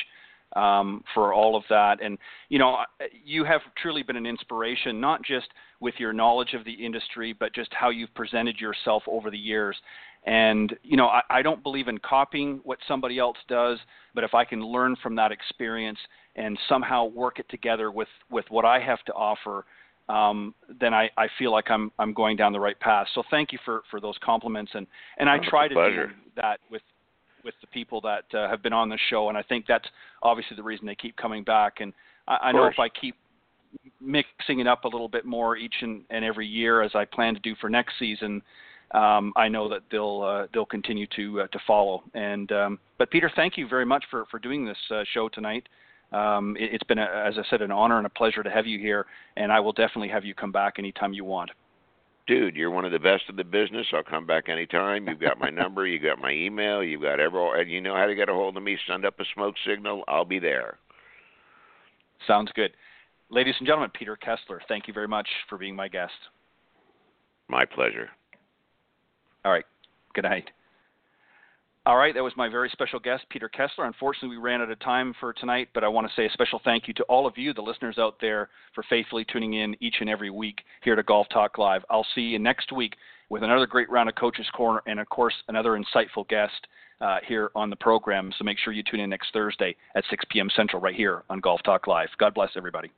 um, for all of that. And you know, you have truly been an inspiration, not just with your knowledge of the industry, but just how you've presented yourself over the years. And you know, I, I don't believe in copying what somebody else does, but if I can learn from that experience and somehow work it together with with what I have to offer. Um, then I, I feel like I'm I'm going down the right path. So thank you for, for those compliments and, and I try to pleasure. do that with with the people that uh, have been on the show, and I think that's obviously the reason they keep coming back. And I, I know if I keep mixing it up a little bit more each and, and every year, as I plan to do for next season, um, I know that they'll uh, they'll continue to uh, to follow. And um, but Peter, thank you very much for for doing this uh, show tonight. Um, it, has been, a, as I said, an honor and a pleasure to have you here, and I will definitely have you come back anytime you want dude, you're one of the best of the business. I'll come back anytime. You've got my number, You've got my email, you've got every, and you know how to get a hold of me. Send up a smoke signal. I'll be there. Sounds good. Ladies and gentlemen, Peter Kessler, thank you very much for being my guest. My pleasure. All right. Good night. All right, that was my very special guest, Peter Kessler. Unfortunately, we ran out of time for tonight, but I want to say a special thank you to all of you, the listeners out there, for faithfully tuning in each and every week here to Golf Talk Live. I'll see you next week with another great round of Coaches Corner and, of course, another insightful guest uh, here on the program. So make sure you tune in next Thursday at 6 p.m. Central right here on Golf Talk Live. God bless everybody.